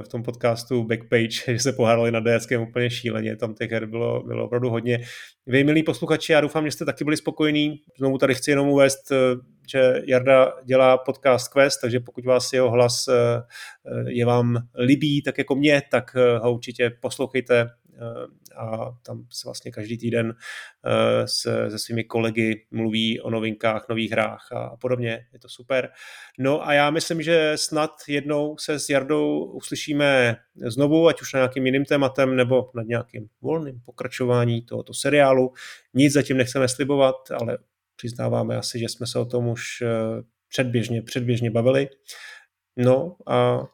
Speaker 1: v tom podcastu Backpage, že se pohádali na DSK úplně šíleně. Tam těch her bylo, bylo opravdu hodně. Vy, milí posluchači, já doufám, že jste taky byli spokojení. Znovu tady chci jenom uvést, eh, že Jarda dělá podcast Quest, takže pokud vás jeho hlas eh, je vám libý, tak jako mě, tak ho určitě poslouchejte a tam se vlastně každý týden se, se svými kolegy mluví o novinkách, nových hrách a podobně. Je to super. No a já myslím, že snad jednou se s Jardou uslyšíme znovu, ať už na nějakým jiným tématem nebo nad nějakým volným pokračování tohoto seriálu. Nic zatím nechceme slibovat, ale přiznáváme asi, že jsme se o tom už eh, předběžně, předběžně bavili. No a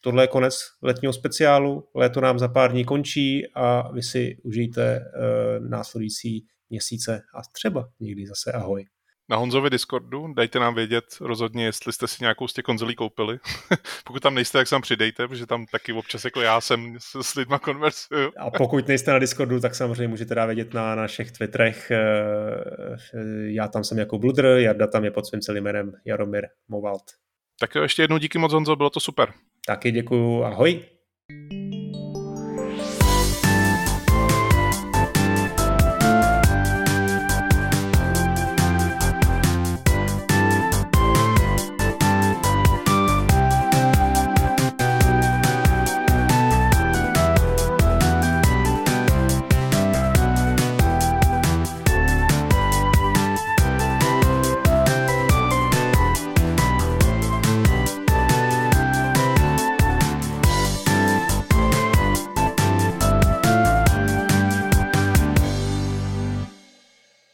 Speaker 1: tohle je konec letního speciálu, léto nám za pár dní končí a vy si užijte uh, následující měsíce a třeba někdy zase ahoj.
Speaker 2: Na Honzovi Discordu dajte nám vědět rozhodně, jestli jste si nějakou z těch konzolí koupili. pokud tam nejste, tak se tam přidejte, protože tam taky občas jako já jsem s, s lidma konversuju.
Speaker 1: a pokud nejste na Discordu, tak samozřejmě můžete dát vědět na našich Twitterech. Eh, já tam jsem jako Bludr, Jarda tam je pod svým celým jménem Jaromír Movalt.
Speaker 2: Tak jo, ještě jednou díky moc Honzo, bylo to super.
Speaker 1: Taky děkuju, ahoj.